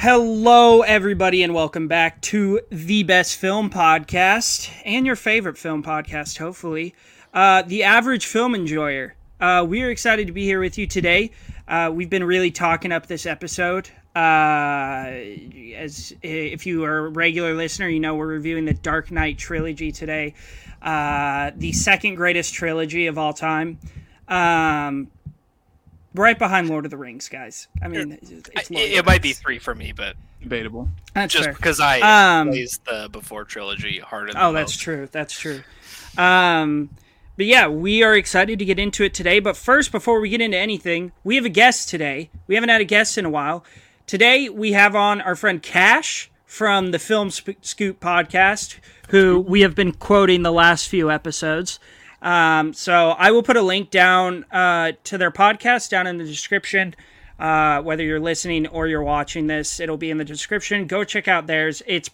Hello, everybody, and welcome back to the best film podcast and your favorite film podcast, hopefully. Uh, the average film enjoyer. Uh, we are excited to be here with you today. Uh, we've been really talking up this episode. Uh, as if you are a regular listener, you know we're reviewing the Dark Knight trilogy today, uh, the second greatest trilogy of all time. Um, right behind Lord of the Rings, guys. I mean, it's, it's I- it, it might be three for me, but Debatable. That's just fair. because I Um, plays the before trilogy harder. Than Oh, that's most. true. That's true. Um, but yeah, we are excited to get into it today. But first, before we get into anything, we have a guest today. We haven't had a guest in a while. Today, we have on our friend Cash from the Film Sp- Scoop podcast, who we have been quoting the last few episodes. Um, so I will put a link down uh, to their podcast down in the description. Uh, whether you're listening or you're watching this, it'll be in the description. Go check out theirs. It's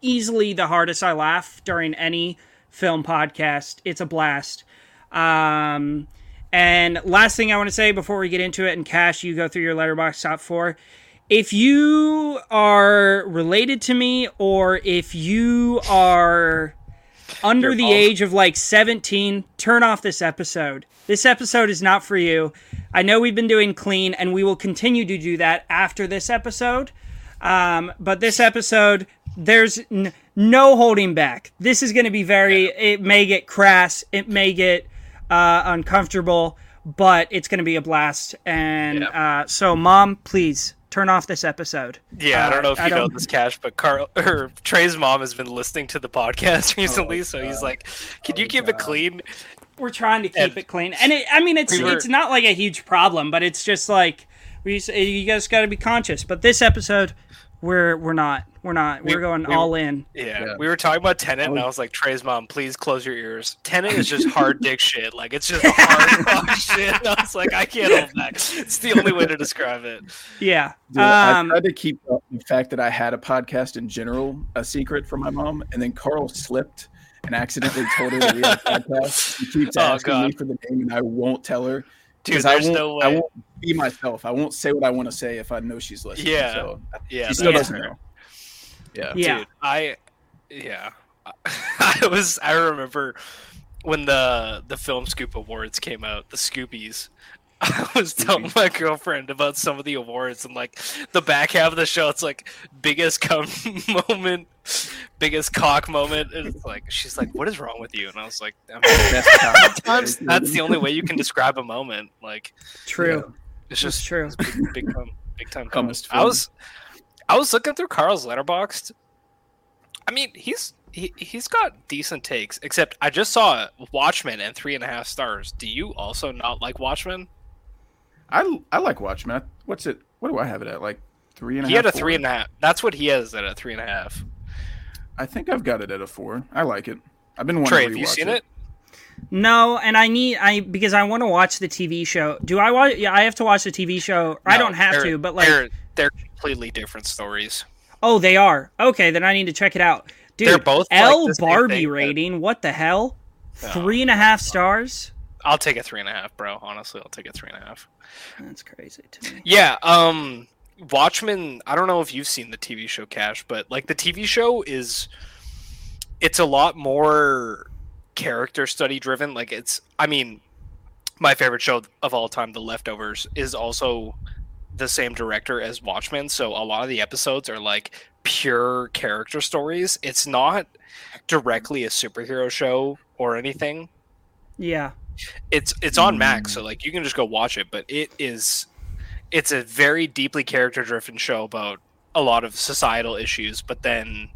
easily the hardest I laugh during any film podcast. It's a blast. Um, and last thing I want to say before we get into it, and Cash, you go through your Letterboxd top four. If you are related to me, or if you are under the age of like 17, turn off this episode. This episode is not for you. I know we've been doing clean, and we will continue to do that after this episode. Um, but this episode, there's n- no holding back. This is going to be very. It may get crass. It may get uh, uncomfortable, but it's going to be a blast. And Yeah. uh, so, mom, please turn off this episode. Yeah, I Uh, don't know if I you know don't- this, Cash, but Carl or Trey's mom has been listening to the podcast recently, so he's like, "Can you keep it clean?" We're trying to keep And- it clean, and it, I mean, it's We were- it's not like a huge problem, but it's just like we. You guys got to be conscious. But this episode, we're we're not. We're not. We're going we- all in. Yeah. Yeah. we were talking about Tenet, and I was like, "Trey's mom, please close your ears." Tenet is just hard dick shit. Like it's just hard fuck shit. And I was like, I can't hold back. It's the only way to describe it. Yeah. Dude, I Um, tried to keep the fact that I had a podcast in general a secret from my mom, and then Carl slipped and accidentally told her that we had a podcast. She keeps Oh, asking me for the name, and I won't tell her. Dude, 'cause I there's won't, no I won't be myself. I won't say what I want to say if I know she's listening. Yeah. So Yeah, she still doesn't fair. know. Yeah. yeah. Dude, I yeah. I was I remember when the the film scoop awards came out, the Scoopies. I was telling my girlfriend about some of the awards and like the back half of the show it's like biggest cum moment, biggest cock moment and it's like she's like what is wrong with you and I was like I mean, Best time. sometimes that's the only way you can describe a moment like True. It's That's just true. it's big, big time big time cum. I was I was looking through Carl's letterboxd. I mean, he's he, he's got decent takes, except I just saw Watchmen and three and a half stars. Do you also not like Watchmen? I I like Watchmen. What's it? What do I have it at? Like three three and a half. He had a four? three and a half. That's what he has at a three and a half. I think I've got it at a four. I like it. I've been wanting Trey, to have you rewatch seen it? No, and I need I because I want to watch the TV show. Do I watch? Yeah, I have to watch the TV show. I don't have to, but like, they're they're completely different stories. oh, they are. Okay, then I need to check it out. Dude, They're both L same Barbie thing, but- rating. What the hell? Oh, Three and a half stars. I'll take a three and a half, bro. Honestly, I'll take a three and a half. That's crazy to me. Yeah, um Watchmen, I don't know if you've seen the TV show Cash, but like the TV show is it's a lot more character study driven. Like it's I mean, my favorite show of all time, The Leftovers, is also the same director as Watchmen, so a lot of the episodes are like pure character stories. It's not directly a superhero show or anything Yeah. it's it's on Max, so mm. like you can just go watch it. But it is, it's a very deeply character driven show about a lot of societal issues. But then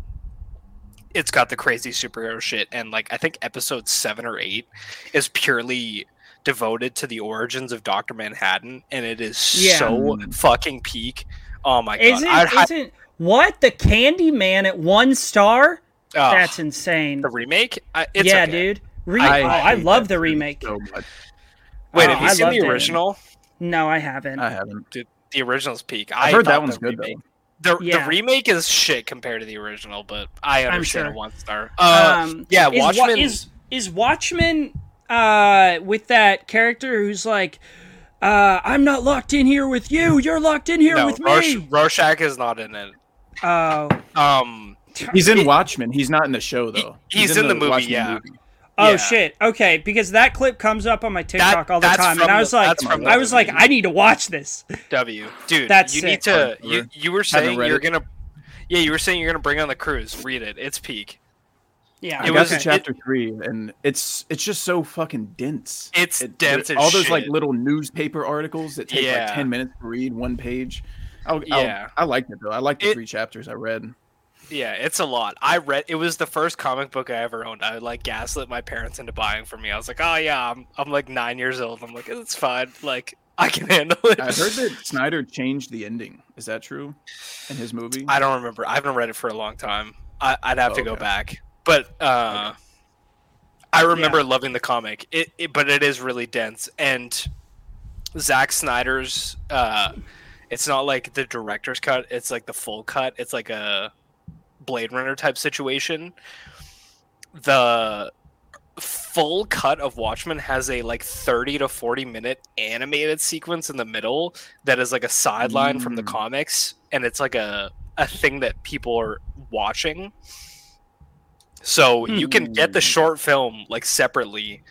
it's got the crazy superhero shit, and like I think episode seven or eight is purely devoted to the origins of Doctor Manhattan, and it is Yeah. so fucking peak. Oh my god! Isn't I'd hi- isn't what the Candyman at one star? oh, That's insane. the remake. I, it's yeah, okay. dude. Re- I, oh, I love the remake. So much. Wait, Oh, have you I seen loved the it. original? No, I haven't. I haven't. The original's peak. I've I heard that one's good remake- though. The, Yeah. the remake is shit compared to the original, but I understand sure. a one star. Uh, um, yeah, is, Wa- Watchmen. is is Watchmen uh, with that character who's like, uh, I'm not locked in here with you. You're locked in here no, with Rosh- me. Rorschach is not in it. Oh, Um, He's in It- Watchmen. He's not in the show though. he's in the movie, Watchmen yeah. movie. Oh Yeah. shit. Okay, because that clip comes up on my TikTok all the time, and I the- was like, that's from the I was like. I need to watch this. W, dude, That's you sick. need to. You, you were saying you're it. gonna. Yeah, you were saying you're gonna bring on the cruise. Read it. It's peak. Yeah, I It got was- to it- chapter three, and it's it's just so fucking dense. It's It- dense as all those like little newspaper articles that take Yeah. like ten minutes to read one page. I'll, Yeah. I'll, I liked it though. I liked the It- three chapters I read. Yeah, it's a lot. I read. It was the first comic book I ever owned. I like gaslit my parents into buying for me. I was like, oh yeah, I'm I'm like nine years old. I'm like, it's fine. Like I can handle it. I heard that Snyder changed the ending. Is that true? In his movie? I don't remember. I haven't read it for a long time. I, I'd have to go Okay. back. But uh, I remember loving the comic. It, it, but it is really dense. And Zack Snyder's, uh, it's not like the director's cut. It's like the full cut. It's like a Blade Runner type situation. The full cut of Watchmen has a like 30 to 40 minute animated sequence in the middle that is like a sideline from the Mm. comics and it's like a a thing that people are watching. So you can get the Hmm. short film like separately,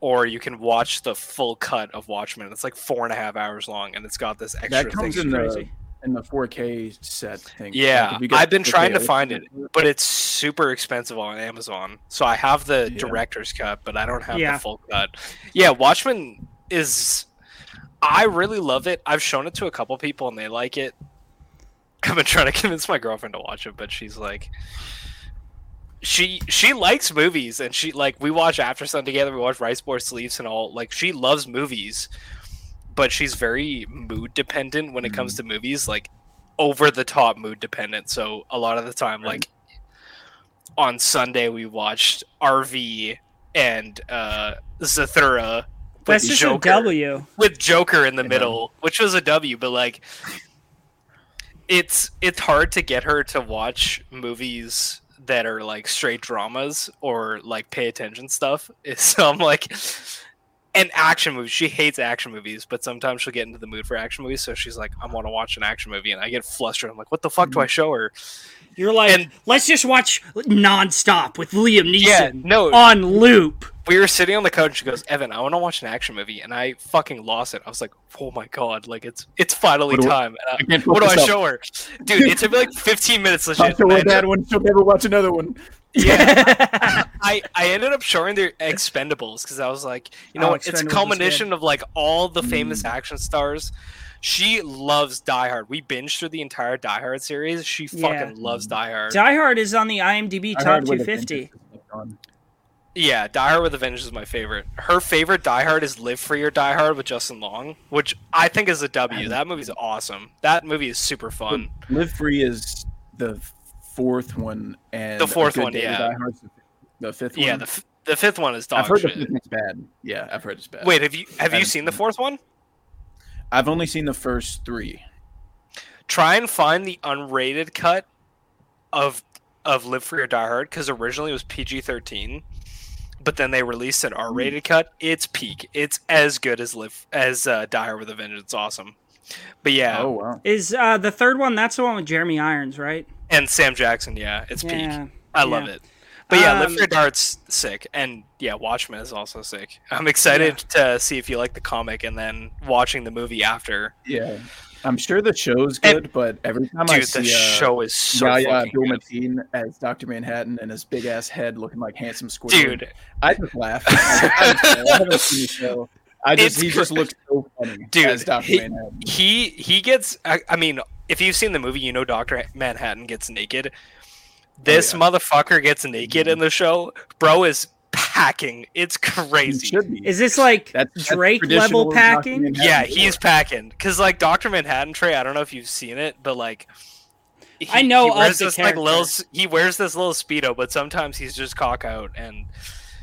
or you can watch the full cut of Watchmen. It's like four and a half hours long, and it's got this extra that comes in the crazy. In the 4K set thing. Yeah, Like, if you get I've been 4K trying to find it, but it's super expensive on Amazon. So I have the Yeah. director's cut, but I don't have Yeah. the full cut. Yeah, Watchmen is. I really love it. I've shown it to a couple people and they like it. I've been trying to convince my girlfriend to watch it, but she's like, she she likes movies and she like we watch Aftersun together. We watch Rice Boy Sleeps and all. Like she loves movies, but she's very mood dependent when it comes to movies. Like over the top mood dependent. So a lot of the time, like on Sunday, we watched RV and uh Zathura. with That's just Joker, a W. with Joker in the Yeah. middle, which was a W, but like it's it's hard to get her to watch movies that are like straight dramas or like pay attention stuff. So I'm like and action movies. She hates action movies, but sometimes she'll get into the mood for action movies. So she's like, I want to watch an action movie, and I get flustered. I'm like, what the fuck do mm-hmm. I show her? You're like, And- let's just watch nonstop with Liam Neeson Yeah, no. on loop. we were sitting on the couch. She goes, Evan, I want to watch an action movie, and I fucking lost it. I was like, oh my god, like it's it's finally What time. And I- I what do I up. show her, dude? It took me like 15 minutes. I'll Legit. show and her that one. She'll never watch another one. Yeah, I I ended up showing the Expendables because I was like, you know Oh. It's a is culmination of like all the famous Mm. action stars. She loves Die Hard. We binged through the entire Die Hard series. She fucking Yeah. loves Die Hard. Die Hard is on the IMDb I top 250. Avengers is on. Yeah, Die Hard with a Vengeance is my favorite. Her favorite Die Hard is Live Free or Die Hard with Justin Long, which I think is a W. That movie's awesome. That movie is super fun. Live Free is the fourth one, and The fourth one, Day yeah. The- the fifth one. Yeah, the, f- the fifth one is dog I've heard the fifth one's bad. Yeah, I've heard it's bad. Wait, have you have you seen the fourth one? I've only seen the first three. try and find the unrated cut of of Live Free or Die Hard because originally it was PG thirteen, but then they released an R rated cut. It's peak. It's as good as Live as uh, Die Hard with a Vengeance. It's awesome. But yeah, Oh wow. Is uh, the third one? That's the one with Jeremy Irons, right? And Sam Jackson. Yeah, it's Yeah. peak. I love yeah. it. But yeah, Live Um, Free or Die Hard's sick, and yeah, Watchmen is also sick. I'm excited to see if you like the comic, and then watching the movie after. Yeah, I'm sure the show's And- good, but every time I see the uh, show is so Yahya fucking Abdul good. Mateen as Doctor Manhattan and his big ass head looking like handsome Squidward, Dude, I just laugh. I, just- haven't seen the show. I just It's he just looks so funny Dude, as Doctor he- Manhattan. he he gets I, I mean if you've seen the movie you know dr manhattan gets naked oh, this yeah. motherfucker gets naked in the show bro is packing it's crazy should. Is this like That's- that's Drake traditional level packing? Yeah he's packing because like dr manhattan trey i don't know if you've seen it but like he, I know he of wears the this like little he wears this little speedo but sometimes he's just cock out and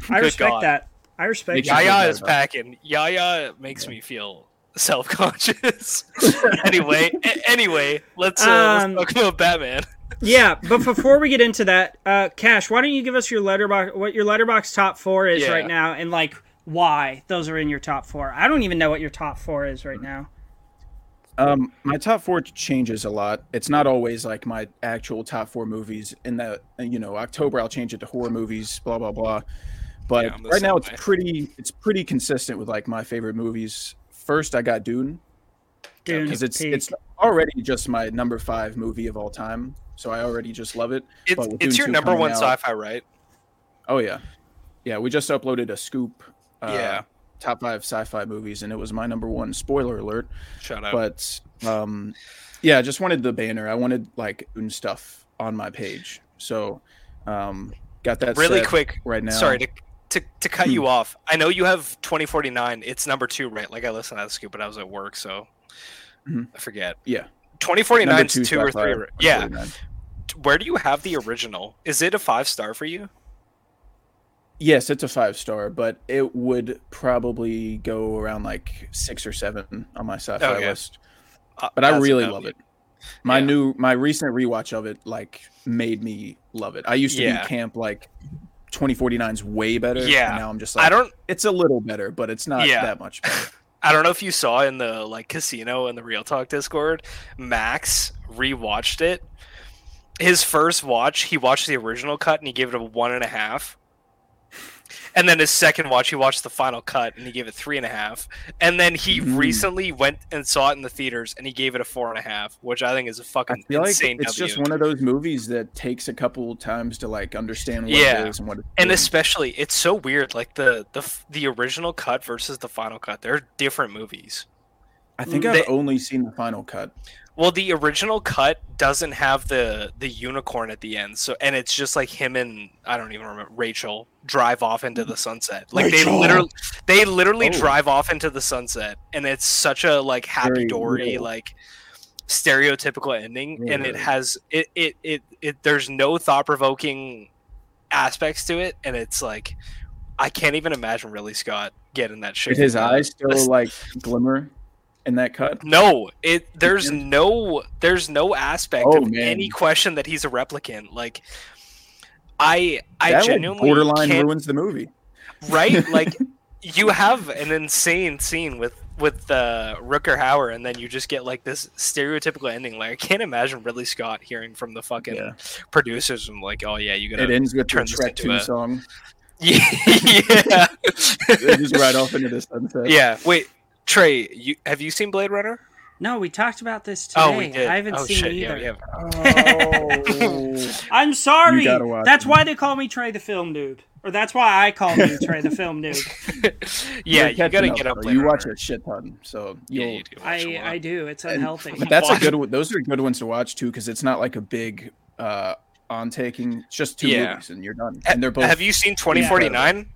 I respect God. that. I respect Makes that. Yahya is it. packing. Yahya makes me feel self-conscious. anyway, a- anyway, let's, uh, Um, let's talk about Batman. Yeah, but before we get into that, uh, Cash, why don't you give us your Letterboxd? What your Letterboxd top four is Yeah. right now, and like why those are in your top four. I don't even know what your top four is right now. Um, my top four changes a lot. It's not always like my actual top four movies. In the you know, October I'll change it to horror movies, blah blah blah. But Yeah, right now same it's pretty, it's pretty consistent with like my favorite movies. First, I got Dune Dune, because it's peak. it's already just my number five movie of all time. So I already just love it. It's, But it's your number one out- sci-fi, right? Oh yeah, yeah. We just uploaded a scoop. Uh, Yeah. Top five sci-fi movies, and it was my number one. Spoiler alert. Shut up. but um yeah i just wanted the banner i wanted like Dune stuff on my page so um got that really set quick, right now sorry to to, to cut Hmm. you off. I know you have 2049. It's number two, right? Like I listened to that scoop, but I was at work, so Mhm. I forget. yeah 2049 Number is two or three. Yeah. Where do you have the original? Is it a five star for you? yes it's a five star but it would probably go around like six or seven on my sci-fi Okay. list Uh, but i really love it my Yeah. new my recent rewatch of it like made me love it i used to Yeah. be camp like 2049's way better and Yeah. now i'm just like I don't. it's a little better but it's not Yeah. that much better I don't know if you saw in the like casino in the Real Talk Discord. Max rewatched it. His first watch, he watched the original cut and he gave it a one and a half. And then his second watch, he watched the final cut and he gave it three and a half. And then he Mm. recently went and saw it in the theaters and he gave it a four and a half, which I think is a fucking feel like insane it's W. just one of those movies that takes a couple times to like understand what Yeah. it is and what it's and doing. especially, it's so weird. Like the the the original cut versus the final cut, they're different movies. I think Mm, I've only seen the final cut. Well, the original cut doesn't have the the unicorn at the end, so and it's just like him and I don't even remember Rachel drive off into the sunset. Like Rachel! they literally they literally Oh. drive off into the sunset, and it's such a like happy dory like stereotypical ending, and it has it it it, it there's no thought provoking aspects to it, and it's like I can't even imagine really Scott getting that shit. Did his eyes still like glimmer in that cut? no, it there's no there's no aspect Oh, of man. any question that he's a replicant. Like I I that like, genuinely borderline can't, ruins the movie. right? Like you have an insane scene with with uh, Rutger Hauer, and then you just get like this stereotypical ending. Like I can't imagine Ridley Scott hearing from the fucking Yeah. producers and like, oh yeah, you gotta It ends with the turn this 2 a- song. yeah They just ride off into the sunset. yeah. Wait, Trey, you have you seen Blade Runner? No, we talked about this today. Oh, we did. I haven't oh, seen shit, either. Yeah, yeah. Oh. I'm sorry. You gotta watch That's it. why they call me Trey the Film Noob. Or that's why I call me Trey the Film Noob. yeah, You're you catching gotta get up. bro. You watch a shit ton, so Yeah, you'll. do. watch a I, lot. I do. It's And- unhealthy. But that's a good. one. Those are good ones to watch too, because it's not like a big uh on taking. It's just two Yeah. movies, and you're done. And they're both. Have you seen 2049?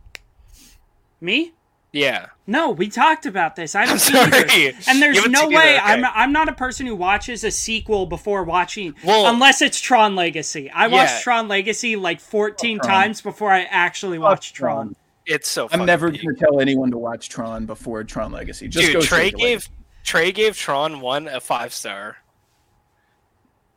Me? Yeah. No, we talked about this. I haven't I'm seen either. sorry. And there's no way either, I'm. I'm not a person who watches a sequel before watching Well- unless it's Tron Legacy. I watched Tron Legacy like 14 Tron. times before I actually watched Tron. It's so. Funny. I'm never gonna tell anyone to watch Tron before Tron Legacy. Just Dude, go Trey straight Legacy. gave Trey gave Tron one a five star.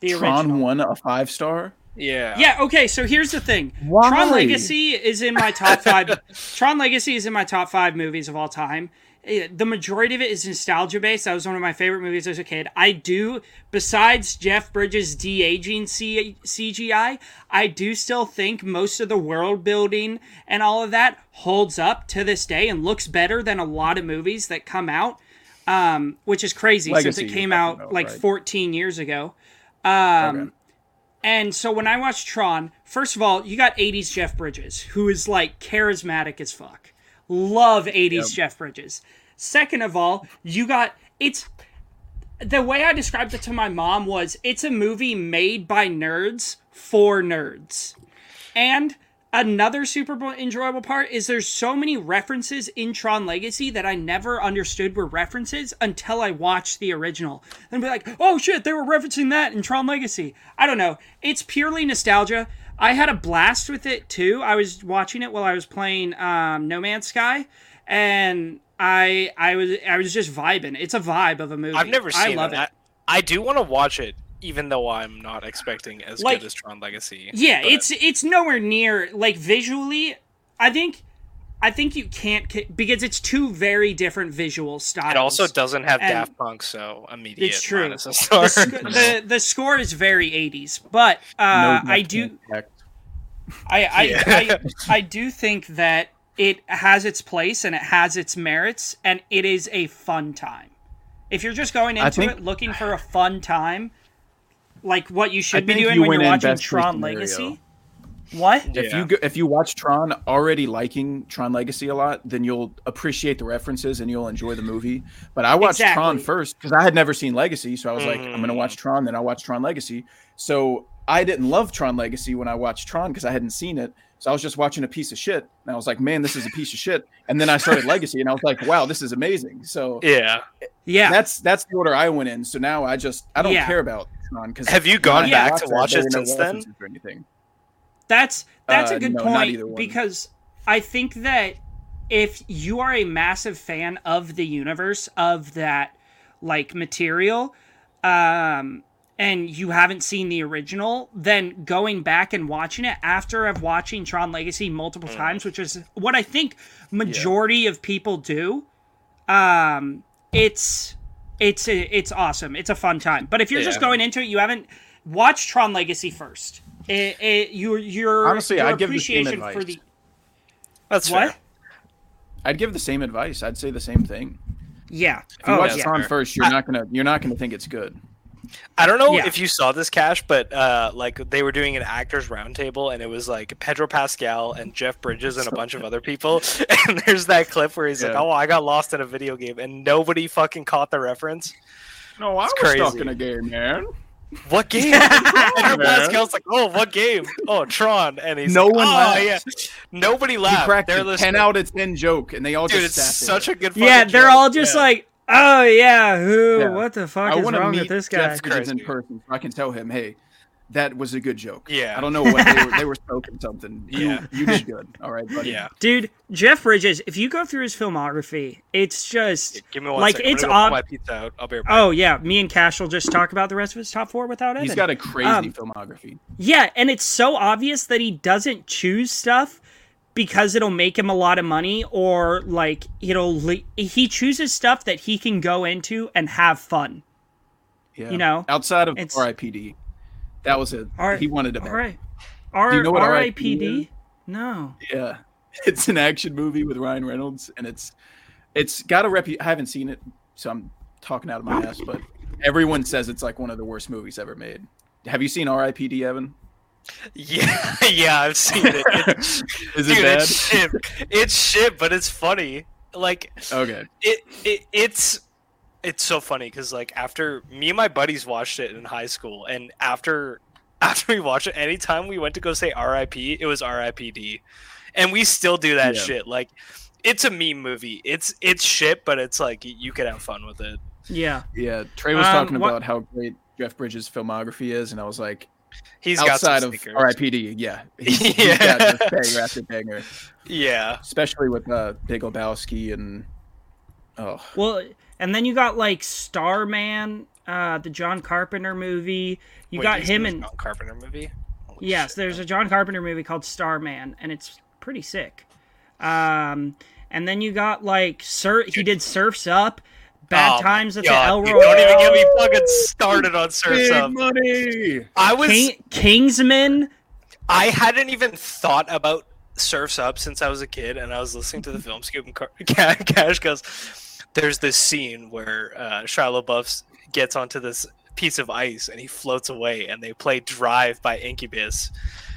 The Tron original. one a five star. Yeah. Yeah, okay, so here's the thing. Why? Tron Legacy is in my top 5 Tron Legacy is in my top 5 movies of all time. Eh, The majority of it is nostalgia based. That was one of my favorite movies as a kid. I do besides Jeff Bridges de-aging C- CGI, I do still think most of the world building and all of that holds up to this day and looks better than a lot of movies that come out. Um, which is crazy Legacy since it came out about, like right? 14 years ago. Um, Okay. And so when I watched Tron, first of all, you got 80s Jeff Bridges, who is like charismatic as fuck. Love 80s Jeff Bridges. Second of all, you got it's the way I described it to my mom was it's a movie made by nerds for nerds. And another super enjoyable part is there's so many references in Tron Legacy that I never understood were references until I watched the original. And be like, oh shit, they were referencing that in Tron Legacy. I don't know. It's purely nostalgia. I had a blast with it too. I was watching it while I was playing um, No Man's Sky, and I I was I was just vibing. It's a vibe of a movie. I've never seen I love it. it. I, I do want to watch it, even though I'm not expecting as Like- good as Tron Legacy. Yeah, but- it's it's nowhere near like visually. I think I think you can't because it's two very different visual styles. It also doesn't have And- Daft Punk, so immediate. It's true. minus a star. the, sc- the the score is very 80s, but uh, No I do Punk. I I, Yeah. I I do think that it has its place and it has its merits and it is a fun time. If you're just going into think- it looking for a fun time, like what you should be doing you when you're watching Tron scenario. Legacy. What? If Yeah. you go, if you watch Tron already liking Tron Legacy a lot, then you'll appreciate the references and you'll enjoy the movie. But I watched Tron first because I had never seen Legacy, so I was like, I'm gonna Mm. watch Tron, then I'll watch Tron Legacy. So I didn't love Tron Legacy when I watched Tron because I hadn't seen it. So I was just watching a piece of shit, and I was like, man, this is a piece of shit. And then I started Legacy, and I was like, wow, this is amazing. So yeah. Yeah. that's that's the order I went in. So now I just I don't Yeah. care about Tron because Have you gone back to watch it since then? Or anything. That's that's Uh, a good no, not either point one. because I think that if you are a massive fan of the universe of that like material, um, and you haven't seen the original, then going back and watching it after of watching Tron Legacy multiple Mm. times, which is what I think majority of people do, um, it's it's it's awesome. It's a fun time. But if you're just going into it, you haven't watched Tron Legacy first. It, it, your your Honestly, your I'd give the same appreciation for the That's what? fair. I'd give the same advice. I'd say the same thing. Yeah. If you Oh, watch yeah. Tron first, you're not gonna you're not gonna think it's good. I don't know Yeah. if you saw this cash, but uh, like they were doing an actors roundtable, and it was like Pedro Pascal and Jeff Bridges and a bunch of other people. And there's that clip where he's like, "Oh, I got lost in a video game," and nobody fucking caught the reference. No, I It's was stuck crazy. in in a game, man. What game? Pedro man. Pascal's like, "Oh, what game? Oh, Tron," and he's No like, one "Oh, laughed. yeah." Nobody laughed. cracked They're a listening. ten out of ten joke, and they all Dude, just it's sat such there. a good. Yeah, they're joke. all just Yeah. like, oh yeah, who? Yeah. What the fuck I is wrong meet with this guy? Jeff Bridges in person so I can tell him, hey, that was a good joke. Yeah. I don't know what they were. They were smoking something. You- Yeah. you, did good. All right, buddy. Yeah. Dude, Jeff Bridges. If you go through his filmography, it's just Give me one like second. It's gonna ob- my pizza out. I'll be right back. Oh yeah, me and Cash will just talk about the rest of his top four without Evan. He's got a crazy Um, filmography. Yeah, and it's so obvious that he doesn't choose stuff because it'll make him a lot of money or like it'll le- he chooses stuff that he can go into and have fun. Yeah. you know, outside of it's- R.I.P.D. That was it. R- he wanted to. All right. R- Do you know what R.I.P.D. No. Yeah, it's an action movie with Ryan Reynolds, and it's it's got a rep. I haven't seen it, so I'm talking out of my ass. But everyone says it's like one of the worst movies ever made. Have you seen R.I.P.D. Evan? Yeah, yeah, I've seen it. It's, Is it dude, bad? it's shit. It's shit, but it's funny. Like Okay. it, it it's it's so funny because like after me and my buddies watched it in high school, and after after we watched it, anytime we went to go say R.I.P., it was R.I.P.D. And we still do that Yeah. shit. Like it's a meme movie. It's it's shit, but it's like you could have fun with it. Yeah. Yeah, Trey was Um, talking what- about how great Jeff Bridges' filmography is, and I was like, He's got outside some of stickers. R.I.P.D. Yeah, he's, he's Yeah. got just banger after banger, Yeah. especially with uh, Big Lebowski and oh, Well, and then you got like Starman, uh, the John Carpenter movie. You Wait, got him in a John Carpenter movie. Holy yes, shit. there's a John Carpenter movie called Starman, and it's pretty sick. Um, and then you got like Sir, he did Surfs Up, Bad Oh Times at the God, El dude, Don't even get me fucking started on Surf's big Up. money. I was King, Kingsman. I hadn't even thought about Surf's Up since I was a kid, and I was listening to the film scoop, and Car- Cash goes, "There's this scene where uh, Shia LaBeouf gets onto this piece of ice and he floats away, and they play Drive by Incubus."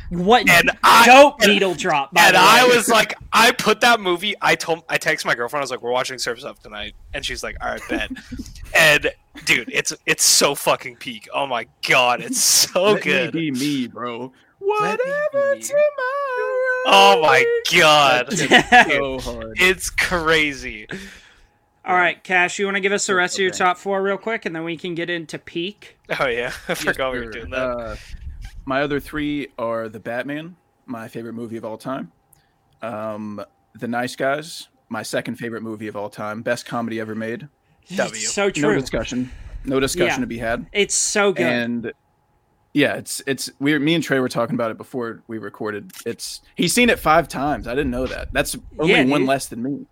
What And I- dope and- needle drop? By and the I was like, I put that movie. I told, I texted my girlfriend. I was like, "We're watching Surf's Up tonight," and she's like, "All right, bet." and dude, it's it's so fucking peak. Oh my god, it's so Let good. me be me, bro. Let me Whatever me. tomorrow. Oh my god, That's so hard. it's crazy. All right, Cash, you want to give us the rest of your top four real quick, and then we can get into peak. Oh yeah, I Yes, forgot we were doing that. Uh, my other three are The Batman, my favorite movie of all time. Um, The Nice Guys, my second favorite movie of all time. Best comedy ever made. W. It's so No discussion. No discussion Yeah. to be had. It's so good. And Yeah, it's it's we me and Trey were talking about it before we recorded. It's he's seen it five times. I didn't know that. That's only Yeah, one dude. less than me.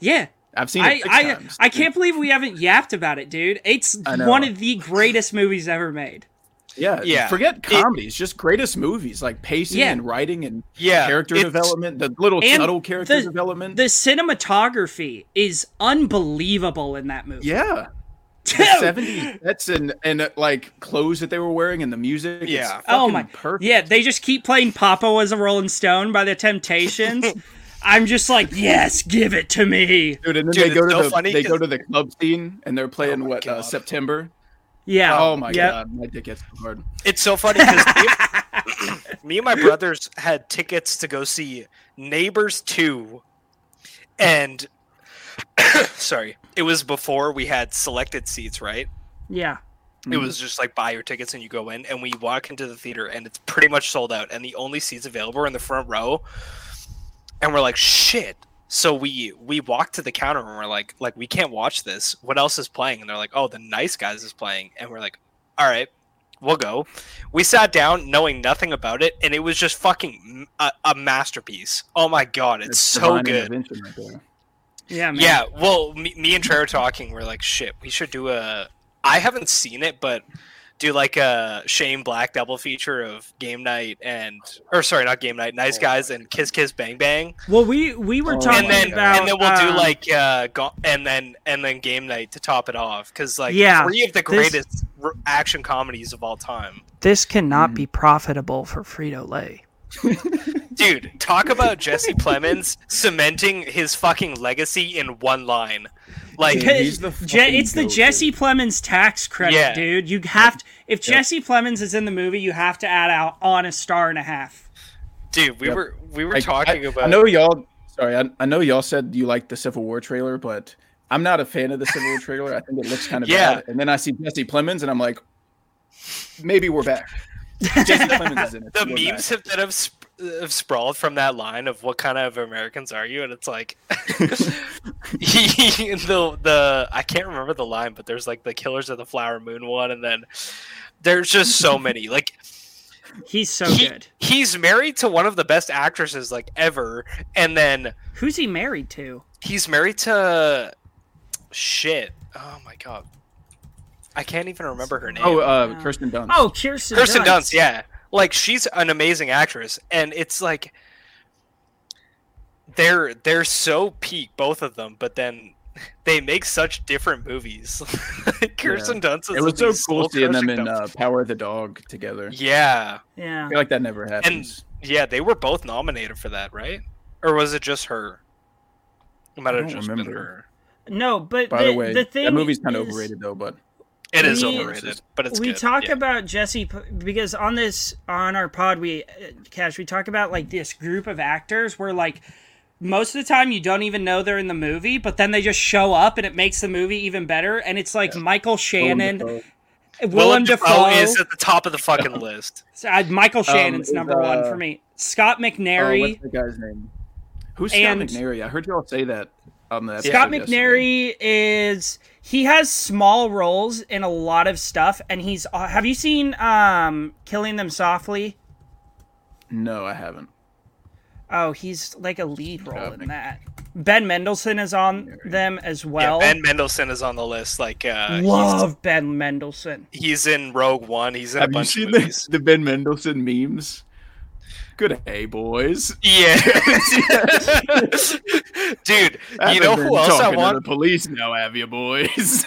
Yeah, I've seen it I six I, times. I can't believe we haven't yapped about it, dude. It's one of the greatest movies ever made. Yeah, Yeah. Forget comedies, just greatest movies like pacing Yeah. and writing and Yeah, character it's- development, the little subtle character the- development. The cinematography is unbelievable in that movie. yeah, the Dude! 70s sets and and uh, like clothes that they were wearing and the music. it's Yeah. Oh my perfect. Yeah, they just keep playing Papa was a Rolling Stone by the Temptations. I'm just like, yes, give it to me. Dude, and then Dude, they go to so the funny they go 'cause- to the club scene and they're playing my what uh, September. Yeah. Oh my Yep. god, my dick gets so hard. It's so funny because me, me and my brothers had tickets to go see Neighbors 2 and sorry, it was before we had selected seats, right? Yeah. It mm-hmm. was just like buy your tickets and you go in and we walk into the theater and it's pretty much sold out and the only seats available are in the front row. And we're like, shit. So we we walk to the counter and we're like, like we can't watch this. What else is playing? And they're like, oh, the Nice Guys is playing. And we're like, all right, we'll go. We sat down knowing nothing about it, and it was just fucking a, a masterpiece. Oh my god, it's, so good. right. Yeah, man. Yeah, well, me, me and Trey were talking. We're like, shit, we should do a. I haven't seen it, but do like a Shane Black double feature of Game Night and, or sorry, not Game Night, Nice Oh Guys and Kiss Kiss Bang Bang, Well, we we were Oh talking and then about and then we'll do um, like uh, go, and then and then Game Night to top it off because like Yeah, three of the this- greatest r- action comedies of all time. this cannot Mhm. be profitable for Frito Lay. Dude, talk about Jesse Plemons cementing his fucking legacy in one line. Like, he's the fucking it's the goat, Jesse Plemons tax credit, Yeah. dude. You have to, if Yep. Jesse Plemons is in the movie, you have to add out on a star and a half. dude, we Yep. were we were I- talking I, about. I know y'all. Sorry, I, I know y'all said you liked the Civil War trailer, but I'm not a fan of the Civil War trailer. I think it looks kind of Yeah. bad. And then I see Jesse Plemons, and I'm like, maybe we're back. Jesse Plemons is in it. the We're memes back. have, that have, have sprawled from that line of what kind of Americans are you, and it's like he, the the I can't remember the line, but there's like the Killers of the Flower Moon one, and then there's just so many. Like He's so he- good. he's married to one of the best actresses like ever, and then Who's he married to? he's married to shit. Oh my god, I can't even remember her name. Oh, uh, Kirsten Dunst. Oh, Kirsten. Kirsten Dunst. Dunst, yeah. Like she's an amazing actress, and it's like they're they're so peak both of them, but then they make such different movies. Kirsten Dunst is it was so cool seeing them in uh, Power of the Dog together. yeah, Yeah. I feel like that never happens. yeah, they were both nominated for that, right? Or was it just her? It might I have don't just been remember. her. No, but By the, the way, the thing that movie's kind of is- overrated though. But It is We- overrated, but it's we good. talk yeah. about Jesse because on this on our pod we uh, Cash we talk about like this group of actors where like most of the time you don't even know they're in the movie, but then they just show up and it makes the movie even better. And it's like Michael Shannon, Willem Willem, Willem Dafoe. Dafoe is at the top of the fucking list. uh, Michael Shannon's is, number one uh, for me. Scoot McNairy. what's the guy's name? Who's And- Scoot McNairy? I heard y'all say that on the Scott episode yesterday. McNairy is he has small roles in a lot of stuff, and he's. Uh, have you seen um, Killing Them Softly? No, I haven't. Oh, he's like a lead role in that. Ben Mendelsohn is on them as well. yeah, Ben Mendelsohn is on the list. Like, uh, Love Ben Mendelsohn. He's in Rogue One. He's in Have a you bunch seen of the, the Ben Mendelsohn memes? Good hey boys. Yeah, dude. You know been who else I talking to want? The police now, have you boys?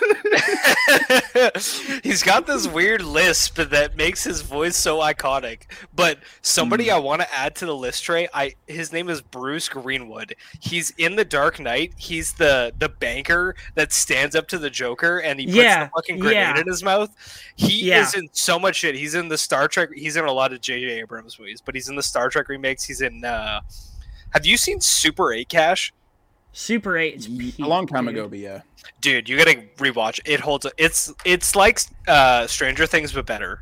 He's got this weird lisp that makes his voice so iconic. But somebody Hmm. I want to add to the list, Trey. I his name is Bruce Greenwood. He's in The Dark Knight. He's the the banker that stands up to the Joker and he puts Yeah, the fucking grenade yeah. in his mouth. He Yeah. is in so much shit. He's in the Star Trek. He's in a lot of J.J. Abrams movies, but he's in the Star Trek remakes. He's in. uh Have you seen Super Eight Cash? Super Eight. Is a long time dude. ago, but yeah. dude you gotta rewatch it holds it's it's like uh stranger things but better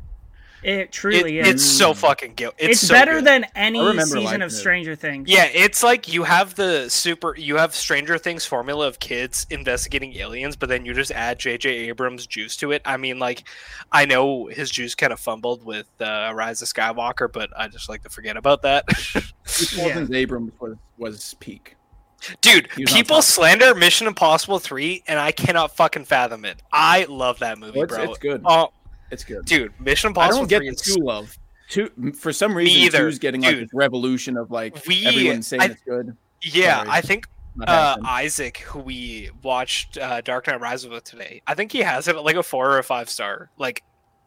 It truly It- is. it's so fucking good. It's, It's, so better good. than any season of it. Stranger Things. Yeah, it's like you have the super, you have Stranger Things formula of kids investigating aliens, but then you just add J.J. Abrams' juice to it. I mean, like, I know his juice kind of fumbled with uh, Rise of Skywalker, but I just like to forget about that. Paul's Abrams was was peak. Dude, was people slander Mission Impossible 3, and I cannot fucking fathom it. I love that movie, it's, bro. it's good. Oh, It's good. dude, Mission Impossible. I Impossible don't get 3 the is two love. Two for some reason, either, two's getting like this revolution of like We- everyone's saying I- it's good. Yeah, Sorry. I think uh. Isaac, who we watched uh, Dark Knight Rises with today, I think he has it at like a four or a five star. Like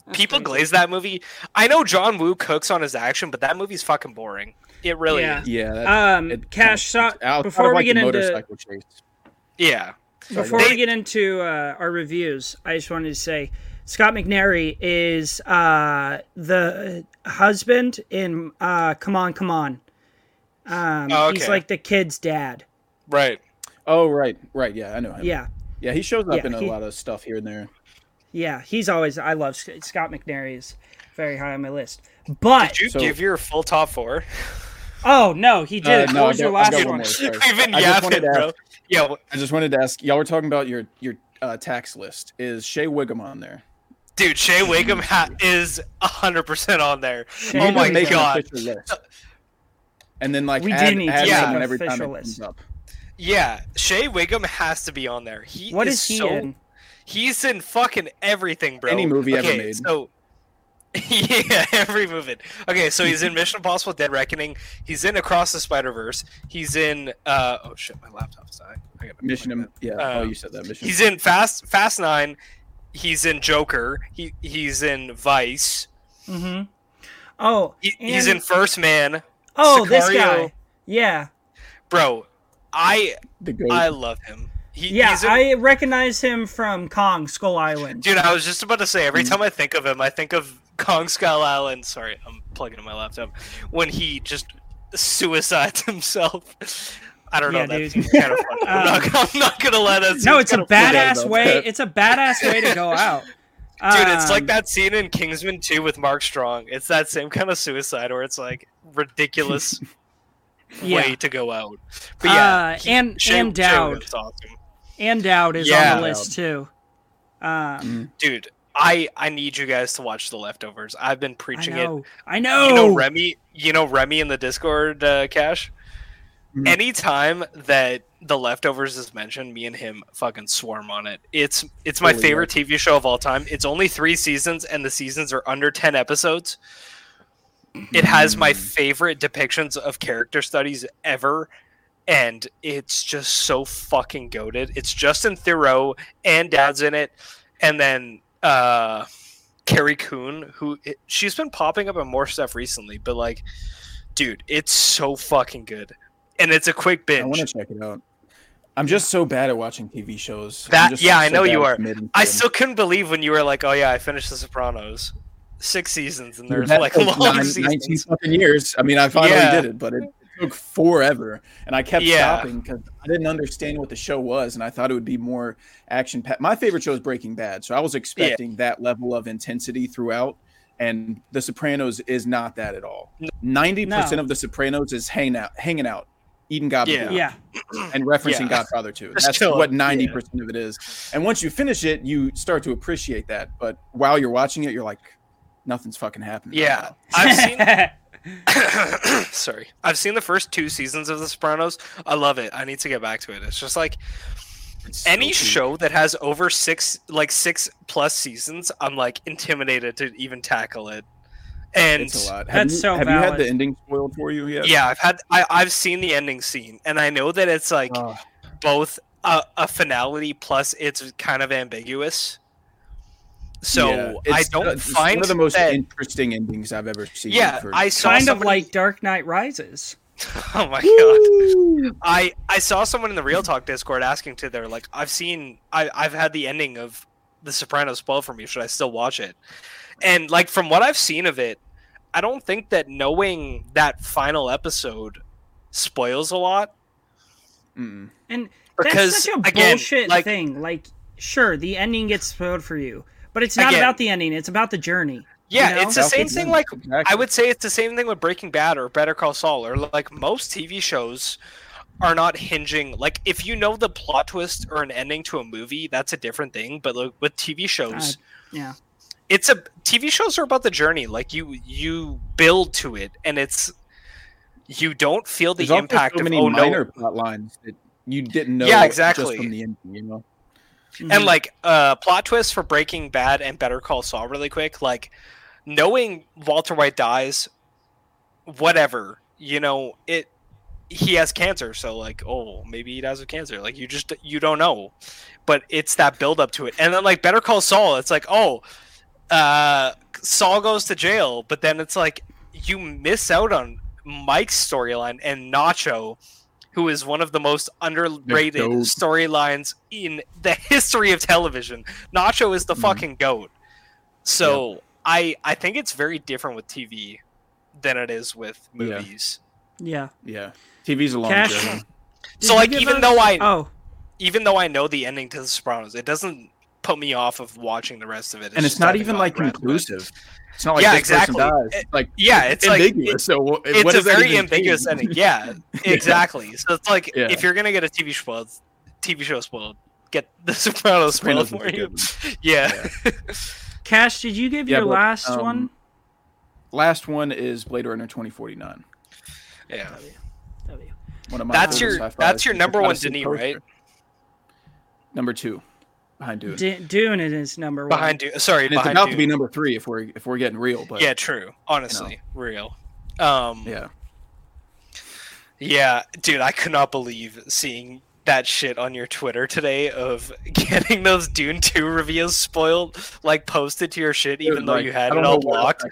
That's people crazy. glaze that movie. I know John Woo cooks on his action, but that movie's fucking boring. It really Yeah. is. yeah, that, Um, it Cash, so, kinda- outside of, before we like, get the into chase. Yeah. Sorry, before They- we get into uh, our reviews, I just wanted to say Scoot McNairy is uh, the husband in uh, Come On, Come On. Um, Oh, He's like the kid's dad. Right. Oh right, right, yeah, I know him. Yeah, yeah, he shows up Yeah, in a he- lot of stuff here and there. yeah. He's always I love Scoot McNairy is very high on my list. But Did you So- give your full top four? oh no, he did. Uh, no, what I was your last one? one more. Sorry. We've been just wanted yapping, to bro. ask- Yeah. w- I just wanted to ask. Y'all were talking about your your uh, tax list. Is Shea Whigham on there? Dude, Shea Whigham ha- is 100% on there. Shea Oh my Even make an God. official list. And then like We add, do need to add make someone every time it comes up. Yeah, Shea Whigham has to be on there. He What is is he so in? He's in fucking everything, bro. Any movie ever okay, made. So yeah, every movie. Okay, so he's in Mission Impossible: Dead Reckoning. He's in Across the Spider Verse. He's in. uh Oh shit, my laptop's dying. I gotta Mission. plug Im- Yeah. Uh, oh, you said that. Mission. He's in Fast Fast Nine. He's in Joker. He he's in Vice. Mm-hmm. Oh, He, he's in First Man. oh this guy. Yeah, Bro, I the. I love him. He, yeah. he's in, I recognize him from Kong Skull Island. Dude, I was just about to say, every Mm. time I think of him, I think of Kong Skull Island. Sorry, I'm plugging in my laptop. When he just suicides himself. I don't know. Yeah, that dude. seems kind of funny. I'm, Um, not, I'm not gonna let us. no, it's a kinda funny. forgot badass way. that. It's a badass way to go out. Dude, it's like Um, that scene in Kingsman 2 with Mark Strong. It's that same kind of suicide where it's like ridiculous Yeah. way to go out. But yeah, Uh, he- and- Shea- and Shea Dowd. Awesome. And Dowd is Yeah. on the list too. Um, Dude, I I need you guys to watch The Leftovers. I've been I preaching it. I know. you know Remy, you know Remy in the Discord, uh, Cash. Mhm. Anytime that the leftovers is mentioned, me and him fucking swarm on it. It's it's my Holy favorite TV show of all time. It's only three seasons, and the seasons are under ten episodes. It has my favorite depictions of character studies ever, and it's just so fucking goaded. It's Justin Theroux and Dad's in it, and then uh Carrie Coon, who it, she's been popping up in more stuff recently, but like, dude, it's so fucking good, and it's a quick bitch. I want to check it out. I'm just so bad at watching TV shows. That- yeah, I know you are. I still couldn't believe when you were like, "Oh yeah, I finished The Sopranos, six seasons, and there's like took long nine- seasons." 19 fucking years. I mean, I finally Yeah. did it, but it took forever, and I kept Yeah. stopping because I didn't understand what the show was, and I thought it would be more action. My favorite show is Breaking Bad, so I was expecting that level of intensity throughout. And The Sopranos is not that at all. Ninety percent of The Sopranos is hanging out, hanging out, eating gobbledygook, Yeah. Yeah. and referencing Yeah. Godfather too. That's chilling. what ninety percent of it is. And once you finish it, you start to appreciate that. But while you're watching it, you're like, nothing's fucking happening. Yeah. I've seen. sorry, I've seen the first two seasons of The Sopranos. I love it. I need to get back to it. It's just like It's any peak. show that has over six, like six plus seasons. I'm like intimidated to even tackle it. And It's a lot. Have That's you, so Have you had the ending spoiled for you yet? yeah, I've had I, I've seen the ending scene, and I know that it's like Oh, both a, a finality plus it's kind of ambiguous. So yeah. I don't uh, it's find one of the most that. interesting endings I've ever seen. yeah, for- I saw kind of somebody- like Dark Knight Rises. Oh my god. I I saw someone in the Real Talk Discord asking to they're like, I've seen I I've had the ending of The Sopranos spoiled for me. Should I still watch it? And like from what I've seen of it, I don't think that knowing that final episode spoils a lot Mm-mm. And because that's such a again, bullshit like thing. Like, sure, the ending gets spoiled for you, but it's not Again- about the ending. It's about the journey. Yeah, You know? it's the same thing. Like Exactly. I would say it's the same thing with Breaking Bad or Better Call Saul or like most TV shows are not hinging like if you know the plot twist or an ending to a movie, that's a different thing. But like with TV shows, yeah. It's a TV shows are about the journey. Like you you build to it, and it's you don't feel the There's impact so of many oh minor no, plot lines that you didn't know. Yeah, just exactly. from the end, you know. Mhm. and like uh plot twist for Breaking Bad and Better Call Saul really quick. Like knowing Walter White dies, whatever you know it. He has cancer, so like, oh, maybe he dies of cancer. Like you just you don't know, but it's that build up to it. And then like Better Call Saul, it's like, oh, uh, Saul goes to jail, but then it's like you miss out on Mike's storyline and Nacho, who is one of the most underrated storylines in the history of television. Nacho is the Mhm. fucking goat. So I I think it's very different with TV than it is with movies. yeah. Yeah, TV's a long Cash- journey. So like even us- though I oh even though I know the ending to The Sopranos, it doesn't put me off of watching the rest of it. and it's not even like conclusive. It's not like Yeah, this exactly. person dies. It- It's like Yeah, it's like ambiguous. so wh- it's a very ambiguous mean? ending. Yeah, exactly. So it's like Yeah. if you're gonna get a TV spoiled, TV show spoiled, get The Sopranos spoiled Sopranos for you. good Yeah. Cash, did you give Yeah, your but, last um, one? Last one is Blade Runner 2049. yeah. W. W. One of my That's your that's your number one sick Denis, right? Number two, behind Dune. D- Dune is number one. Behind Dune. Sorry, And it's about Dune. to be number three if we're if we're getting real. But yeah, true. Honestly, real. Um, yeah, Yeah, dude, I could not believe seeing that shit on your Twitter today of getting those Dune 2 reveals spoiled, like posted to your shit, even Dude, though like, you had it all what blocked. I.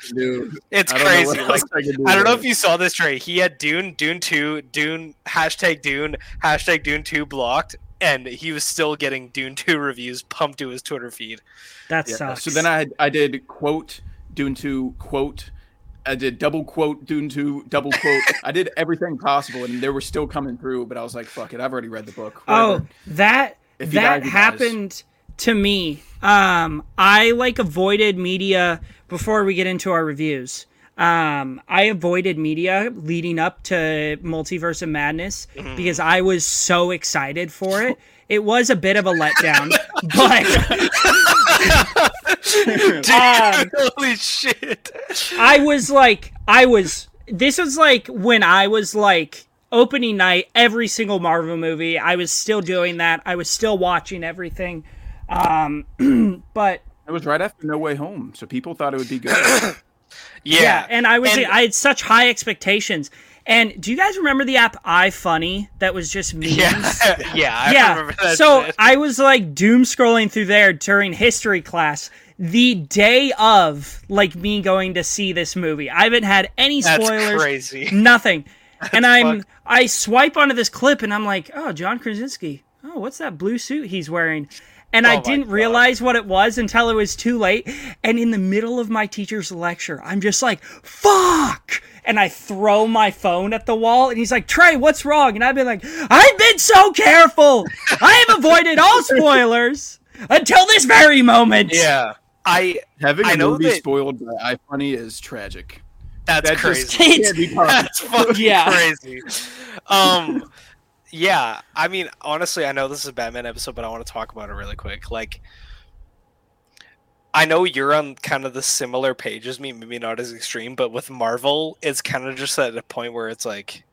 It's I crazy. Like, I, do I don't know if you saw this, Trey. He had Dune, Dune 2, Dune, hashtag Dune, hashtag Dune 2 blocked, and he was still getting Dune 2 reviews pumped to his Twitter feed. That it. Yeah, sucks. So then I I did quote Dune two quote. I did double quote Dune two double quote. I did everything possible, and they were still coming through. But I was like, "Fuck it, I've already read the book." Oh, that If that dies, he dies. happened to me. Um, I like avoided media before we get into our reviews. Um, I avoided media leading up to Multiverse of Madness Mm-hmm. because I was so excited for it. It was a bit of a letdown, but Dude, Um, holy shit. I was like, I was. This was like when I was like opening night, every single Marvel movie. I was still doing that. I was still watching everything. Um, but it was right after No Way Home, so people thought it would be good. yeah, Yeah. and I was And- I had such high expectations. And do you guys remember the app iFunny that was just memes? Yeah, yeah, I yeah. remember that. so shit. I was like doom scrolling through there during history class the day of like me going to see this movie. I haven't had any That's spoilers, crazy. nothing. and I'm fucked. I swipe onto this clip and I'm like, oh, John Krasinski. Oh, what's that blue suit he's wearing? And I Oh my didn't God. realize what it was until it was too late. And in the middle of my teacher's lecture, I'm just like, fuck! And I throw my phone at the wall, and he's like, Trey, what's wrong? And I've been like, I've been so careful! I have avoided all spoilers until this very moment! Yeah. I Having I a know movie that- spoiled by iFunny is tragic. that's That crazy. just It's- can't be possible. That's fucking Yeah. crazy. Um, yeah. I mean, honestly, I know this is a Batman episode, but I want to talk about it really quick. Like, I know you're on kind of the similar page as me, maybe not as extreme, but with Marvel, it's kind of just at a point where it's like,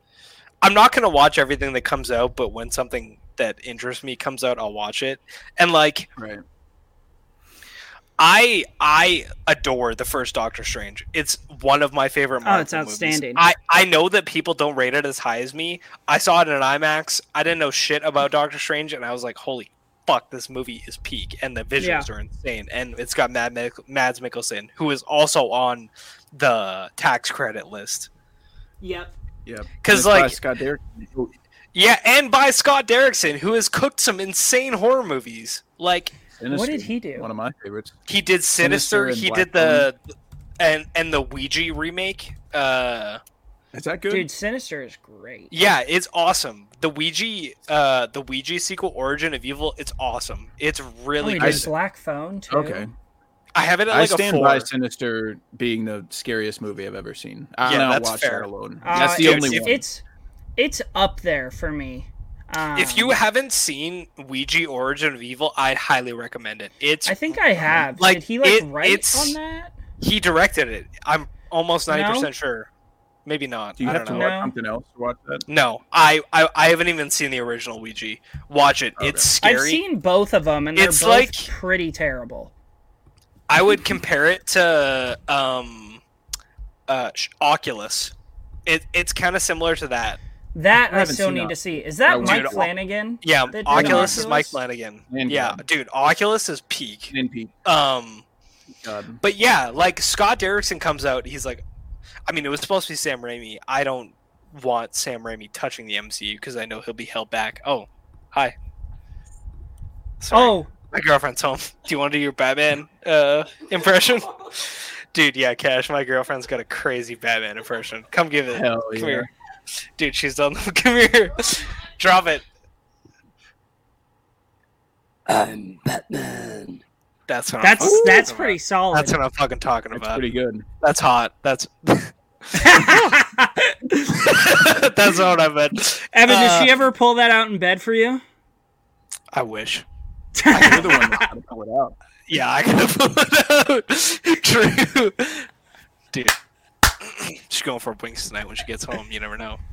I'm not gonna watch everything that comes out, but when something that interests me comes out, I'll watch it. And like, Right. I I adore the first Doctor Strange. It's one of my favorite. Oh, Marvel Oh, it's movies. outstanding. I I know that people don't rate it as high as me. I saw it in an IMAX. I didn't know shit about Doctor Strange, and I was like, "Holy fuck, this movie is peak!" And the visuals Yeah. are insane. And it's got Mad Mick- Mads Mikkelsen, who is also on the tax credit list. Yep. Yeah. 'Cause, Because it's by like- Scott Derrickson. Yeah, and by Scott Derrickson, who has cooked some insane horror movies. Like What did he do? One of my favorites. he did Sinister. Sinister he Black did the and and the Ouija remake. Uh. Is that good? Dude, Sinister is great. Yeah, it's awesome. The Ouija, uh, the Ouija sequel, Origin of Evil, it's awesome. It's Oh, really he good. did Black Phone too. Okay. I have it at I like a stand four. by Sinister being the scariest movie I've ever seen. I Yeah, don't that's watch fair. that alone. Uh, That's the dude, only one. It's it's up there for me. Um, If you haven't seen Ouija Origin of Evil, I'd highly recommend it. It's I think I have. Like, Did he like it- write on that? he directed it. I'm almost ninety No? percent sure. Maybe not. Do you I have don't to know. watch No. something else to watch that? No, I, I I haven't even seen the original Ouija. Watch it. Okay. It's scary. I've seen both of them, and they're It's both like- pretty terrible. I would compare it to um, uh, Oculus. It it's kind of similar to that. That I I, still need that. to see. Is that Dude, Mike Oc- Flanagan? Yeah, that did Oculus is Mike Flanagan. And yeah, God. dude, Oculus is peak. In Pete. Um, God. but yeah, like Scott Derrickson comes out, he's like, I mean, it was supposed to be Sam Raimi. I don't want Sam Raimi touching the MCU because I know he'll be held back. Oh, hi. Sorry. Oh, My girlfriend's home. Do you want to do your Batman uh, impression? Dude, yeah, Cash, my girlfriend's got a crazy Batman impression. Come give it. Hell Come yeah. here. Dude, she's done. Come here. Drop it. I'm Batman. That's what I'm that's that's pretty about. solid. That's what I'm fucking talking That's about. pretty good. That's hot. That's that's what I meant. Evan, Uh, did she ever pull that out in bed for you? I wish. You're the one that's gonna pull it out. Yeah, I could have pulled it out. True. Dude. She's going for wings tonight when she gets home. You never know.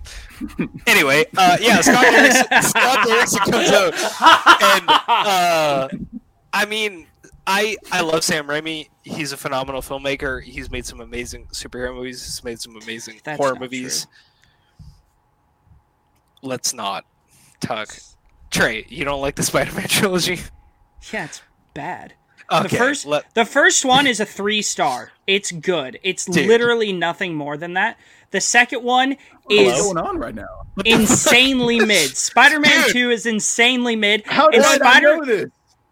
Anyway, uh, yeah, Scott Derrickson, Scott Derrickson comes out, and uh, I mean, I I love Sam Raimi. He's a phenomenal filmmaker. He's made some amazing superhero movies. He's made some amazing That's horror not movies. Let's not talk. Trey, you don't like the Spider-Man trilogy? Yeah, it's bad. Okay, the first let- the first one is a three star. It's good. It's Dude. literally nothing more than that. The second one What's is going on right now? insanely mid. Spider-Man 2 is insanely mid. How did I Spider not know this?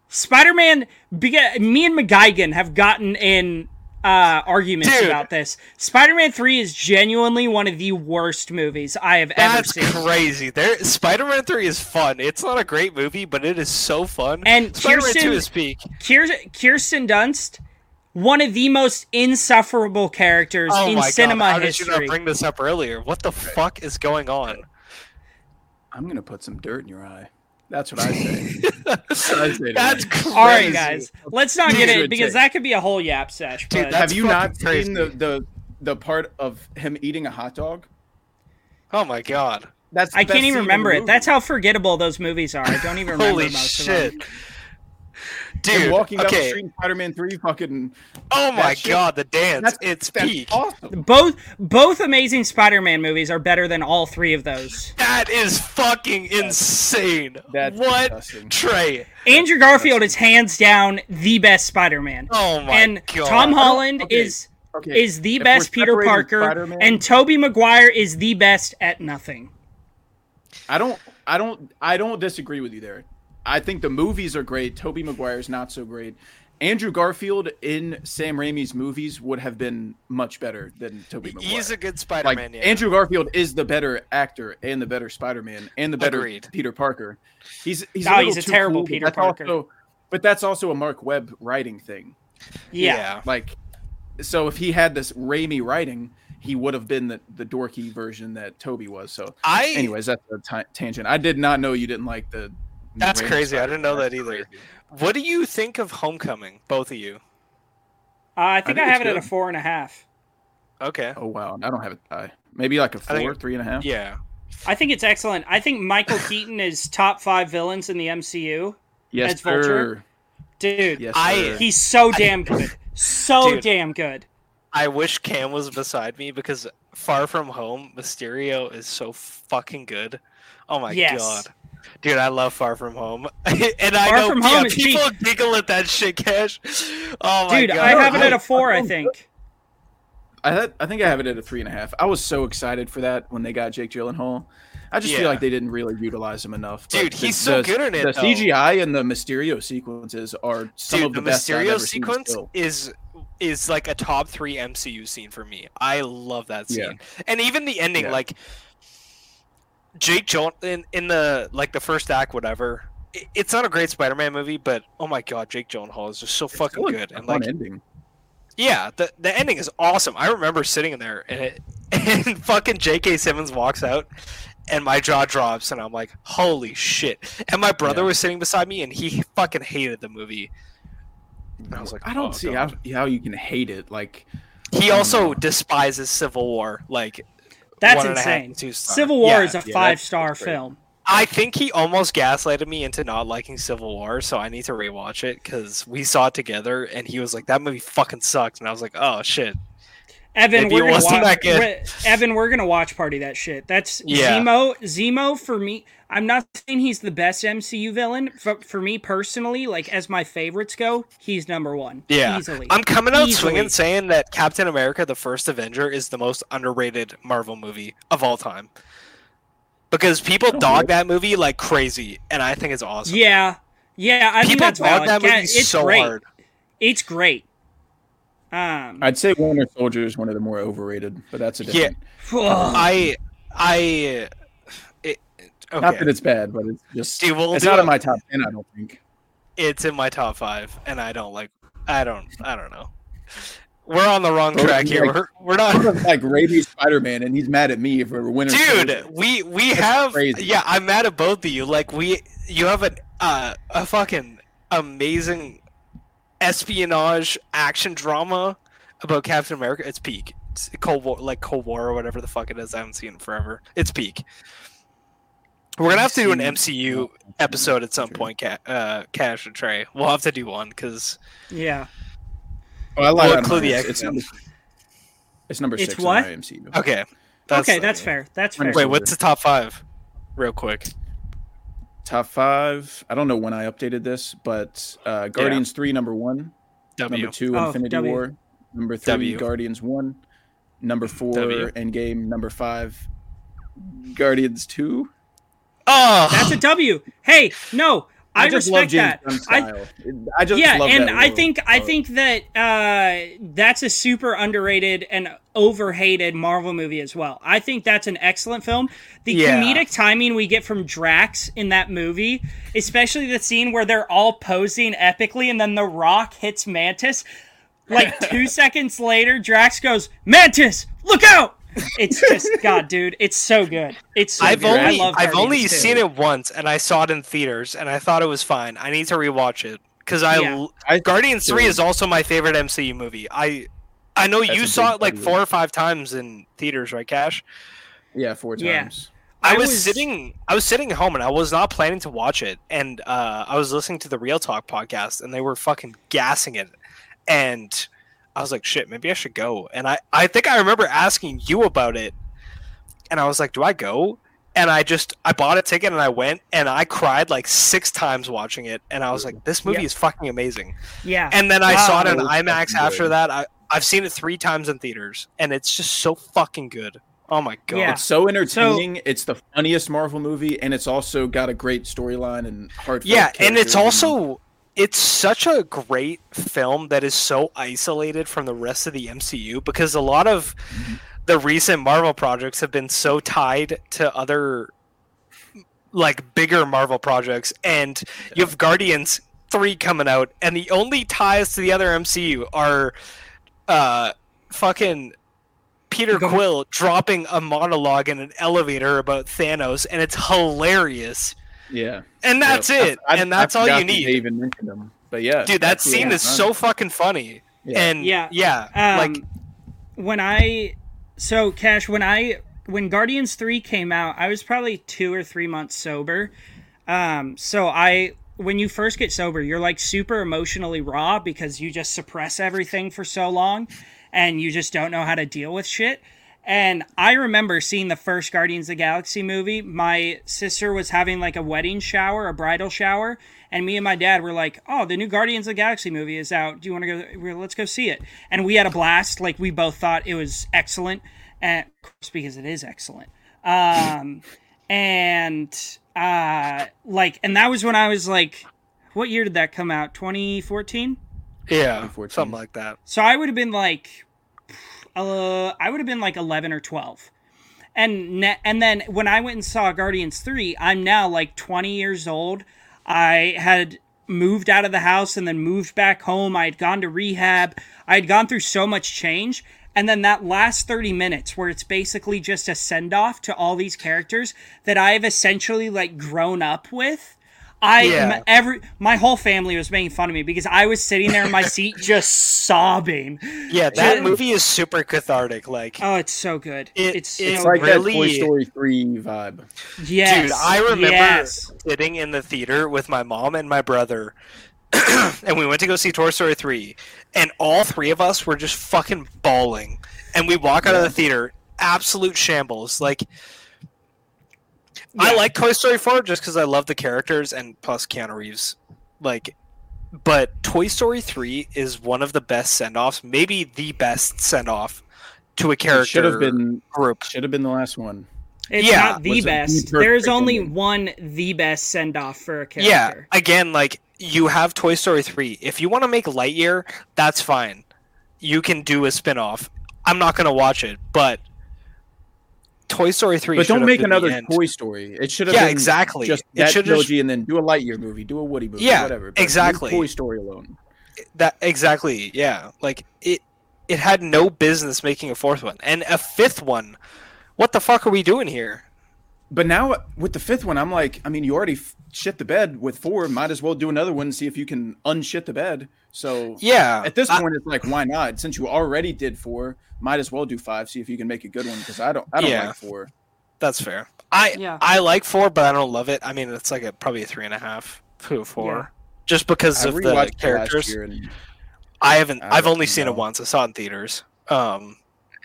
Spider-Man beca- me and McGuigan have gotten in uh, arguments Dude. about this. Spider-Man 3 is genuinely one of the worst movies I have ever seen. That's seen. crazy. There, Spider-Man Three is fun. It's not a great movie, but it is so fun. And Spider-Man Kirsten- Two is peak. Kier- Kirsten Dunst, one of the most insufferable characters Oh in my cinema god! How did you not bring this up earlier? What the fuck is going on? I'm gonna put some dirt in your eye. That's what I say. That's what I say That's crazy. All right, guys, let's not get it because take. that could be a whole yap sesh. Dude, but- that's Have you not fucking crazy. seen the, the the part of him eating a hot dog? Oh my god! That's I can't even remember it. That's how forgettable those movies are. I don't even remember Holy most shit, of them. Him dude! walking down the street in Spider-Man Three, fucking. Oh my shit- god, the dance! That's it's that's peak. awesome. Both both Amazing Spider-Man movies are better than all three of those. That is fucking insane. That's what, disgusting. Trey? Andrew Garfield is hands down the best Spider-Man. Oh my and god! Tom Holland okay. is Okay, is the if best Peter Parker, Spider-Man- and Tobey Maguire is the best at nothing. I don't, I don't, I don't disagree with you there. I think the movies are great. Tobey Maguire's not so great. Andrew Garfield in Sam Raimi's movies would have been much better than Tobey Maguire. He's a good Spider-Man. yeah. Andrew Garfield is the better actor and the better Spider-Man and the better Agreed. Peter Parker. He's he's No, a, oh, he's a terrible cool, Peter that's Parker. Also, but that's also a Marc Webb writing thing. Yeah. Like, so if he had this Raimi writing, he would have been the, the dorky version that Tobey was. So, I anyways, that's a tangent. I did not know you didn't like the. That's Raimi crazy. I Spider-Man. didn't know that either. crazy. What do you think of Homecoming, both of you? Uh, I think I, think have it's it at a four and a half. Okay. Oh wow, I don't have it. Uh, maybe like a I think- four, three and a half. Yeah. I think it's excellent. I think Michael Keaton is top five villains in the MCU. Yes, As Vulture? sir. Dude, Yes, I- he's so damn good. So Dude. damn good. I wish Cam was beside me because Far From Home, Mysterio is so fucking good. Oh my Yes. god. Dude, I love Far From Home. and I know From yeah, Home is people giggle at that shit, Cash. Oh my Dude, god. I have it at a four, I I- think. I had, I think I have it at a three and a half. I was so excited for that when they got Jake Gyllenhaal. I just Yeah. feel like they didn't really utilize him enough. But Dude, the- he's so the- good in it, The though. CGI and the Mysterio sequences are some Dude, of the, the, best I've Mysterio ever seen sequence still. is is like a top three MCU scene for me. I love that scene, Yeah. and even the ending, Yeah. like Jake Jones in, in the like the first act, whatever. it- it's not a great Spider-Man movie, but oh my god, Jake Gyllenhaal is just so fucking good, and like ending. Yeah, the the ending is awesome. I remember sitting in there and it, and fucking J.K. Simmons walks out and my jaw drops and I'm like, holy shit. And my brother Yeah. was sitting beside me and he fucking hated the movie. And I was like, I don't "Oh, see God." how how you can hate it. Like He also despises Civil War. Like That's one and a half, insane. two. Civil War Yeah. is a yeah, five star film. I think he almost gaslighted me into not liking Civil War, so I need to rewatch it because we saw it together, and he was like, "That movie fucking sucks," and I was like, "Oh shit." Evan, Maybe we're gonna watch. that good. we're- Evan, we're gonna watch party that shit. That's Yeah. Zemo. Zemo for me. I'm not saying he's the best MCU villain. For, for me personally, like as my favorites go, he's number one. Yeah, easily. I'm coming out Easily. swinging, saying that Captain America: The First Avenger is the most underrated Marvel movie of all time. Because people Oh, dog really? that movie like crazy, and I think it's awesome. Yeah, yeah. I think people that's dog valid. that Yeah, movie it's so great. hard. It's great. Um, I'd say Winter Soldier is one of the more overrated, but that's a Yeah. different. I, I, it, Not okay, that it's bad, but it's just Dude, we'll it's not it. in my top ten. I don't think. it's in my top five, and I don't like. I don't. I don't know. We're on the wrong Bro, track he's here. like- We're, we're not. like rabies Spider Man, and he's mad at me for Winter dude Soldier. we we That's have crazy. yeah i'm mad at both of you like we you have an uh a fucking amazing espionage action drama about captain america it's peak it's cold war like cold war or whatever the fuck it is i haven't seen it forever it's peak we're gonna have to do an mcu episode at some point Ca- uh cash and trey we'll have to do one because yeah. Oh, I lied We'll include mine. the It's, it's X-Men. number, it's number It's six what? on my MCU. okay okay, that's fair. That's fair. Wait, wait what's the top five real quick Top five. I don't know when I updated this, but uh, Guardians three, number one. w Number two, Oh, Infinity W. War. Number three, W. Guardians one. Number four, W. Endgame. Number five, Guardians two. oh That's a W. Hey, no, I, just respect love that. James I, Gunn style. I just yeah, love and that I think I think that uh, that's a super underrated and overhated Marvel movie as well. I think that's an excellent film. The Yeah. comedic timing we get from Drax in that movie, especially the scene where they're all posing epically, and then The Rock hits Mantis. Like two seconds later, Drax goes, "Mantis, look out!" It's just God, dude. It's so good. It's so I've good. I only love I've only too. seen it once, and I saw it in theaters, and I thought it was fine. I need to rewatch it because I, Yeah. l- I- Guardians Three is also my favorite MCU movie. I I know That's you saw it like part four or five times in theaters, right, Cash? yeah, four Yeah. times. I, I was, was- sitting I was sitting at home and I was not planning to watch it, and uh, I was listening to the Real Talk podcast, and they were fucking gassing it, and I was like, shit, maybe I should go. And I I think I remember asking you about it, and I was like, do I go? And I just I bought a ticket and I went and I cried like six times watching it, and I was like, this movie Yeah. is fucking amazing. Yeah, And then I saw it in IMAX after good. that. I I've seen it three times in theaters, and it's just so fucking good. Oh my god. Yeah. It's so entertaining. it's the funniest Marvel movie, and it's also got a great storyline and heartfelt. yeah and it's characters also it's such a great film that is so isolated from the rest of the mcu because a lot of the recent marvel projects have been so tied to other like bigger marvel projects. And you have guardians 3 coming out and the only ties to the other mcu are uh fucking peter quill dropping a monologue in an elevator about thanos and it's hilarious yeah, and that's Yeah. it, I- I- and that's I all you that They need, even mentioned them, but yeah, dude. That scene only is time. so fucking funny, Yeah. and Yeah. yeah, Um, like when I so Cash when I when Guardians 3 came out, I was probably 2 or 3 months sober. Um so I when you first get sober, you're like super emotionally raw because you just suppress everything for so long and you just don't know how to deal with shit. And I remember seeing the first Guardians of the Galaxy movie. My sister was having like a wedding shower, a bridal shower, and me and my dad were like, "Oh, the new Guardians of the Galaxy movie is out. Do you want to go? well, Let's go see it." And we had a blast. Like we both thought it was excellent, and of course, because it is excellent. Um, and uh, like, and that was when I was like, "What year did that come out? 2014." yeah, something like that. So I would have been like, uh, I would have been like eleven or twelve, and ne- and then when I went and saw Guardians three, I'm now like twenty years old. I had moved out of the house and then moved back home. I had gone to rehab. I had gone through so much change. And then that last 30 minutes where it's basically just a send off to all these characters that I've essentially like grown up with. I Yeah. m- every my whole family was making fun of me because I was sitting there in my seat just sobbing. Yeah, that Yeah. movie is super cathartic. Like, Oh, it's so good. It- it's it's It's so like that Toy Story 3 vibe. yes, dude, I remember yes. sitting in the theater with my mom and my brother, and we went to go see Toy Story 3, and all three of us were just fucking bawling. And we walk out of the theater, absolute shambles. Like, I like Toy Story 4 just because I love the characters and plus Keanu Reeves. Like, but Toy Story 3 is one of the best send offs, maybe the best send off to a It character should have been group. should have been the last one. It's Yeah, not the best. There's only ending. one the best send off for a character. Yeah, again, like you have Toy Story 3. If you want to make Lightyear, that's fine. You can do a spin off. I'm not going to watch it, but Toy Story 3 But don't make another. Toy Story. It should have Yeah, been exactly. just It that should just- trilogy and then do a Lightyear movie, do a Woody movie, Yeah, whatever. but exactly. Toy Story alone. That exactly, yeah. Like it it had no business making a fourth one. And a fifth one. What the fuck are we doing here? But now with the fifth one, I'm like, I mean, you already f- shit the bed with four. Might as well do another one and see if you can unshit the bed. So Yeah. at this I- point, it's like, why not? Since you already did four, might as well do five. See if you can make a good one because I don't, I don't Yeah. like four. that's fair. I Yeah. I like 4, but I don't love it. I mean, it's like a probably a three and a half to 4. Yeah. Just because I of the rewatched it last characters. and I haven't. I I've only don't seen it once. I saw it in theaters. Um,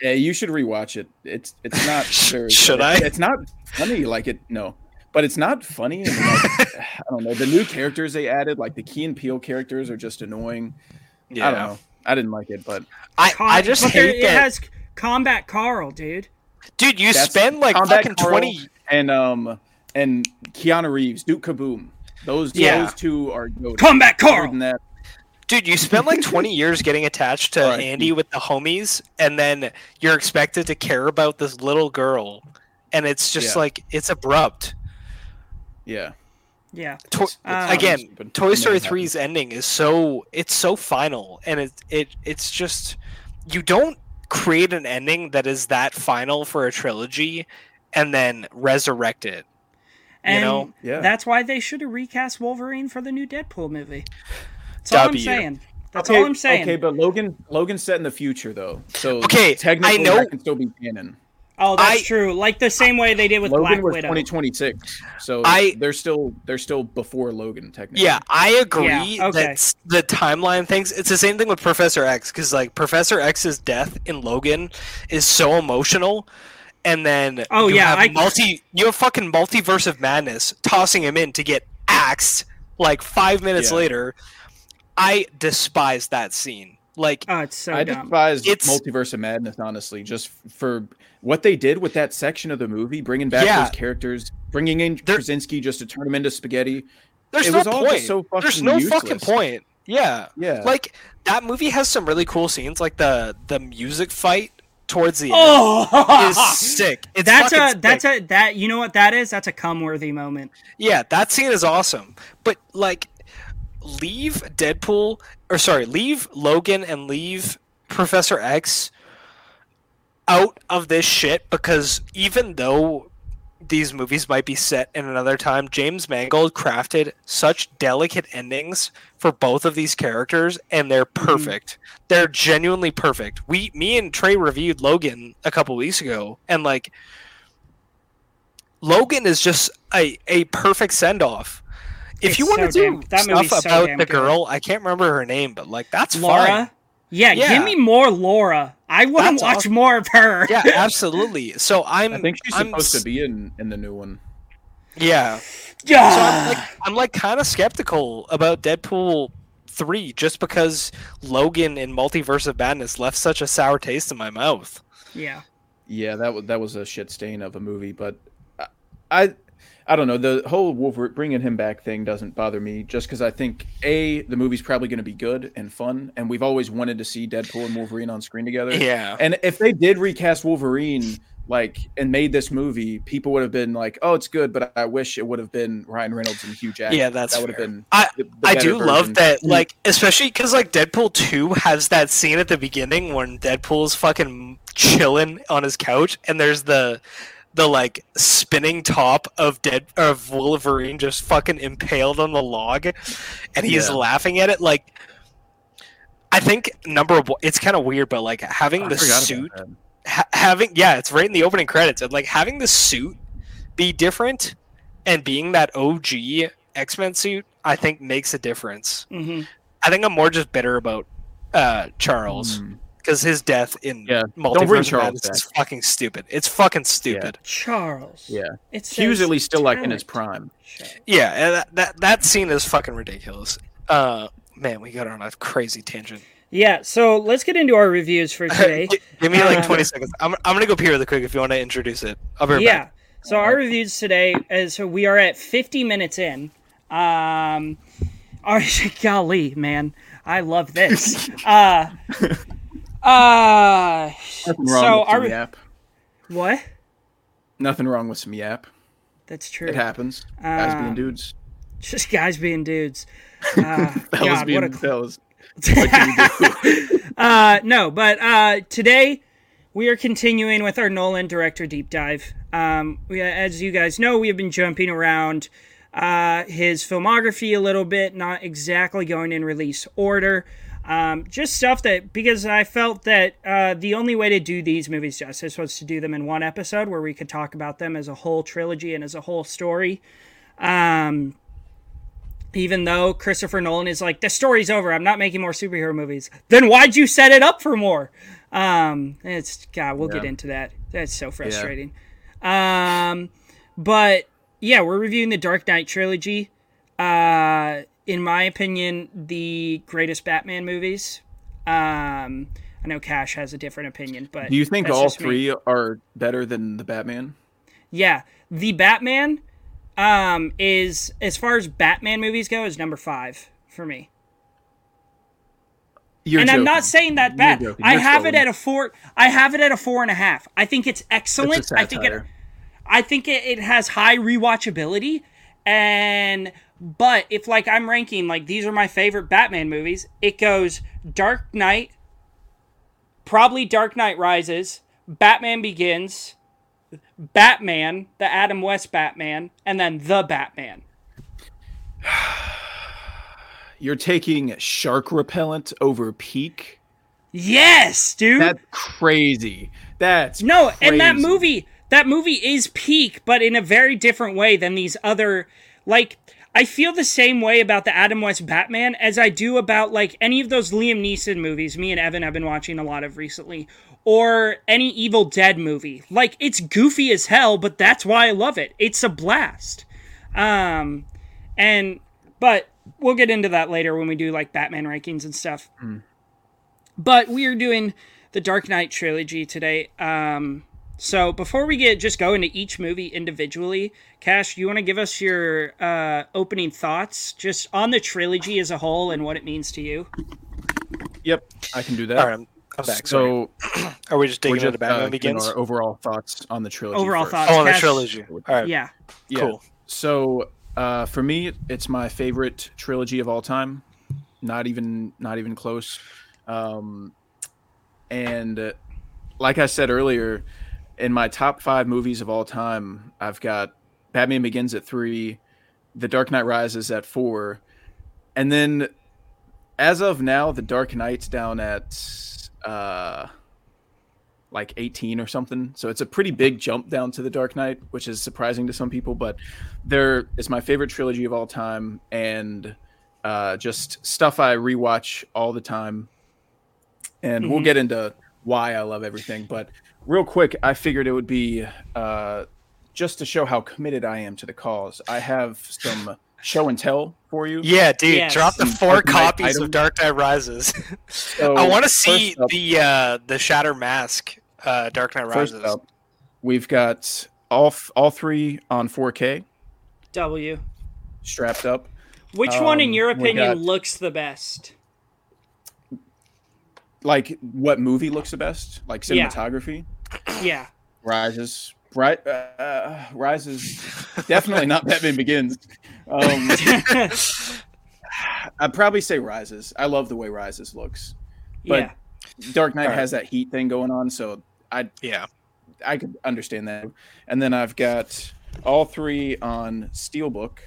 Yeah, you should rewatch it. It's it's not very Should good. I? It's not funny like it no, but it's not funny. And like, I don't know the new characters they added, like the Key and Peele characters, are just annoying. yeah, I don't know. I didn't like it, but I, I just but there- hate it has Combat Carl, dude. dude. You That's spend like Combat fucking Carl twenty. and um and Keanu Reeves, Duke Kaboom. Those Yeah. those two are goated. Combat Other Carl. than that, Dude, you spend like twenty years getting attached to Alright. Andy with the homies, and then you're expected to care about this little girl, and it's just Yeah. like it's abrupt. yeah. Yeah. To- It's- Um, again, stupid. Toy Story never 3's ending is so it's so final, and it it it's just you don't create an ending that is that final for a trilogy, and then resurrect it. And know? Yeah. that's why they should have recast Wolverine for the new Deadpool movie. That's all I'm saying. That's okay, all I'm saying. Okay, but Logan Logan's set in the future though. So Okay, technically I know- that can still be canon. oh, that's I- true. Like the same way they did with Logan Black was Widow. 2026. So I- they're still they're still before Logan technically. Yeah, I agree Yeah, okay. that the timeline things. It's the same thing with Professor X because like Professor X's death in Logan is so emotional, and then Oh, you yeah, have I- multi you have fucking multiverse of madness tossing him in to get axed like five minutes Yeah. later. I despise that scene. Like Oh, it's so I dumb. despise It's- Multiverse of Madness, honestly, just for what they did with that section of the movie, bringing back Yeah. those characters, bringing in There- Krasinski just to turn him into spaghetti. there's it no was all point. just so there's fucking no fucking point. Yeah. Yeah, Like that movie has some really cool scenes, like the the music fight towards the end oh, is sick. It's that's a fucking that's a that you know what that is? That's a cum worthy moment. Yeah, that scene is awesome. But like leave Deadpool or sorry, leave Logan and leave Professor X out of this shit because even though these movies might be set in another time, James Mangold crafted such delicate endings for both of these characters and they're mm-hmm. perfect. They're genuinely perfect. We me and Trey reviewed Logan a couple weeks ago and like Logan is just a, a perfect send off. If It's you want so to do that stuff movie's so about damn the good. girl, I can't remember her name, but like that's Laura. fine. Yeah, Yeah. give me more Laura. I want to watch awesome. more of her. Yeah, absolutely. So I'm I think she's I'm supposed to be in in the new one. Yeah. Yeah. So I'm like I'm like kind of skeptical about Deadpool 3 just because Logan in Multiverse of Madness left such a sour taste in my mouth. yeah. Yeah, that was that was a shit stain of a movie, but I, I, don't know. The whole Wolverine bringing him back thing doesn't bother me, just because I think a the movie's probably going to be good and fun, and we've always wanted to see Deadpool and Wolverine on screen together. Yeah. And if they did recast Wolverine, like and made this movie, people would have been like, "Oh, it's good," but I wish it would have been Ryan Reynolds and Hugh Jackman. Yeah, that's that would have been. I- the- the I do love that, like, especially because like Deadpool two has that scene at the beginning when Deadpool's fucking chilling on his couch, and there's the the like spinning top of dead of Wolverine just fucking impaled on the log, and he's Yeah. laughing at it. Like, I think number one, it's kind of weird, but like having I the suit ha- having yeah, it's right in the opening credits, and like having the suit be different and being that OG X Men suit, I think makes a difference. hmm I think I'm more just bitter about uh, Charles Mm. Because his death in Yeah, Multiverse don't bring Charles Madness is fucking stupid. It's fucking stupid. Charles. Yeah. It He was at least still like in his prime. Charles. Yeah, and that, that that scene is fucking ridiculous. Uh, man, we got on a crazy tangent. Yeah, so let's get into our reviews for today. Give me like Um, 20 seconds. I'm, I'm gonna go pee really quick if you want to introduce it. I'll be right yeah. back. So our reviews today is so we are at 50 minutes in. Um our golly, man. I love this. uh uh Nothing wrong so with some our yap. what? Nothing wrong with some yap. That's true. It happens. Guys being Um, dudes. Just guys being dudes. Uh, Fellas God, being what a fellas. uh, no, but uh, today we are continuing with our Nolan director deep dive. Um, we, as you guys know, we have been jumping around uh, his filmography a little bit, not exactly going in release order. Um, just stuff that because I felt that uh, the only way to do these movies justice was to do them in one episode where we could talk about them as a whole trilogy and as a whole story. Um, even though Christopher Nolan is like, the story's over. I'm not making more superhero movies. Then why'd you set it up for more? Um, it's God. We'll get into that. That's so frustrating. Um, but yeah, we're reviewing the Dark Knight trilogy. Uh, in my opinion, the greatest Batman movies. Um, I know Cash has a different opinion, but Do you think all just me. three are better than the Batman? Yeah, the Batman um is as far as Batman movies go is number 5 for me. You're and I'm not saying that You're bad. joking. I have it at a 4 I have it at a four and a half. I think it's excellent. I think it. I think it, it has high rewatchability and but if like I'm ranking like these are my favorite Batman movies, it goes Dark Knight, probably Dark Knight Rises, Batman Begins, Batman, the Adam West Batman, and then the Batman. You're taking shark repellent over peak. Yes, dude. That's crazy. That's No, and that movie, that movie is peak, but in a very different way than these other. Like, I feel the same way about the Adam West Batman as I do about like any of those Liam Neeson movies. Me and Evan have been watching a lot of recently, or any Evil Dead movie. Like, it's goofy as hell, but that's why I love it. It's a blast. Um, and but we'll get into that later when we do like Batman rankings and stuff. But we are doing the Dark Knight trilogy today. Um, so before we get just go into each movie individually, Cash, you want to give us your uh, opening thoughts just on the trilogy as a whole and what it means to you? Yep, I can do that. All right, I'm, I'm back. So, So are we just we're digging into just Batman uh, Begins? our overall thoughts on the trilogy. Overall first. thoughts. Oh, on the trilogy. All right, Yeah. Yeah. cool. So uh, for me, it's my favorite trilogy of all time. Not even not even close. Um, and uh, like I said earlier, in my top five movies of all time, I've got Batman Begins at three, The Dark Knight Rises at four, and then as of now, The Dark Knight's down at uh, like 18 or something. So it's a pretty big jump down to The Dark Knight, which is surprising to some people, but there is my favorite trilogy of all time and uh, just stuff I rewatch all the time. And we'll Mhm. get into why I love everything, but real quick, I figured it would be uh, just to show how committed I am to the cause. I have some show and tell for you. Yeah, dude, Yes. drop the four Dark copies items. of Dark Knight Rises. So I want to see up- the uh, the Shatter Mask, uh, Dark Knight First Rises. up, we've got all f- all three on 4K W. strapped up. Which one, in Um, your opinion, got- looks the best? Like what movie looks the best? Like cinematography. Yeah. Rises. Right, uh, Rises. Definitely not Batman Begins. Um, I'd probably say Rises. I love the way Rises looks. But yeah. Dark Knight Alright. has that heat thing going on, so I Yeah. I could understand that. And then I've got all three on Steelbook.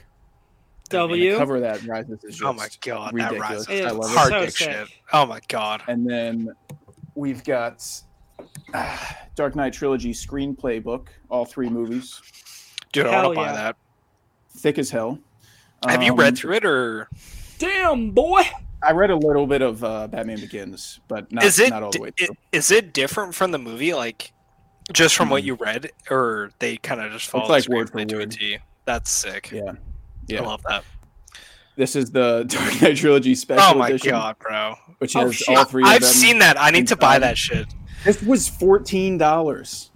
And the W. cover of that Rises is just Oh my god, that ridiculous. rises. I It's love Hard so dick sick. shit. Oh my god. And then we've got uh, Dark Knight trilogy screenplay book, all three movies, Dude, I want to buy that. thick as hell. Have you Um, read through it or Damn boy. I read a little bit of uh, Batman Begins, but not, is it not all the way through. is it different from the movie like just from what Mhm. you read or they kind of just follow like the word for screenplay to a That's sick. Yeah. yeah, I love that. This is the Dark Knight trilogy special Oh my edition, god, bro. which Oh, has shit. all three. of I've them. seen that. I need to buy inside. that shit. This was fourteen dollars.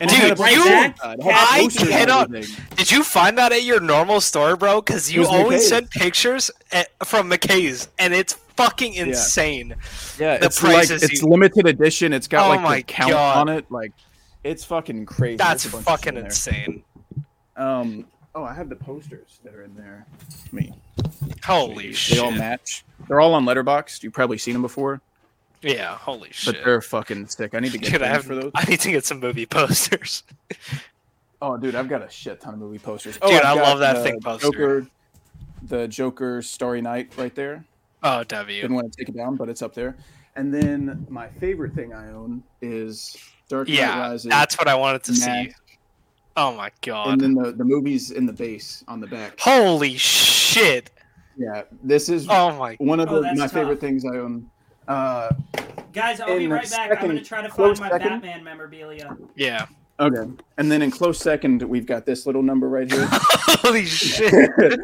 And Dude, had a bunch you- of inside. It had I cannot- Did you find that at your normal store, bro? Because you always McKay's. send pictures at, from McKay's, and it's fucking insane. Yeah, the it's like it's you- limited edition. It's got Oh like my the count God. on it. Like it's fucking crazy. That's There's a bunch of shit fucking insane. Um. Oh, I have the posters that are in there. Me. Holy They shit. They all match. They're all on Letterboxd. You've probably seen them before, yeah, holy shit. but they're fucking sick. I need to get Dude, I, have, for those. I need to get some movie posters. Oh, dude, I've got a shit ton of movie posters. Oh, dude, oh, I've I love that thing poster. Joker, the Joker Starry Night right there. Oh, W. Didn't want to take it down, but it's up there. And then my favorite thing I own is Dark Knight Yeah, Rises. that's what I wanted to see. Oh my god. and then the, the movies in the base on the back. Holy shit. Yeah, this is Oh my one of Oh, the, that's my tough. favorite things I own. Uh, Guys, I'll be right back. I'm gonna try to find my second. Batman memorabilia. yeah. okay, and then in close second, we've got this little number right here. Holy shit.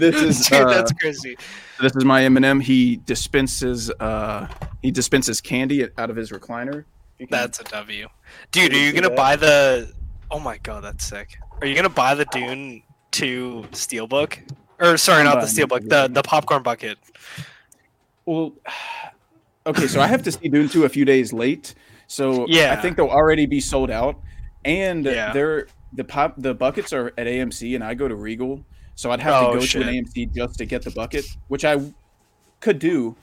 this is Dude, uh, that's crazy. this is my M&M. He dispenses uh he dispenses candy out of his recliner. Can- That's a W. Dude, are you you gonna that? buy the Oh my god, that's sick. Are you gonna buy the Dune 2 Steelbook? Or sorry, I'm not the Steelbook, the the popcorn bucket. well. Okay, so I have to see Dune two a few days late. So Yeah. I think they'll already be sold out, and Yeah. they're the pop the buckets are at AMC, and I go to Regal, so I'd have Oh, to go shit. to an AMC just to get the bucket, which I could do,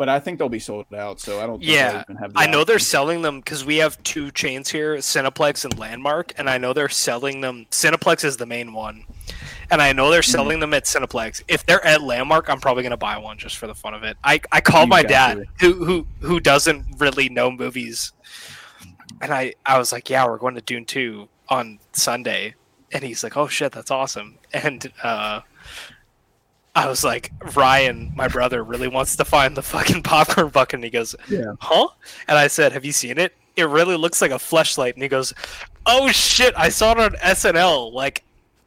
but I think they'll be sold out. So I don't. Yeah, I'll even have I know they're selling them because we have two chains here, Cineplex and Landmark, and I know they're selling them. Cineplex is the main one, and I know they're Mm-hmm. selling them at Cineplex. If they're at Landmark, I'm probably gonna buy one just for the fun of it. I, I called You my dad, who who who doesn't really know movies, and I I was like, yeah, we're going to Dune two on Sunday, and he's like, oh shit, that's awesome, and uh. I was like, Ryan, my brother, really wants to find the fucking popcorn bucket. And he goes, Yeah. huh? And I said, have you seen it? It really looks like a fleshlight. And he goes, oh shit, I saw it on SNL. Like,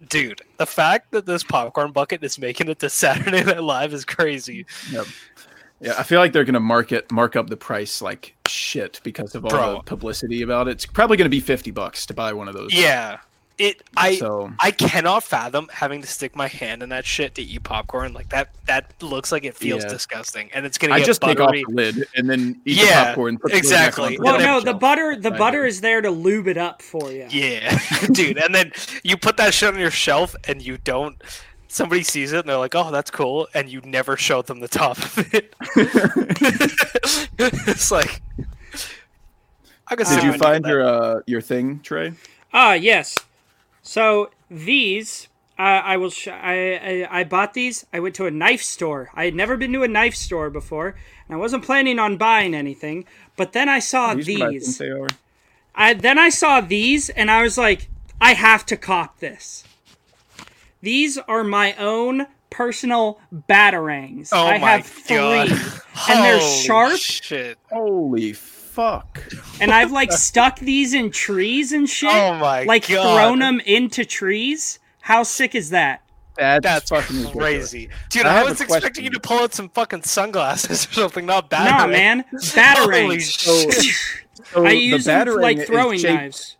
dude, the fact that this popcorn bucket is making it to Saturday Night Live is crazy. Yeah, I feel like they're gonna market mark up the price like shit because of all Bro. the publicity about it. It's probably gonna be fifty bucks to buy one of those. Yeah. It I So I cannot fathom having to stick my hand in that shit to eat popcorn. Like that that looks like it feels Yeah. disgusting. And it's gonna I get just take off the lid and then eat Yeah, the popcorn. put the lid back exactly. on, Well, no, the the shelf. butter the Right. butter is there to lube it up for you. Yeah, dude. And then you put that shit on your shelf and you don't. Somebody sees it and they're like, "Oh, that's cool," and you never show them the top of it. it's like, I can see Did you find do your uh your thing, Trey? Ah, yes. So these, uh, I will. Sh- I, I I bought these. I went to a knife store. I had never been to a knife store before, and I wasn't planning on buying anything. But then I saw These are what I think these. I then I saw these, and I was like, I have to cop this. These are my own personal batarangs. Oh I my have three, God. and they're sharp. Shit. Holy fuck! and I've like stuck these in trees and shit. Oh my like God. thrown them into trees. How sick is that? That's, That's fucking ridiculous. crazy, dude. I I, was expecting you to pull out some fucking sunglasses or something, not bad. Nah, man, batarang. batarangs. shit. So I the use them like throwing shaped- knives.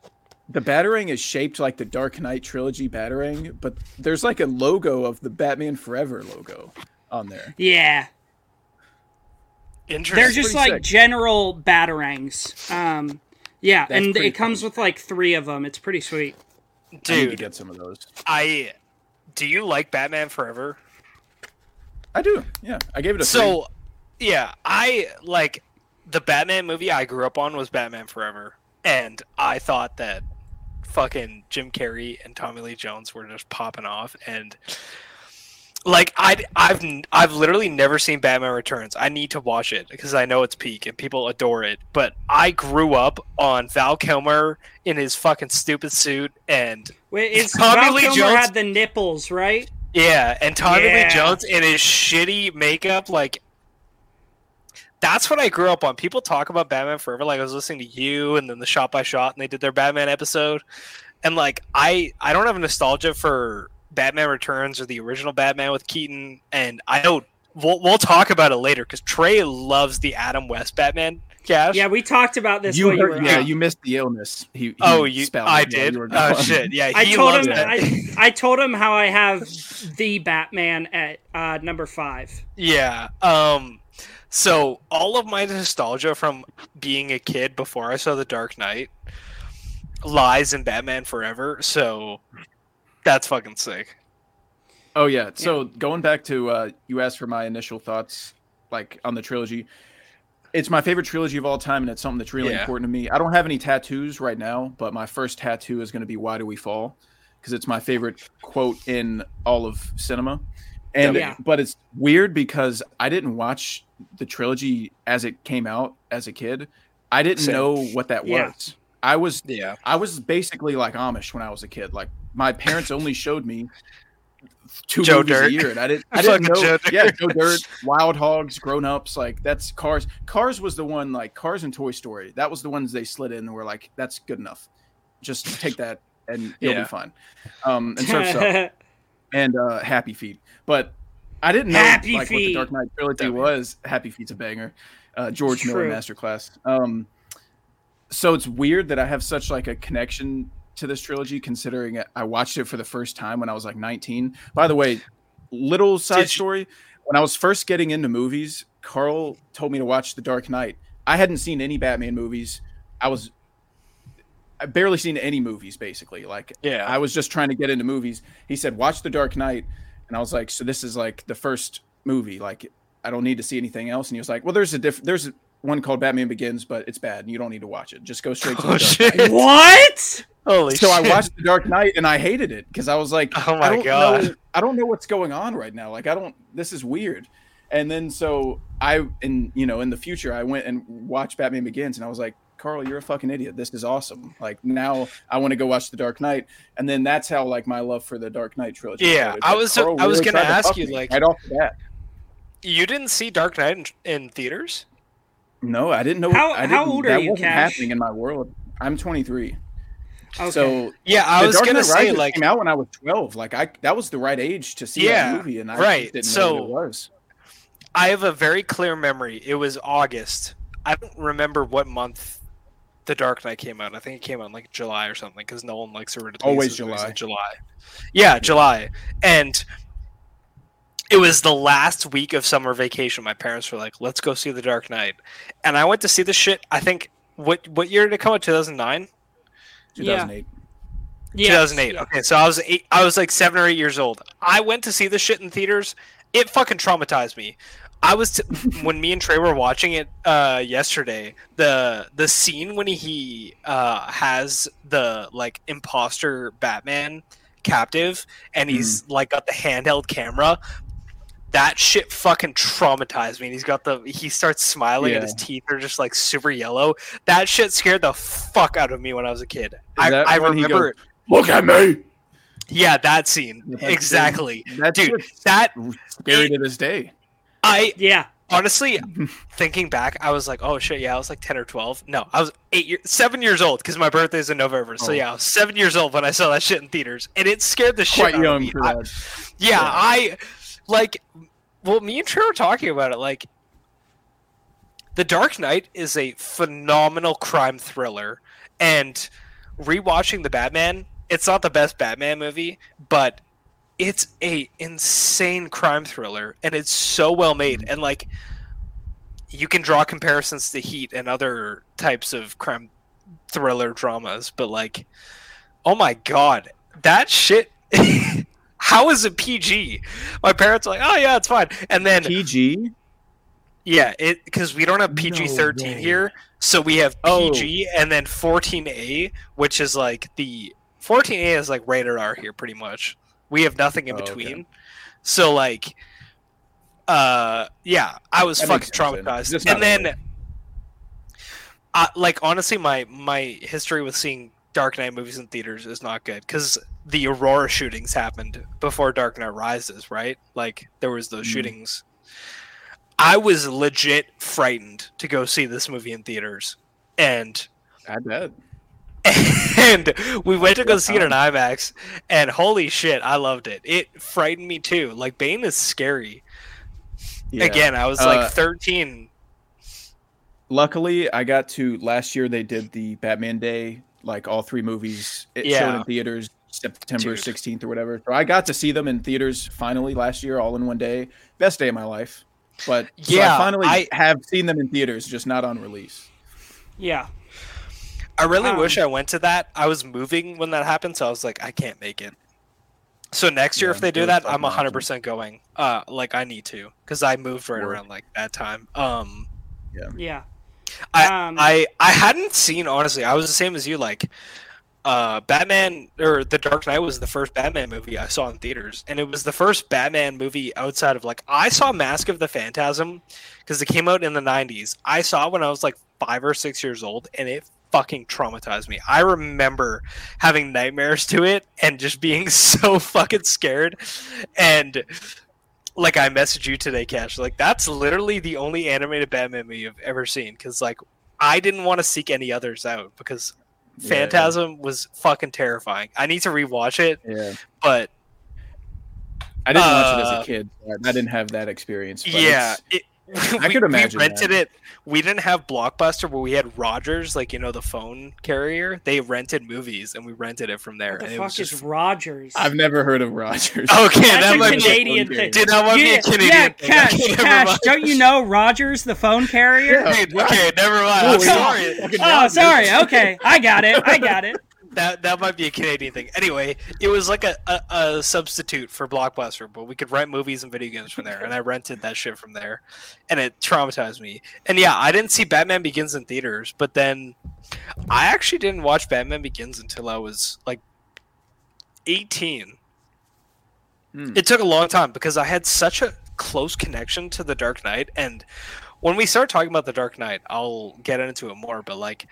The batarang is shaped like the Dark Knight trilogy batarang, but there's like a logo of the Batman Forever logo on there. Yeah, Interesting. they're just like sick. general batarangs. Um, Yeah, That's and it comes cool. with like three of them. It's pretty sweet. I need to Dude, get some of those. I do you like Batman Forever? I do. Yeah, I gave it a three. So, yeah, I like the Batman movie I grew up on was Batman Forever, and I thought that fucking Jim Carrey and Tommy Lee Jones were just popping off, and like I I've I've literally never seen Batman Returns. I need to watch it because I know it's peak and people adore it. But I grew up on Val Kilmer in his fucking stupid suit and Wait, it's Tommy Val Lee Kilmer Jones- had the nipples, right? Yeah, and Tommy Yeah. Lee Jones in his shitty makeup, like that's what I grew up on. People talk about Batman Forever, like I was listening to you and then the Shot by Shot, and they did their Batman episode, and like I I don't have a nostalgia for Batman Returns or the original Batman with Keaton, and I know we'll we'll talk about it later because Trey loves the Adam West Batman. Cash. Yeah, we talked about this you while you were yeah, out. you missed the illness. He, he Oh, you. spelled I did. you Oh shit! Yeah, I told him that. I, I told him how I have the Batman at uh, number five. Yeah. Um so all of my nostalgia from being a kid before I saw The Dark Knight lies in Batman Forever. So that's fucking sick. Oh yeah. So going back to uh, you asked for my initial thoughts, like on the trilogy. It's my favorite trilogy of all time, and it's something that's really Yeah. important to me. I don't have any tattoos right now, but my first tattoo is going to be "Why Do We Fall," because it's my favorite quote in all of cinema. And Yeah. but it's weird because I didn't watch the trilogy as it came out as a kid. I didn't Same. know what that Yeah. was. I was Yeah. I was basically like Amish when I was a kid. Like my parents only showed me two Joe movies Dirt. a year, and I didn't. I didn't know. Joe yeah, Dirt. Joe Dirt, Wild Hogs, Grown Ups. Like that's Cars. Cars was the one. Like Cars and Toy Story. That was the ones they slid in and were like, "That's good enough. Just take that and you'll Yeah. be fine." Um, and Surf's Up and uh, Happy Feet. But I didn't know Happy like what the Feet. Dark Knight trilogy was. Happy Feet's a banger. Uh, George Miller masterclass. Um, so it's weird that I have such like a connection to this trilogy, considering I watched it for the first time when I was like 19. By the way, little side story: when I was first getting into movies, Carl told me to watch The Dark Knight. I hadn't seen any Batman movies. I was I barely seen any movies basically. Like Yeah. I was just trying to get into movies. He said, "Watch The Dark Knight," and I was like, "So this is like the first movie. Like I don't need to see anything else." And he was like, "Well, there's a diff- there's one called Batman Begins, but it's bad, and you don't need to watch it. Just go straight to Oh The Dark oh, shit! Knight." what? Holy So I watched The Dark Knight and I hated it because I was like, Oh my I don't God. know, I don't know what's going on right now. Like I don't. This is weird. And then so I, in you know, in the future, I went and watched Batman Begins, and I was like, Carl, you're a fucking idiot. This is awesome. Like now, I want to go watch The Dark Knight, and then that's how like my love for the Dark Knight trilogy. Yeah, started. I was- Carl I was really gonna to ask you, like- right off the bat. You didn't see Dark Knight in, in theaters? No, I didn't know. How- I didn't, old are that you, wasn't Cash? happening in my world. I'm 23. Okay. So Yeah, I was Dark gonna Knight say Rises like came out when I was 12. Like I, that was the right age to see Yeah, that movie, and I right. didn't So- know what it was. I have a very clear memory. It was August. I don't remember what month The Dark Knight came out. I think it came out in like July or something because no one likes to release Always July. July. Yeah, July. And it was the last week of summer vacation. My parents were like, "Let's go see The Dark Knight," and I went to see the shit. I think what what year did it come out? Two thousand nine. 2008. Yes, 2008. yeah. Okay, so I was eight, I was like seven or eight years old. I went to see this shit in theaters. It fucking traumatized me. I was t- when me and Trey were watching it uh, yesterday. The the scene when he uh, has the like imposter Batman captive, and he's like got the handheld camera. That shit fucking traumatized me. And he's got the he starts smiling and his Yeah. teeth are just like super yellow. That shit scared the fuck out of me when I was a kid. I, I when he remember. Look at me. Yeah, that scene. Yeah, that exactly. That's Dude, that scary to this day. I Yeah. honestly thinking back, I was like, oh shit, yeah, I was like ten or twelve. No, I was eight years, seven years old because my birthday's in November. So Oh. yeah, I was seven years old when I saw that shit in theaters, and it scared the shit Quite out of me. for I- yeah, Yeah. I like. Well, me and Trey were talking about it. Like, The Dark Knight is a phenomenal crime thriller, and rewatching the Batman, it's not the best Batman movie, but it's a insane crime thriller, and it's so well made. And like, you can draw comparisons to Heat and other types of crime thriller dramas, but like, oh my god, that shit. How is it PG? My parents are like, oh yeah, it's fine. And then PG. yeah, it because we don't have PG thirteen way. here, so we have Oh. PG and then fourteen A, which is like the fourteen A is like rated R here, pretty much. We have nothing in Oh, okay. between. So like, uh, yeah, I was That fucking makes sense then. traumatized, and then, really. uh, like honestly, my my history with seeing Dark Knight movies in theaters is not good because the Aurora shootings happened before Dark Knight Rises, right? Like there was those Mm. shootings. I was legit frightened to go see this movie in theaters, and I bet. and we went to go see it in IMAX, and holy shit, I loved it. It frightened me too. Like Bane is scary. Yeah. Again, I was Uh, like 13. Luckily, I got to last year. They did the Batman Day, like all three movies. It showed in theaters September Dude. sixteenth or whatever. So I got to see them in theaters finally last year, all in one day. Best day of my life. But so Yeah, I finally I- have seen them in theaters, just not on release. Yeah. I really um, wish I went to that. I was moving when that happened, so I was like, I can't make it. So next year, Yeah, if they do that, I'm 100 percent going. Uh, like I need to, because I moved right Work. around like that time. Um, Yeah. I, Um, I I hadn't seen honestly. I was the same as you. Like, uh, Batman or The Dark Knight was the first Batman movie I saw in theaters, and it was the first Batman movie outside of like I saw Mask of the Phantasm because it came out in the '90s. I saw it when I was like five or six years old, and it fucking traumatized me. I remember having nightmares to it and just being so fucking scared, and like I messaged you today, Cash. Like that's literally the only animated Batman movie I've ever seen. Because like I didn't want to seek any others out because Yeah, Phantasm was fucking terrifying. I need to rewatch it, Yeah, but I didn't watch it as Uh, a kid. I didn't have that experience. But yeah, it's- it, I we, could imagine we rented that. it. We didn't have Blockbuster, but we had Rogers, like you know the phone carrier. They rented movies, and we rented it from there. What the and it fuck was is just Rogers? I've never heard of Rogers. okay. that That's a might be Canadian a- thing. Dude, that might be yeah, a Canadian yeah, thing. Cash, Okay, Cash, don't you know Rogers, the phone carrier? Yeah. Okay, never mind. Oh, I'm sorry. Oh, sorry. Okay, I got it. I got it. That that might be a Canadian thing. Anyway, it was like a, a, a substitute for Blockbuster, but we could rent movies and video games from there, and I rented that shit from there, and it traumatized me. And yeah, I didn't see Batman Begins in theaters, but then I actually didn't watch Batman Begins until I was like eighteen. Hmm. It took a long time because I had such a close connection to the Dark Knight, and when we start talking about the Dark Knight, I'll get into it more. But like,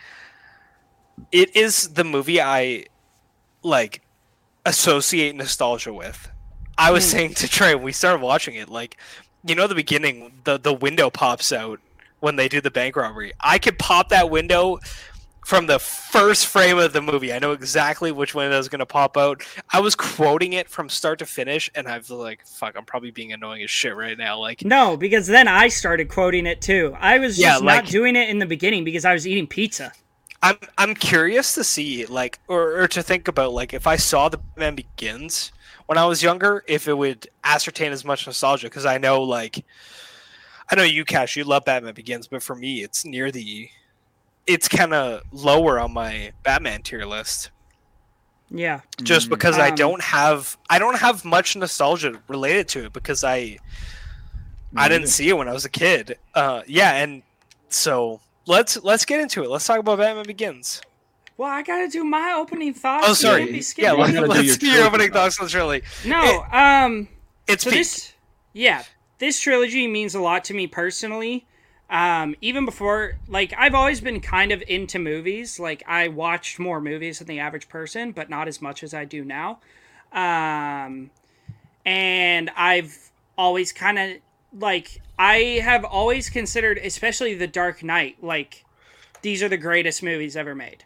it is the movie I like associate nostalgia with. I was Hmm. saying to Trey when we started watching it, like, you know, the beginning, the the window pops out when they do the bank robbery. I could pop that window from the first frame of the movie. I know exactly which window is going to pop out. I was quoting it from start to finish, and I was like, "Fuck, I'm probably being annoying as shit right now." Like, No, because then I started quoting it too. I was Yeah, just like- not doing it in the beginning because I was eating pizza. I'm I'm curious to see like or, or to think about like if I saw the Batman Begins when I was younger, if it would ascertain as much nostalgia because I know like I know you Cash, you love Batman Begins, but for me it's near the it's kind of lower on my Batman tier list Yeah. just Mm. because I Um, don't have I don't have much nostalgia related to it because I I didn't see it when I was a kid. Uh yeah, and so let's let's get into it. Let's talk about Batman Begins. Well, I gotta do my opening thoughts. Oh, sorry. can't be Yeah, let's, do let's your do your trilogy opening thoughts. thoughts on Shirley. no. Um. It's So this, yeah, this trilogy means a lot to me personally. Um, even before, like, I've always been kind of into movies. Like, I watched more movies than the average person, but not as much as I do now. Um, and I've always kind of like I have always considered, especially The Dark Knight, like these are the greatest movies ever made.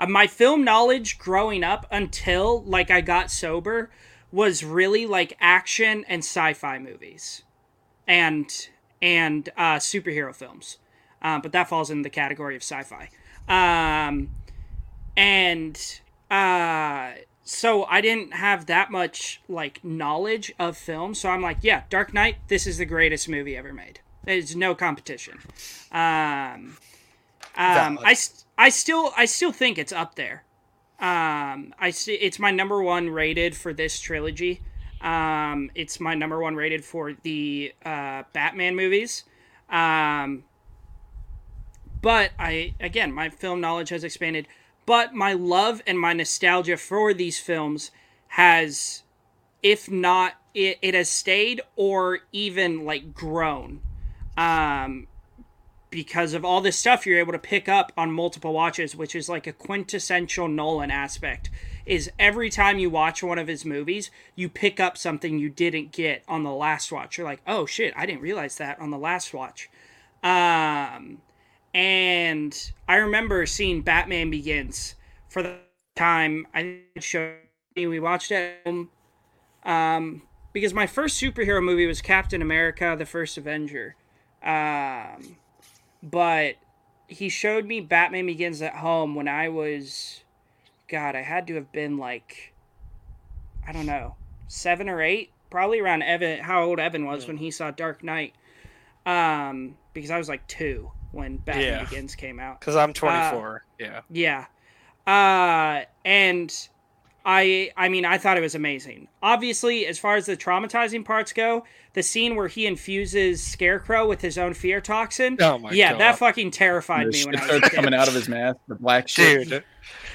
Uh, my film knowledge growing up until like I got sober was really like action and sci-fi movies, and and uh, superhero films, um, but that falls in the category of sci-fi. Um, and uh, so I didn't have that much like knowledge of film, so I'm like, yeah, Dark Knight, this is the greatest movie ever made. There's no competition. Um, Um, I, I still I still think it's up there. Um, I see it's my number one rated for this trilogy. Um, it's my number one rated for the uh, Batman movies. Um, but I again, my film knowledge has expanded. But my love and my nostalgia for these films has, if not, it, it has stayed or even like grown. Um, because of all this stuff you're able to pick up on multiple watches, which is like a quintessential Nolan aspect. Is every time you watch one of his movies, you pick up something you didn't get on the last watch. You're like, oh shit, I didn't realize that on the last watch. Um, and I remember seeing Batman Begins for the time I showed me. We watched it home, um, because my first superhero movie was Captain America: The First Avenger. Um, but he showed me Batman Begins at home when I was, God, I had to have been like, I don't know, seven or eight, probably around Evan, how old Evan was when he saw Dark Knight. Um, because I was like two when Batman Yeah. Begins came out. Because I'm 24. yeah. Yeah. Uh, and I I mean I thought it was amazing. Obviously, as far as the traumatizing parts go, the scene where he infuses Scarecrow with his own fear toxin. Oh my yeah, god. that fucking terrified The me shit when I was starts coming out of his mouth, the black shit. Dude.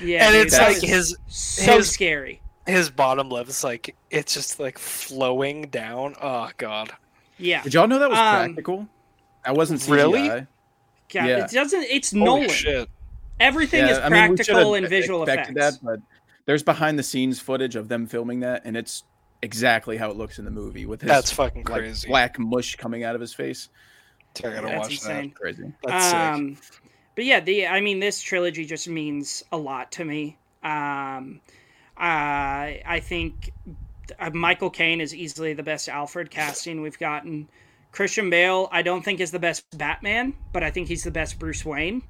Yeah, and dude, it's like his so his- scary. his bottom lip is like it's just like flowing down. Oh god. Yeah. Did y'all know that was Um, practical? That wasn't CGI. Really? God, yeah. it doesn't. It's Holy Nolan. shit. Everything is I mean, we practical should've and visual expected effects. That, but there's behind the scenes footage of them filming that, and it's exactly how it looks in the movie with his That's fucking like, crazy. black mush coming out of his face. I gotta That's watch insane. Crazy. that. That's sick. um, but yeah, the I mean, this trilogy just means a lot to me. Um, I I think uh, Michael Caine is easily the best Alfred casting we've gotten. Christian Bale, I don't think is the best Batman, but I think he's the best Bruce Wayne.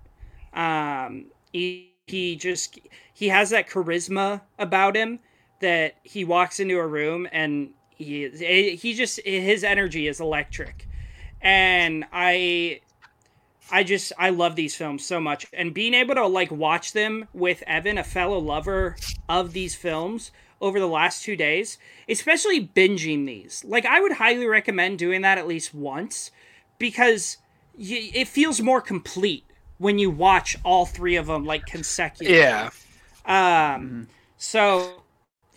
Um, he he just he has that charisma about him that he walks into a room and he he just his energy is electric, and I I just I love these films so much and being able to like watch them with Evan, a fellow lover of these films over the last 2 days, especially binging these. Like I would highly recommend doing that at least once because y- it feels more complete when you watch all three of them like consecutively. yeah. Um so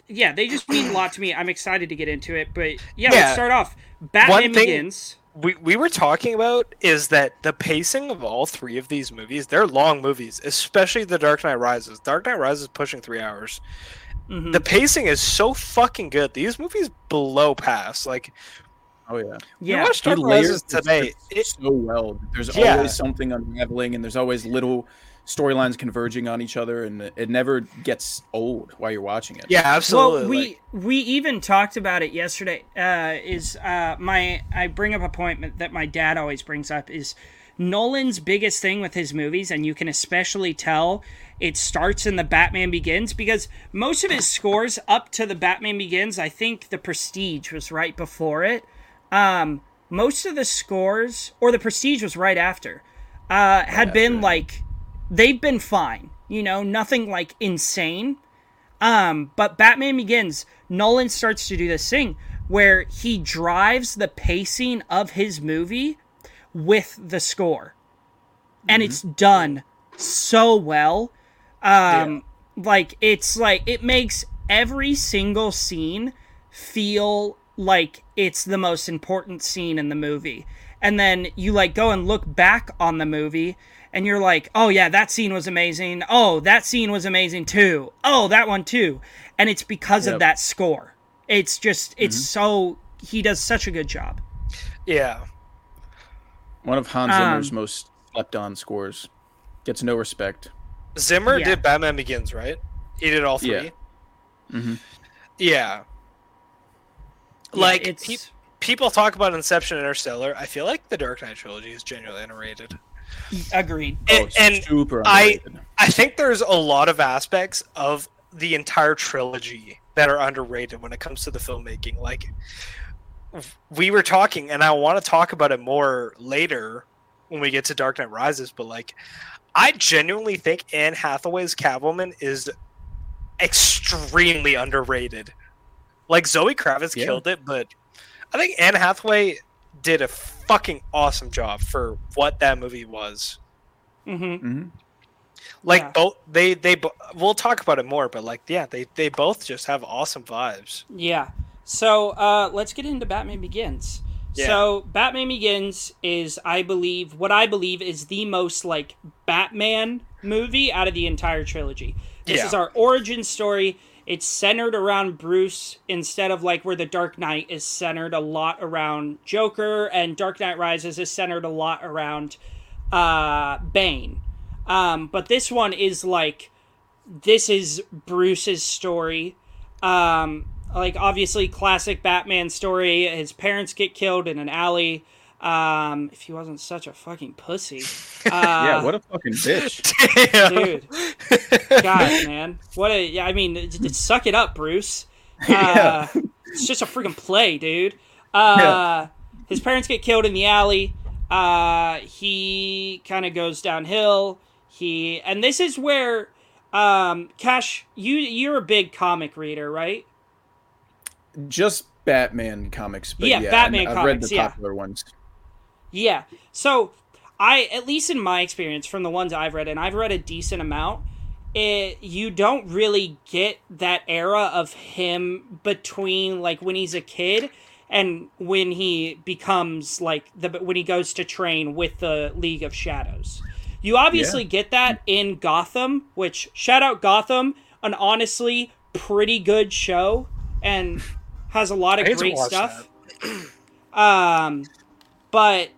yeah, they just mean a lot to me. I'm excited to get into it, but yeah, Yeah. let's start off. Batman One thing- Begins. we, we were talking about is that the pacing of all three of these movies, they're long movies, especially The Dark Knight Rises. Dark Knight Rises is pushing three hours. Mhm. The pacing is so fucking good. These movies blow past. Like, Oh yeah. yeah. you watch Dark layers Rises today. script It, so well. There's Yeah. always something unraveling, and there's always little storylines converging on each other, and it never gets old while you're watching it. yeah, absolutely. Well, we like- we even talked about it yesterday. Uh, is uh, my I bring up a point that my dad always brings up is Nolan's biggest thing with his movies, and you can especially tell it starts in the Batman Begins because most of his scores up to the Batman Begins, I think the Prestige was right before it. Um, most of the scores, or the Prestige was right after, uh, had been like they've been fine. You know, nothing like insane. Um, but Batman Begins, Nolan starts to do this thing where he drives the pacing of his movie with the score. And it's done so well. Um like it's like it makes every single scene feel like it's the most important scene in the movie. And then you like go and look back on the movie and you're like, "Oh yeah, that scene was amazing. Oh, that scene was amazing too. Oh, that one too." And it's because of that score. It's just it's so he does such a good job. yeah. One of Hans Um, Zimmer's most slept on scores. Gets no respect. Zimmer Yeah. did Batman Begins, right? He did all three. Yeah. Mhm. Yeah. Yeah, Like it's pe- people talk about Inception, Interstellar. I feel like the Dark Knight trilogy is genuinely underrated. agreed. And, oh, and super I- I think there's a lot of aspects of the entire trilogy that are underrated when it comes to the filmmaking. Like we were talking, and I want to talk about it more later when we get to Dark Knight Rises. But like, I genuinely think Anne Hathaway's Catwoman is extremely underrated. Like Zoe Kravitz Yeah. killed it, but I think Anne Hathaway did a fucking awesome job for what that movie was. hmm hmm Like Yeah. both they they we'll talk about it more, but like yeah, they they both just have awesome vibes. Yeah. So uh, let's get into Batman Begins. Yeah. So Batman Begins is, I believe, what I believe is the most like Batman movie out of the entire trilogy. This Yeah. is our origin story. It's centered around Bruce instead of like where the Dark Knight is centered a lot around Joker and Dark Knight Rises is centered a lot around uh, Bane. Um, but this one is like this is Bruce's story. Um, like obviously classic Batman story. His parents get killed in an alley. Um, if he wasn't such a fucking pussy. Uh, yeah, what a fucking bitch. dude. God, man, what a yeah. I mean, it- it- suck it up, Bruce. Uh, It's just a freaking play, dude. Uh, Yeah. His parents get killed in the alley. Uh, he kind of goes downhill. He and this is where, um, Cash, you you're a big comic reader, right? Just Batman comics, but Yeah, yeah, Batman I've read comics, the yeah. popular ones. Yeah. So I, at least in my experience, from the ones I've read, and I've read a decent amount, it you don't really get that era of him between like when he's a kid and when he becomes like the when he goes to train with the League of Shadows. You obviously get that in Gotham, which shout out Gotham, an honestly pretty good show and has a lot of great stuff. Um, but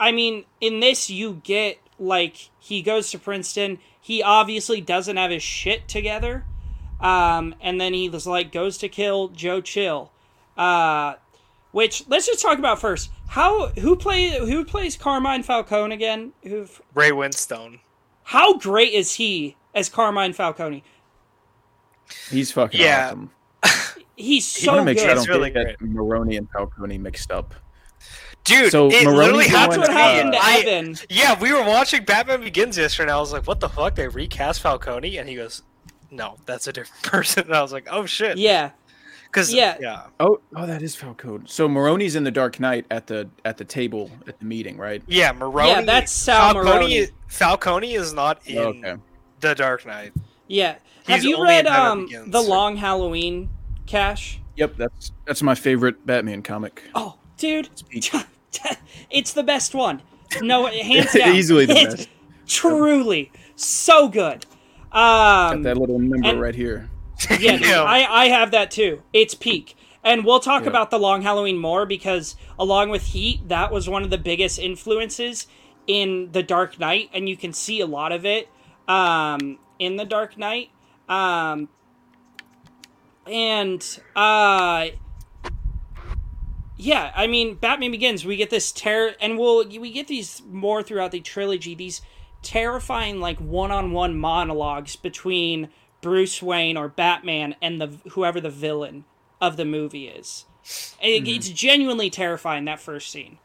I mean, in this, you get like he goes to Princeton. He obviously doesn't have his shit together. Um, and then he was like goes to kill Joe Chill. Uh, which let's just talk about first. How who play who plays Carmine Falcone again? Who? Ray Winstone. How great is he as Carmine Falcone? He's fucking Yeah. awesome. He's I want so to make good. sure I don't really get Maroni and Falcone mixed up. Dude, So it Maroni's literally the That's what happened happened to to me. I- Evan. Yeah, we were watching Batman Begins yesterday, and I was like, "What the fuck?" They recast Falcone, and he goes, "No, that's a different person." And I was like, "Oh shit!" Yeah, because Yeah. yeah, Oh, oh, that is Falcone. So Maroni's in the Dark Knight at the at the table at the meeting, right? yeah, Maroni. Yeah, that's Sal Falcone. Maroni. Falcone is not in Oh, okay. the Dark Knight. yeah. Have He's you read um Begins. the Long Halloween, Cash? Yep, that's that's my favorite Batman comic. Oh, dude, peak. it's the best one. No, hands down, Easily the It's best. Truly, so good. Got Um, that little number and- right here. yeah, dude, I I have that too. It's peak. And we'll talk Yeah. about the Long Halloween more because along with Heat, that was one of the biggest influences in the Dark Knight, and you can see a lot of it um, in the Dark Knight. Um, and uh, yeah, I mean, Batman Begins. We get this terror, and we'll we get these more throughout the trilogy. These terrifying, like one-on-one monologues between Bruce Wayne or Batman and the whoever the villain of the movie is. It, It's genuinely terrifying that first scene,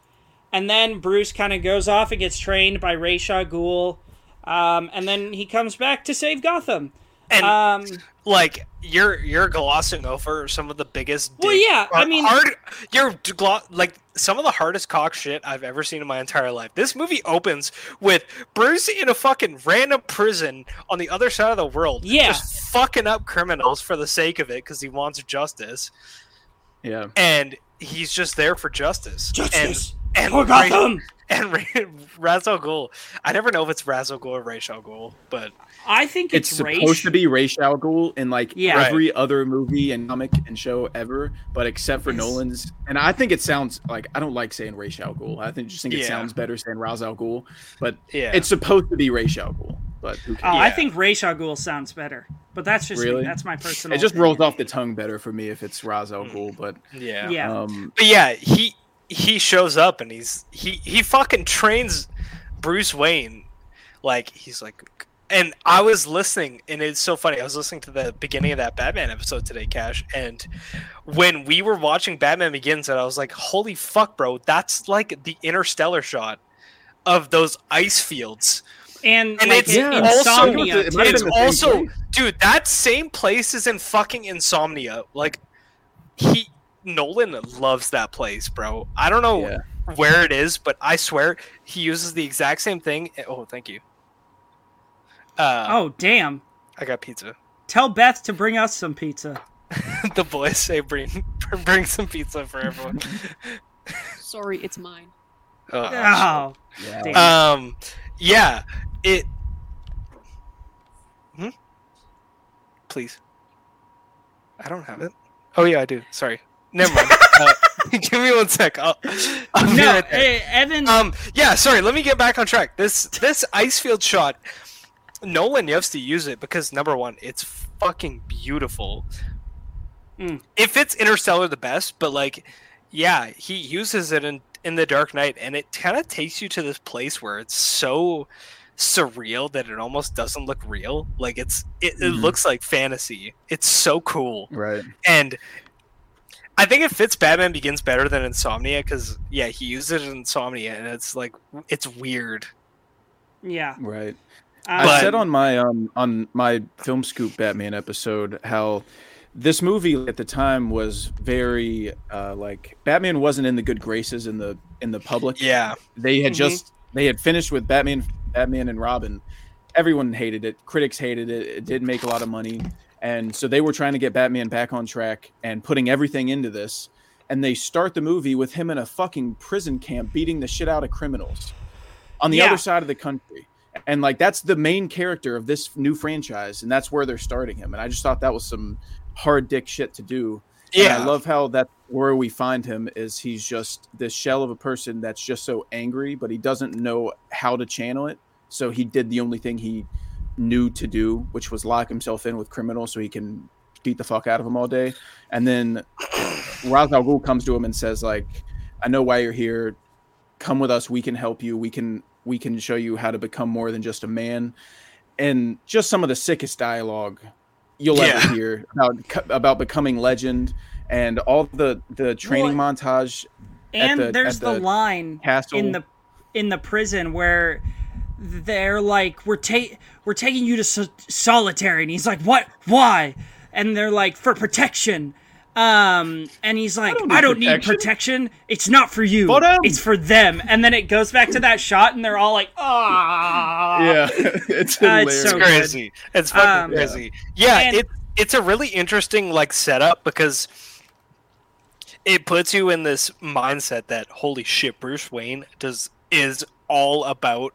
and then Bruce kind of goes off and gets trained by Ra's al Ghul, um, and then he comes back to save Gotham. And Um, like you're you're glossing over some of the biggest. Well, dick- yeah, I mean- hard. You're glo- like some of the hardest cock shit I've ever seen in my entire life. This movie opens with Bruce in a fucking random prison on the other side of the world, Yeah. just fucking up criminals for the sake of it because he wants justice, Yeah. and he's just there for justice. justice and for and Ra- Gotham. and Ra- Ra's Ghul. I never know if it's Ra's al Ghul or Ra's al Ghul, but I think It's, it's, supposed Ra's. to be Ra's al Ghul in like Yeah. every other movie and comic and show ever, but except for Yes. Nolan's. And I think it sounds like I don't like saying Ra's al Ghul. I think just think it Yeah. sounds better saying Ra's al Ghul, but yeah, it's supposed to be Ra's al Ghul. But who Oh, cares? I think Ra's al Ghul sounds better, but that's just me. Really? That's my personal. it just rolls off the tongue better for me if it's Ra's al Ghul. But yeah, Yeah. um, But yeah, he he shows up and he's he he fucking trains Bruce Wayne. Like he's like and I was listening and it's so funny. I was listening to the beginning of that Batman episode today, Cash, and when we were watching Batman Begins and I was like, "Holy fuck, bro, that's like the interstellar shot of those ice fields." and, And like it's in- also- insomnia. it might it's been the same also dude that same place is in fucking insomnia like he nolan loves that place bro i don't know Yeah. where it is but i swear he uses the exact same thing oh thank you uh oh damn! i got pizza Tell Beth to bring us some pizza. the boys say bring bring some pizza for everyone Sorry, it's mine. oh, Oh, Yeah. damn. um yeah it hmm? please i don't have it oh yeah i do sorry never mind uh, give me one sec I'll, I'll no, right there. eh, Evan. um yeah sorry let me get back on track this this ice field shot nolan loves to use it because number one it's fucking beautiful Mm. it fits interstellar the best but like yeah he uses it in in the dark knight and it kind of takes you to this place where it's so surreal that it almost doesn't look real like it's it, it Mhm. looks like fantasy it's so cool Right. and I think it fits Batman Begins better than Insomnia because yeah, he used it in Insomnia, and it's like it's weird. yeah. Right. Um, I said on my um on my film scoop Batman episode how this movie at the time was very uh like Batman wasn't in the good graces in the in the public. Yeah, They had Mhm. just they had finished with Batman Batman and Robin. Everyone hated it. Critics hated it. It didn't make a lot of money. And so they were trying to get Batman back on track and putting everything into this. And they start the movie with him in a fucking prison camp beating the shit out of criminals on the Yeah. other side of the country. And like that's the main character of this new franchise, and that's where they're starting him. And I just thought that was some hard dick shit to do. And yeah, I love how that where we find him is he's just this shell of a person that's just so angry, but he doesn't know how to channel it. So he did the only thing he knew to do, which was lock himself in with criminals so he can beat the fuck out of them all day. And then Ra's al Ghul comes to him and says, like, I know why you're here. Come with us. We can help you. We can we can show you how to become more than just a man. And just some of the sickest dialogue you'll Yeah. ever hear about about becoming legend and all the the training Well, montage and the- there's the, the line castle. in the in the prison where they're like we're ta- we're taking you to so- solitary and he's like what why and they're like for protection um and he's like don't i don't, need protection." protection it's not for you For them." it's for them and then it goes back to that shot and they're all like ah yeah, it's Uh, it's hilarious. it's so crazy. It's fucking Um, crazy. Yeah, and- it it's a really interesting like setup because it puts you in this mindset that holy shit, Bruce Wayne does is all about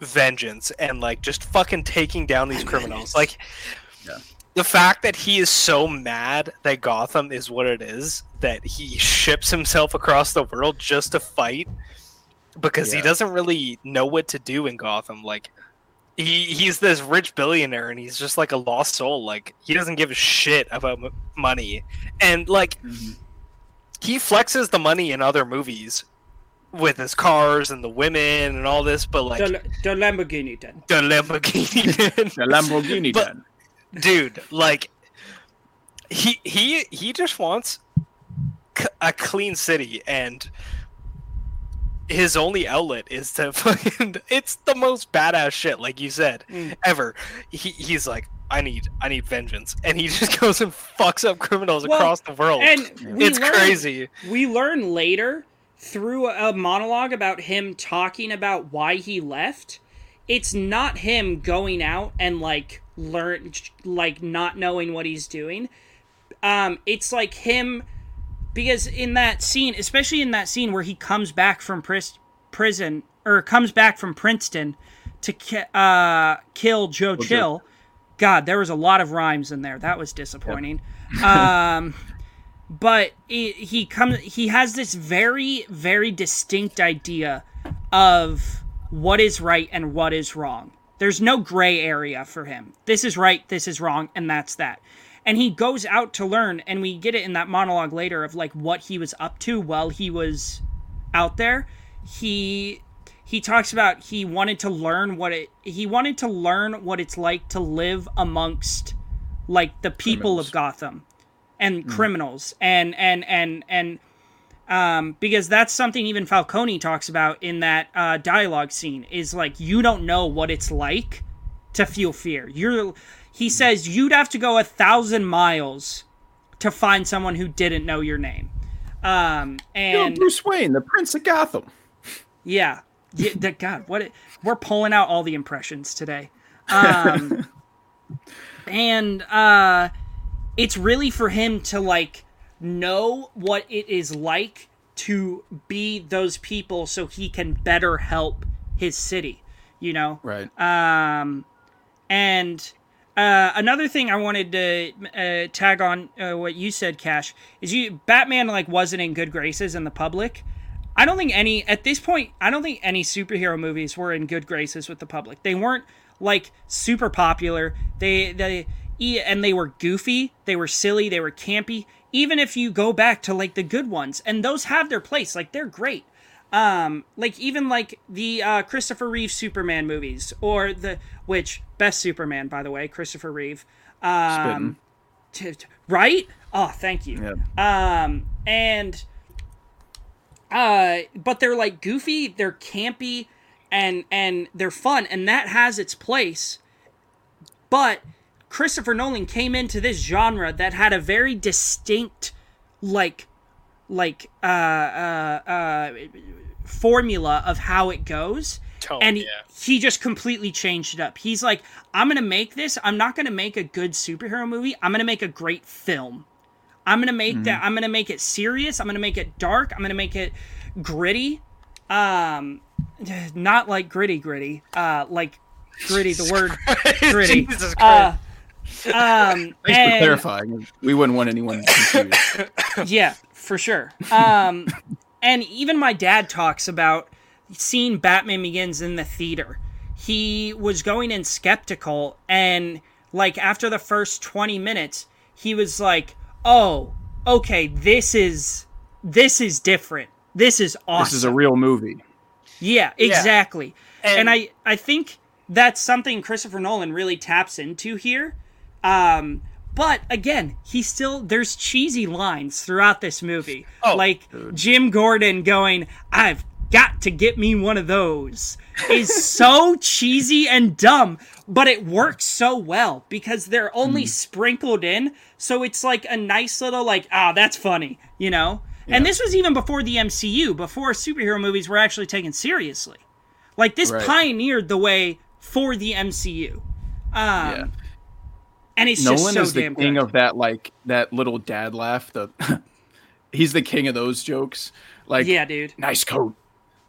vengeance and like just fucking taking down these criminals. Like Yeah. the fact that he is so mad that Gotham is what it is, that he ships himself across the world just to fight because he doesn't really know what to do in Gotham. Like he he's this rich billionaire and he's just like a lost soul. Like he doesn't give a shit about m- money. And like Mhm. he flexes the money in other movies with his cars and the women and all this, but like the, the lamborghini then. The Lamborghini, The Lamborghini But- then. dude, like he he he just wants c- a clean city and his only outlet is to fucking it's the most badass shit like you said Mm. ever. He, he's like i need i need vengeance and he just goes and fucks up criminals Well, across the world. and it's learn- crazy. we learn later through a monologue about him talking about why he left. It's not him going out and like learn like not knowing what he's doing. Um it's like him because in that scene especially in that scene where he comes back from pris- prison or comes back from princeton to ki- uh kill joe Joe. chill god there was a lot of rhymes in there. That was disappointing. Um but it, he comes he has this very very distinct idea of what is right and what is wrong. There's no gray area for him. This is right this is wrong and that's that. And he goes out to learn and we get it in that monologue later of like what he was up to while he was out there. He he talks about he wanted to learn what it he wanted to learn what it's like to live amongst like the people Criminals. of Gotham and criminals and and and and um, because that's something even Falcone talks about in that uh, dialogue scene. Is like you don't know what it's like to feel fear. You're, he says, you'd have to go a thousand miles to find someone who didn't know your name. Um, Yo, and Bruce Wayne, the Prince of Gotham. yeah, yeah the, God, what it, we're pulling out all the impressions today. Um, and uh, it's really for him to like know what it is like to be those people, so he can better help his city. You know, Right. um, and uh, another thing I wanted to uh, tag on uh, what you said, Cash, is you Batman like wasn't in good graces in the public. I don't think any at this point. I don't think any superhero movies were in good graces with the public. They weren't like super popular. They they and they were goofy. They were silly. They were campy. Even if you go back to like the good ones, and those have their place. Like they're great um like even like the uh christopher reeve superman movies or the which best superman by the way christopher reeve um t- t- right oh thank you Yeah. um and uh but they're like goofy they're campy and and they're fun and that has its place but christopher nolan came into this genre that had a very distinct like like uh uh uh formula of how it goes. Tone, and yeah. he, he just completely changed it up. He's like i'm gonna make this. I'm not gonna make a good superhero movie. I'm gonna make a great film. I'm gonna make that i'm gonna make it serious. I'm gonna make it dark. I'm gonna make it gritty. Um not like gritty gritty. Uh like gritty the word gritty. Jesus uh Christ. Um Thanks for clarifying. We wouldn't want anyone confused. yeah, for sure. Um, and even my dad talks about seeing Batman Begins in the theater. He was going in skeptical, and like after the first twenty minutes, he was like, "Oh, okay, this is this is different. This is awesome. This is a real movie. Yeah, exactly. And, And- I I think that's something Christopher Nolan really taps into here. Um but again, he still there's cheesy lines throughout this movie. Oh, like Jim Gordon going, "I've got to get me one of those." is so cheesy and dumb, but it works so well because they're only sprinkled in, so it's like a nice little like, "Ah, that's funny," you know? And this was even before the MCU, before superhero movies were actually taken seriously. Like this Right. pioneered the way for the MCU. Um, yeah. And it's just Nolan so is the damn king good. of that like that little dad laugh. The he's the king of those jokes. Like yeah, dude. nice coat.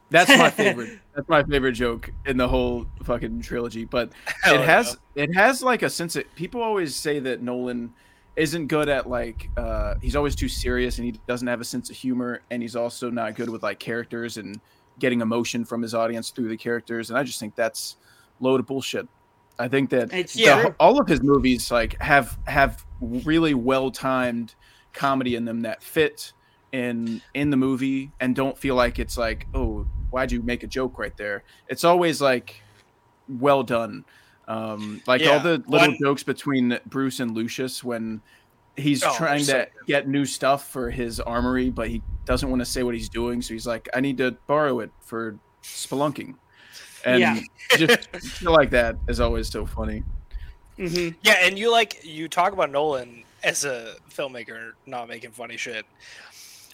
That's my favorite. That's my favorite joke in the whole fucking trilogy. But Hell it has it has like a sense of people always say that Nolan isn't good at like uh he's always too serious and he doesn't have a sense of humor and he's also not good with like characters and getting emotion from his audience through the characters and I just think that's load of bullshit. I think that the- all of his movies like have have really well timed comedy in them that fit in in the movie and don't feel like it's like oh why'd you make a joke right there? It's always like well done. Um like all the little one- jokes between bruce and lucius when he's Oh, trying so to get new stuff for his armory but he doesn't want to say what he's doing so he's like i need to borrow it for spelunking and Yeah. just feel like that is always so funny hmm Yeah, and you like you talk about Nolan as a filmmaker not making funny shit.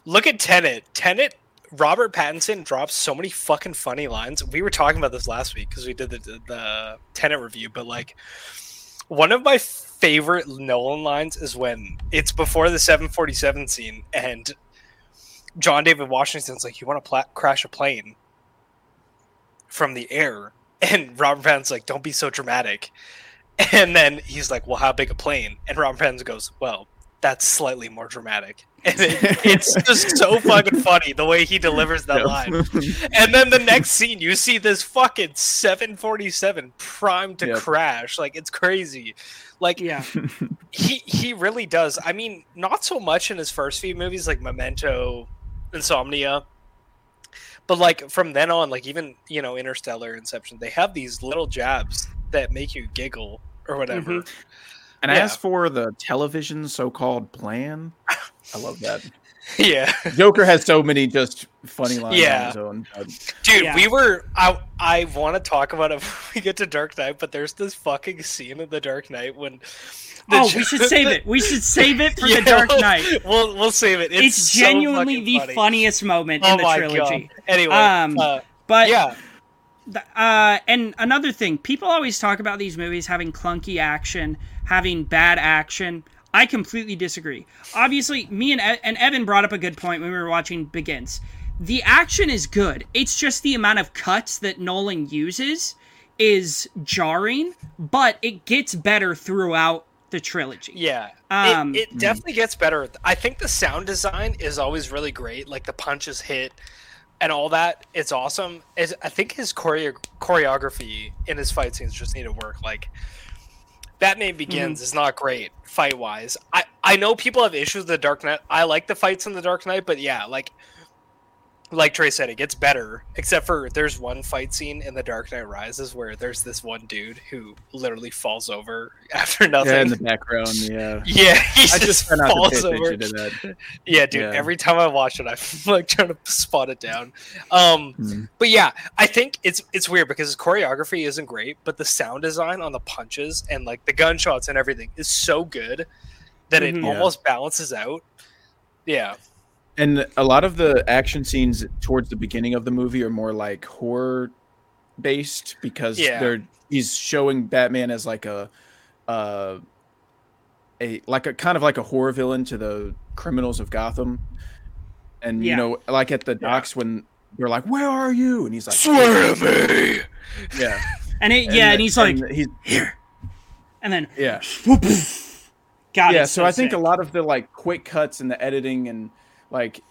Look at Tenet. Tenet. Robert Pattinson drops so many fucking funny lines. We were talking about this last week because we did the, the the Tenet review, but like one of my favorite Nolan lines is when it's before the 747 scene and John David Washington's like, "You want to pla- crash a plane from the air?" And Robert Pattinson's like, "Don't be so dramatic." And then he's like, "Well, how big a plane?" And Robert Pattinson goes, "Well, that's slightly more dramatic." And it, it's just so fucking funny the way he delivers that Yeah. line. And then the next scene, you see this fucking 747 primed to Yep. crash. Like it's crazy. Like Yeah. he he really does. I mean, not so much in his first few movies like Memento, Insomnia, but like from then on, like even you know Interstellar, Inception, they have these little jabs that make you giggle or whatever. Mm-hmm. And Yeah. as for the television so-called plan, I love that. yeah. Joker has so many just funny lines Yeah. on his own. Dude, Yeah. we were. I I want to talk about it when we get to Dark Knight, but there's this fucking scene in the Dark Knight when. the Oh, Jo- we should save it. We should save it for Yeah, the Dark we'll- Knight. We'll we'll save it. It's, It's, genuinely fucking the funny. funniest moment Oh in the my trilogy. god. Anyway, Um, uh, But yeah, uh, and another thing, people always talk about these movies having clunky action, having bad action. I completely disagree. Obviously, me and e- and Evan brought up a good point when we were watching Begins. The action is good. It's just the amount of cuts that Nolan uses is jarring, but it gets better throughout the trilogy. yeah. Um, it, it definitely gets better. I think the sound design is always really great. Like the punches hit and all that. It's awesome. Is I think his choreo- choreography in his fight scenes just need to work. Like Batman Begins Mm-hmm. is not great fight wise. I I know people have issues with the Dark Knight. I like the fights in the Dark Knight, but yeah, like like Trey said, it gets better. Except for there's one fight scene in the Dark Knight Rises where there's this one dude who literally falls over after nothing. yeah, in the background. Yeah. Yeah, he I just, just try to falls over. to that. Yeah, dude. Yeah. Every time I watch it, I'm like trying to spot it down. Um, Mhm. but yeah, I think it's it's weird because his choreography isn't great, but the sound design on the punches and like the gunshots and everything is so good that it Mhm. Yeah. almost balances out. Yeah, And a lot of the action scenes towards the beginning of the movie are more like horror based because Yeah. they're he's showing Batman as like a uh a like a kind of like a horror villain to the criminals of Gotham. And Yeah. you know, like at the docks when they're like, "Where are you?" and he's like, swear to me. "Yeah, And it, yeah, and, he's like, he's here, and then yeah, God, yeah." it's So I think a lot of the like quick cuts and the editing and like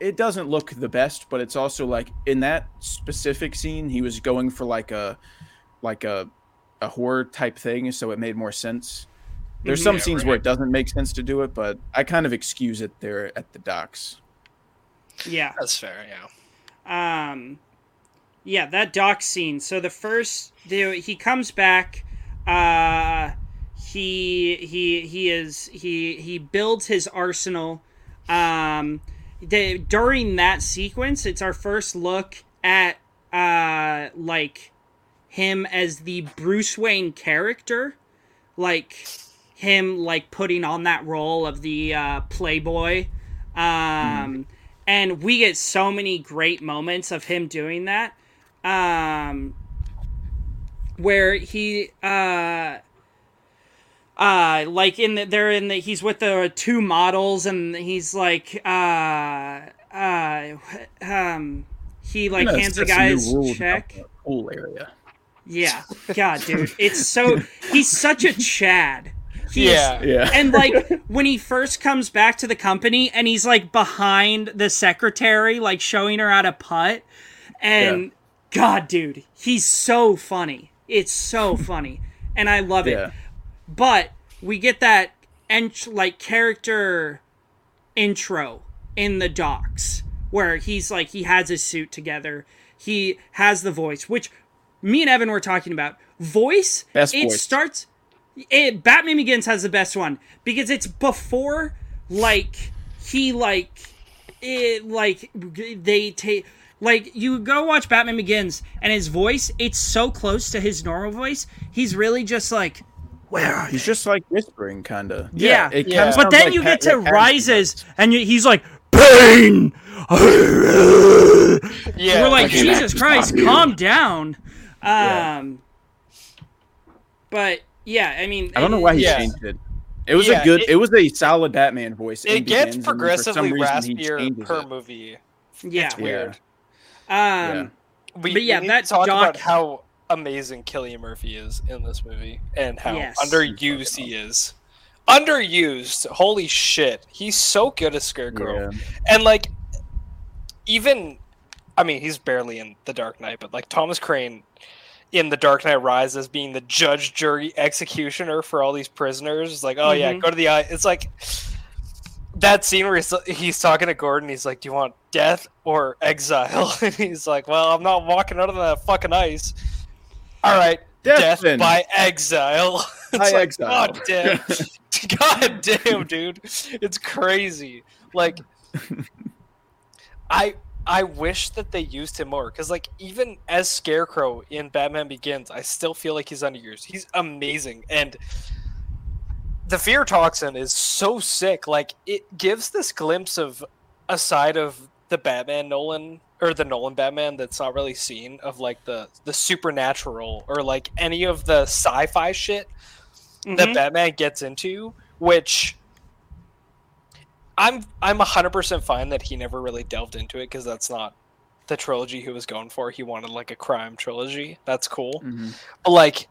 it doesn't look the best, but it's also like in that specific scene, he was going for like a like a a horror type thing, so it made more sense. There's some Yeah, scenes where it doesn't make sense to do it, but I kind of excuse it there at the docks. yeah. That's fair. Yeah. um yeah that dock scene so the first the, he comes back uh he he he is he he builds his arsenal um the, during that sequence it's our first look at uh like him as the bruce wayne character. Like him like putting on that role of the uh playboy. Um and we get so many great moments of him doing that. Um where he uh uh like in the they're in the he's with the two models and he's like uh uh um he like Gonna hands the set some new guy's rules check. the Pool area. yeah. God dude. It's so he's such a chad. He's, Yeah. Yeah, and like when he first comes back to the company and he's like behind the secretary like showing her how to putt and god dude he's so funny. It's so funny. And i love it. Yeah. But we get that ent- like character intro in the docs where he's like he has his suit together. He has the voice which me and evan were talking about. Voice Best it voice. starts it batman begins has the best one because it's before like he like it like they take like you go watch batman begins and his voice it's so close to his normal voice. He's really just like where are He's just like whispering, kind of. Yeah. it Yeah. kinda but then like you Pat- get to like Pattinson rises and you, he's like pain Yeah. we're like Like, jesus christ calm down Yeah. um but yeah i mean I don't know why he Yeah. changed it. It was Yeah, a good. it- It, was a solid Batman voice. it gets Begins, and then for some progressively reason raspier per it. movie. yeah It's weird. um Yeah. We, But yeah, we need that to talk doc- about how amazing Cillian Murphy is in this movie and how Yes. underused he is. Underused, holy shit! He's so good as Scarecrow, Yeah. and like, even, I mean, he's barely in The Dark Knight, but like Thomas Crane in The Dark Knight Rises being the judge, jury, executioner for all these prisoners. It's like, oh yeah, Mhm. go to the eye. It's like that scene where he's, he's talking to Gordon. He's like, "Do you want death or exile?" And he's like, "Well, I'm not walking out of that fucking ice." All right, Death death, by exile. Like, exile. God damn. God damn, dude. It's crazy. Like I I wish that they used him more because like even as Scarecrow in Batman Begins, I still feel like he's underused. He's amazing and the fear toxin is so sick. Like it gives this glimpse of a side of the Batman Nolan or the Nolan Batman that's not really seen of like the the supernatural or like any of the sci-fi shit that Mhm. Batman gets into, which I'm I'm hundred percent fine that he never really delved into it because that's not the trilogy he was going for. He wanted like a crime trilogy. That's cool. Mhm. But like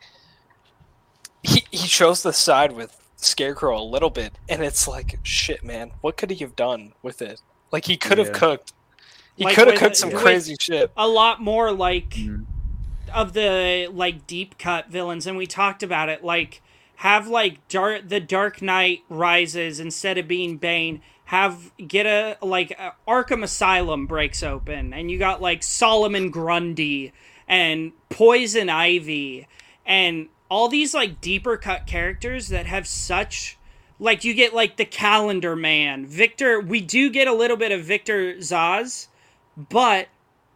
he he shows the side with Scarecrow a little bit, and it's like shit, man. What could he have done with it? Like he could have cooked. He Like could have cooked some crazy shit. a lot more like Mhm. of the like deep cut villains and we talked about it like have like dark the dark knight rises instead of being bane have get a like a arkham asylum breaks open and you got like solomon grundy and poison ivy and all these like deeper cut characters that have such like you get like the calendar man victor we do get a little bit of victor Zsasz but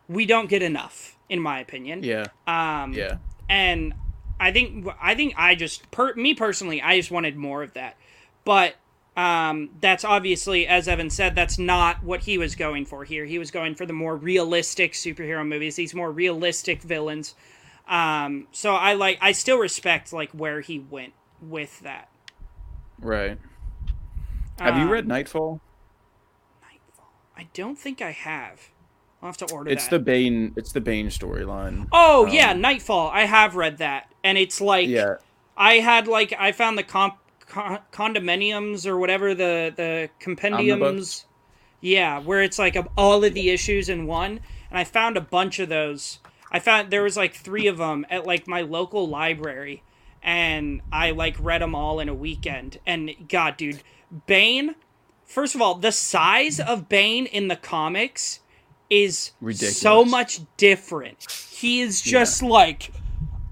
we don't get enough in my opinion Yeah. um Yeah. and I think I think I just per me personally I just wanted more of that, but um, that's obviously as Evan said that's not what he was going for here. He was going for the more realistic superhero movies, these more realistic villains. Um, so I like I still respect like where he went with that. Right. Have you Um, read Knightfall? Knightfall? I don't think I have. I'll have to order It's that. the Bane. It's the Bane storyline. oh um, yeah, Knightfall. I have read that, and it's like Yeah. I had like I found the comp con- condominiums or whatever the the compendiums. Yeah, where it's like all of the issues in one, and I found a bunch of those. I found there was like three of them at like my local library, and I like read them all in a weekend. And God, dude, Bane. First of all, the size of Bane in the comics is Ridiculous. so much different. He is just like,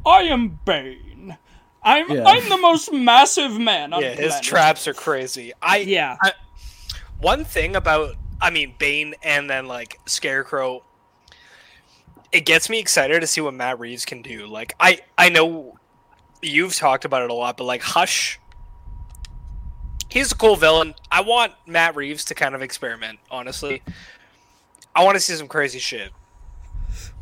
I am Bane. I'm Yeah. I'm the most massive man. On Yeah, the his planet." traps are crazy. I Yeah, one thing about I mean Bane and then like Scarecrow it gets me excited to see what Matt Reeves can do. Like I I know you've talked about it a lot, but like Hush he's a cool villain. I want Matt Reeves to kind of experiment, honestly. I want to see some crazy shit.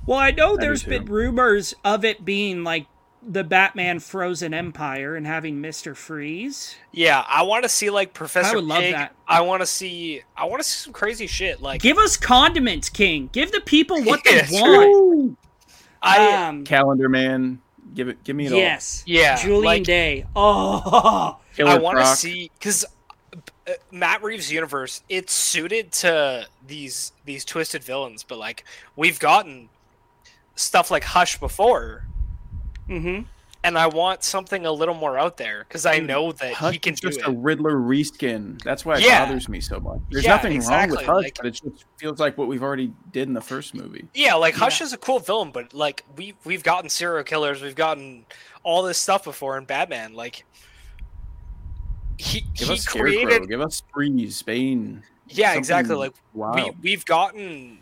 Well, I know I do there's too. been rumors of it being like the Batman Frozen Empire and having Mister Freeze. Yeah, I want to see like Professor would love Pig. that. I want to see I want to see some crazy shit like Give us condiments, King. Give the people what they want. I um, Calendar Man. Give it. Give me it all. yes, Yeah, Julian like- Day. Oh, Killer I want to see because Matt Reeves' universe it's suited to these these twisted villains, but like we've gotten stuff like Hush before, hmm and I want something a little more out there because I know that Hush he can is do just a Riddler reskin. That's why it Yeah. bothers me so much. There's Yeah, nothing wrong with Hush, like- but it just feels like what we've already did in the first movie. Yeah, like Hush is a cool villain, but like we we've gotten serial killers, we've gotten all this stuff before in Batman. Like he Give he us Scarecrow. created Give us Freeze, Bane. yeah exactly like Wow. we we've gotten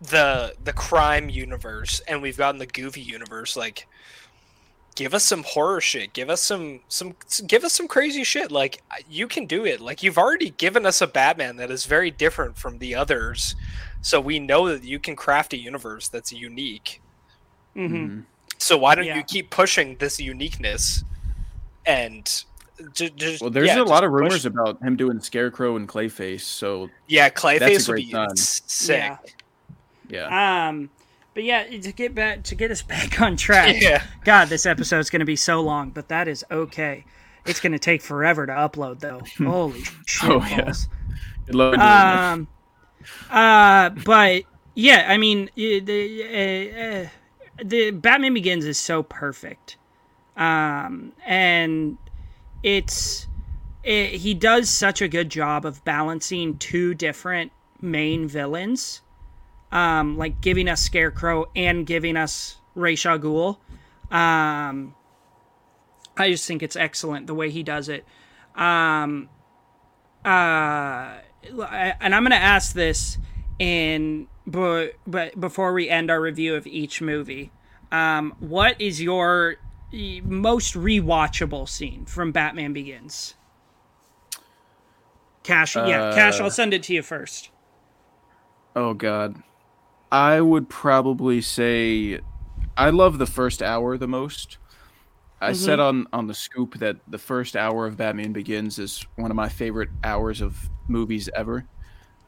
the the crime universe and we've gotten the goofy universe like give us some horror shit give us some some give us some crazy shit like you can do it like you've already given us a batman that is very different from the others so we know that you can craft a universe that's unique hmm Mhm. so why don't Yeah. you keep pushing this uniqueness and ju- just Well, there's yeah, a lot of rumors push- about him doing Scarecrow and Clayface. So yeah clayface would be sign. sick Yeah. yeah, Um, but yeah, to get back to get us back on track. yeah God, this episode's gonna be so long, but that is okay. It's gonna take forever to upload though. Holy shit Oh, yeah. balls. good luck doing that. Um, uh, but yeah, I mean, the uh, uh, the Batman Begins is so perfect, um, and it's it, he does such a good job of balancing two different main villains, um, like giving us Scarecrow and giving us Ra's al Ghul. Um, I just think it's excellent the way he does it. Um, uh, and I'm to ask this in but but before we end our review of each movie, um, what is your most rewatchable scene from Batman Begins? Cash, yeah, uh, Cash. I'll send it to you first. Oh God, I would probably say I love the first hour the most. I mm-hmm. said on on the scoop that the first hour of Batman Begins is one of my favorite hours of movies ever.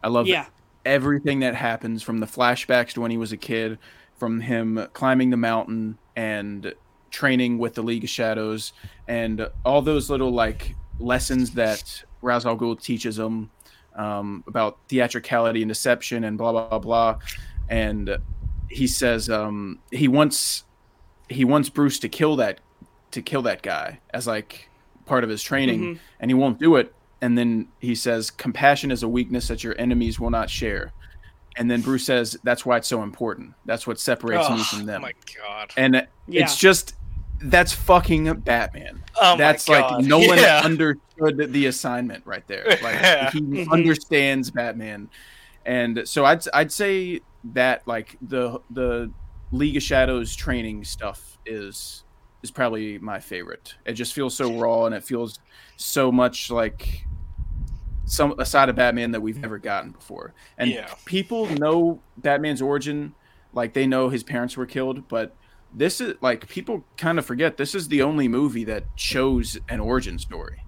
I love Yeah, everything that happens from the flashbacks to when he was a kid, from him climbing the mountain and training with the League of Shadows, and all those little like lessons that Ra's al Ghul teaches him um, about theatricality and deception and blah blah blah. And he says um, he wants he wants Bruce to kill that to kill that guy as like part of his training, Mhm. and he won't do it. And then he says, "Compassion is a weakness that your enemies will not share." And then Bruce says, "That's why it's so important. That's what separates me Oh, from them." my god. and Yeah. it's just that's fucking Batman. Oh that's my like God. one Yeah. understood the assignment right there. Like Yeah. he Mhm. understands Batman, and so I'd I'd say that like the the League of Shadows training stuff is is probably my favorite. It just feels so raw and it feels so much like some a side of Batman that we've never gotten before. And Yeah. people know Batman's origin, like they know his parents were killed, but this is like people kind of forget this is the only movie that shows an origin story.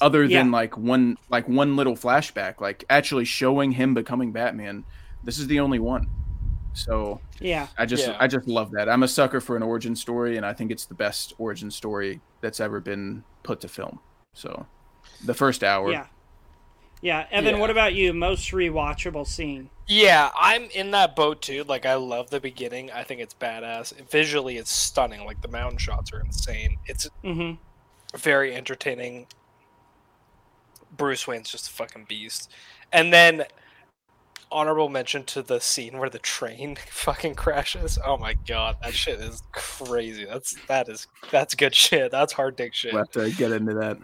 Other than Yeah. like one like one little flashback like actually showing him becoming batman this is the only one. So yeah, i just Yeah. i just love that. I'm a sucker for an origin story and i think it's the best origin story that's ever been put to film. So the first hour yeah, yeah. Evan, Yeah. what about you? Most rewatchable scene? Yeah, I'm in that boat too. Like, I love the beginning. I think it's badass. Visually, it's stunning. Like, the mountain shots are insane. It's Mm-hmm. very entertaining. Bruce Wayne's just a fucking beast. And then, honorable mention to the scene where the train fucking crashes. Oh my god, that shit is crazy. That's that is that's good shit. That's hard dick shit. we'll have to get into that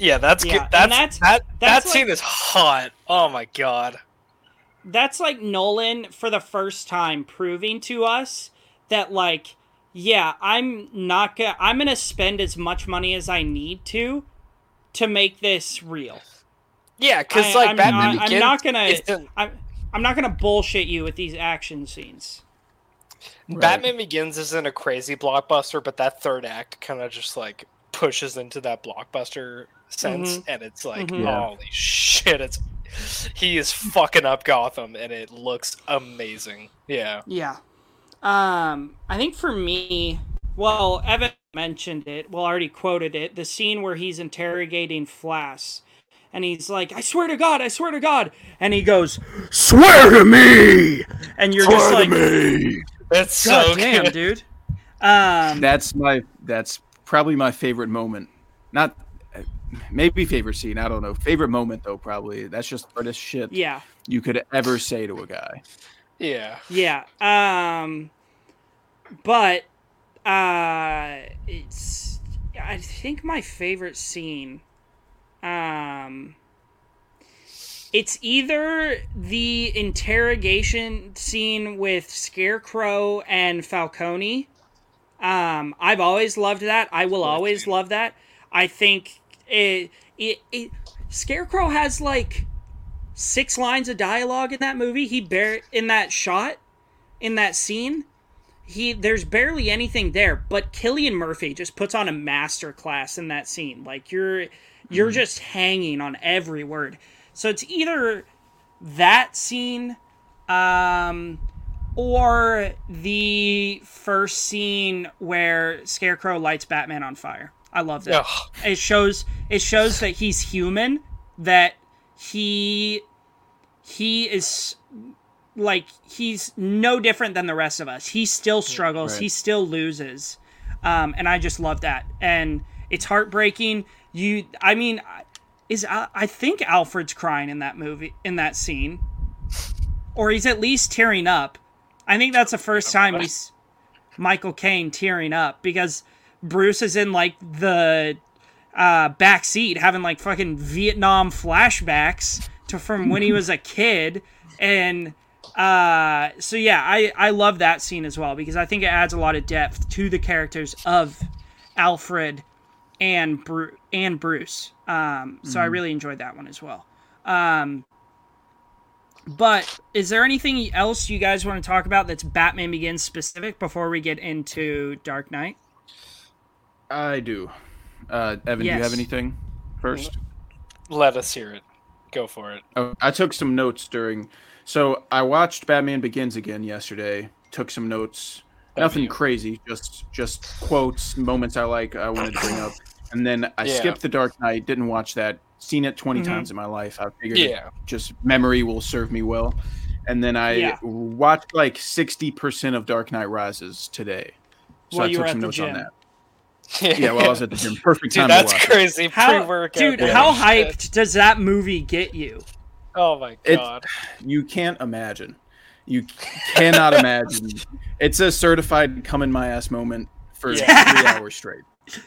Yeah, that's Yeah, good. and That's, that's- that that's that scene like- is hot. Oh my god. that's like Nolan for the first time proving to us that like yeah, I'm not gonna I'm gonna spend as much money as I need to to make this real. Yeah, because like I'm Batman not- I'm not gonna- isn't- I'm I'm not gonna bullshit you with these action scenes. Right. Batman Begins isn't a crazy blockbuster, but that third act kind of just like pushes into that blockbuster sense, Mhm. and it's like, Mhm. Yeah. holy shit! It's he is fucking up Gotham, and it looks amazing. Yeah, Yeah. Um, I think for me, well, Evan mentioned it. Well, already quoted it. The scene where he's interrogating Flass, and he's like, "I swear to God, I swear to God," and he goes, "Swear to me," and you're just like, it's so "God damn, good. dude." Um, that's my that's probably my favorite moment not maybe favorite scene i don't know favorite moment though probably that's just the hardest shit yeah, you could ever say to a guy Yeah, yeah. Um, but uh, it's I think my favorite scene. Um, it's either the interrogation scene with Scarecrow and Falcone. Um, I've always loved that. I will always love that. I think it, it, it Scarecrow has like six lines of dialogue in that movie. He bare in that shot, in that scene. He there's barely anything there, but Cillian Murphy just puts on a master class in that scene. Like you're you're just hanging on every word. So it's either that scene um or the first scene where Scarecrow lights Batman on fire. I love that. Ugh. It shows it shows that he's human, that he he is like he's no different than the rest of us. He still struggles, Right. he still loses. Um and I just love that. And it's heartbreaking. You I mean is Al- I think Alfred's crying in that movie in that scene. Or he's at least tearing up. I think that's the first time we s- Michael Caine tearing up because Bruce is in like the uh, back seat having like fucking Vietnam flashbacks to from when he was a kid, and uh, so yeah, I I love that scene as well because I think it adds a lot of depth to the characters of Alfred and Bru- and Bruce. Um, so I really enjoyed that one as well. Um, but is there anything else you guys want to talk about that's Batman Begins specific before we get into Dark Knight? I do. Uh, Evan, do you have anything first? Let us hear it. Go for it. Oh, I took some notes during. So I watched Batman Begins again yesterday. Took some notes. Nothing you. crazy, just just quotes, moments I like. I wanted to bring up, and then I Yeah. skipped The Dark Knight. Didn't watch that. Seen it 20 Mhm. times in my life. I figured Yeah. just memory will serve me well. And then I Yeah. watched like 60% of Dark Knight Rises today. So While I took some the notes on that. Yeah, while I was at the gym. Perfect Dude, time that's to watch it. crazy. How, dude, yeah. how Shit. hyped does that movie get you? Oh my It- god. You can't imagine. You cannot imagine. It's a certified come in my ass moment for Yeah. three hours straight.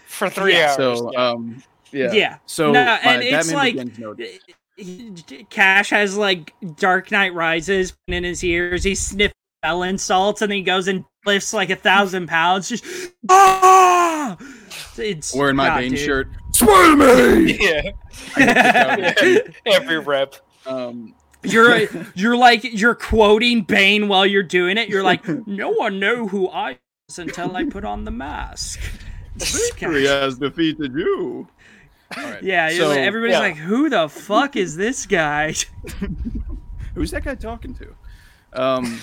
For three Yeah. hours. So, yeah. um, yeah. Yeah. So, No, and it's Batman like- Cash has like Dark Knight Rises in his ears. He sniffs melon salts and then he goes and lifts like a thousand pounds. Just ah! It's Wearing my God, Bane dude. shirt. Swear to me! yeah. I got kicked out of the Every rep. Um, You're you're like you're quoting Bane while you're doing it. You're like, no one knew who I was until I put on the mask. victory has defeated you. All right. Yeah, So, like- everybody's yeah. like, who the fuck is this guy? who's that guy talking to? Um,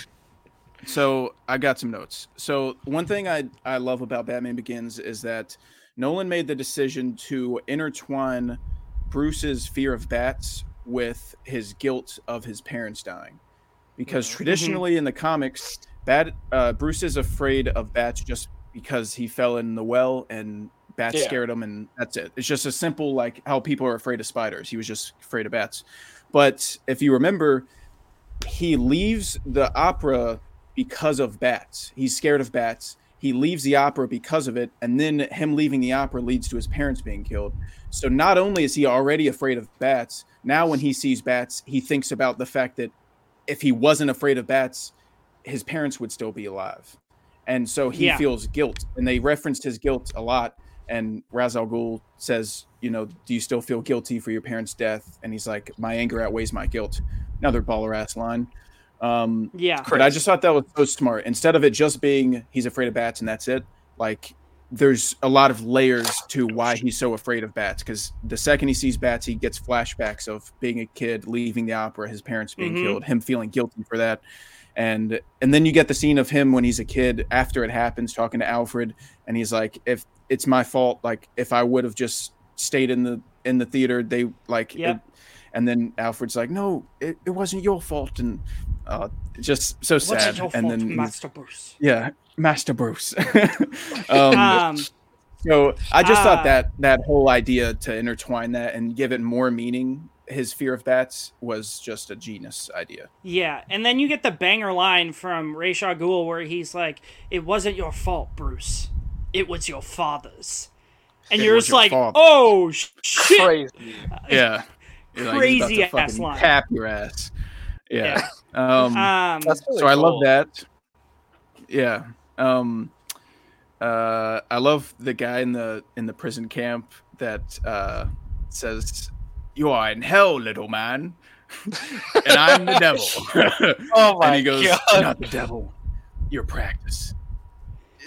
so I got some notes. So one thing I I love about Batman Begins is that Nolan made the decision to intertwine Bruce's fear of bats with his guilt of his parents dying, because Mhm. traditionally in the comics, Bat uh, Bruce is afraid of bats just because he fell in the well and bats Yeah. scared him, and that's it. It's just a simple like how people are afraid of spiders. He was just afraid of bats. But if you remember, he leaves the opera because of bats. He's scared of bats. He leaves the opera because of it, and then him leaving the opera leads to his parents being killed. So not only is he already afraid of bats, now when he sees bats, he thinks about the fact that if he wasn't afraid of bats, his parents would still be alive. And so he Yeah. feels guilt, and they referenced his guilt a lot. And Ra's al Ghul says, "You know, do you still feel guilty for your parents' death?" And he's like, "My anger outweighs my guilt." Another baller ass line. Um, yeah. but I just thought that was so smart. Instead of it just being he's afraid of bats and that's it, like there's a lot of layers to why he's so afraid of bats. Because the second he sees bats, he gets flashbacks of being a kid, leaving the opera, his parents being Mhm. killed, him feeling guilty for that. And and then you get the scene of him when he's a kid after it happens, talking to Alfred, and he's like, "If it's my fault, like if I would have just stayed in the in the theater, they like." Yep. it- and then Alfred's like, "No, it, it wasn't your fault," and uh, just so sad. and then Master Bruce? yeah, Master Bruce. um, Um, so I just uh, thought that that whole idea to intertwine that and give it more meaning, his fear of bats, was just a genius idea. yeah, and then you get the banger line from Ra's al Ghul where he's like, "It wasn't your fault, Bruce. It was your father's." And It you're just your like, father. "Oh shit!" Crazy. Yeah, You're like, he's about to Crazy ass fucking line. Cap your ass. Yeah. Um, Um, That's really so I love that. Yeah. Um uh I love the guy in the in the prison camp that uh says you are in hell, little man. and I'm the devil. Oh my and he goes, god. You're not the devil. Your practice.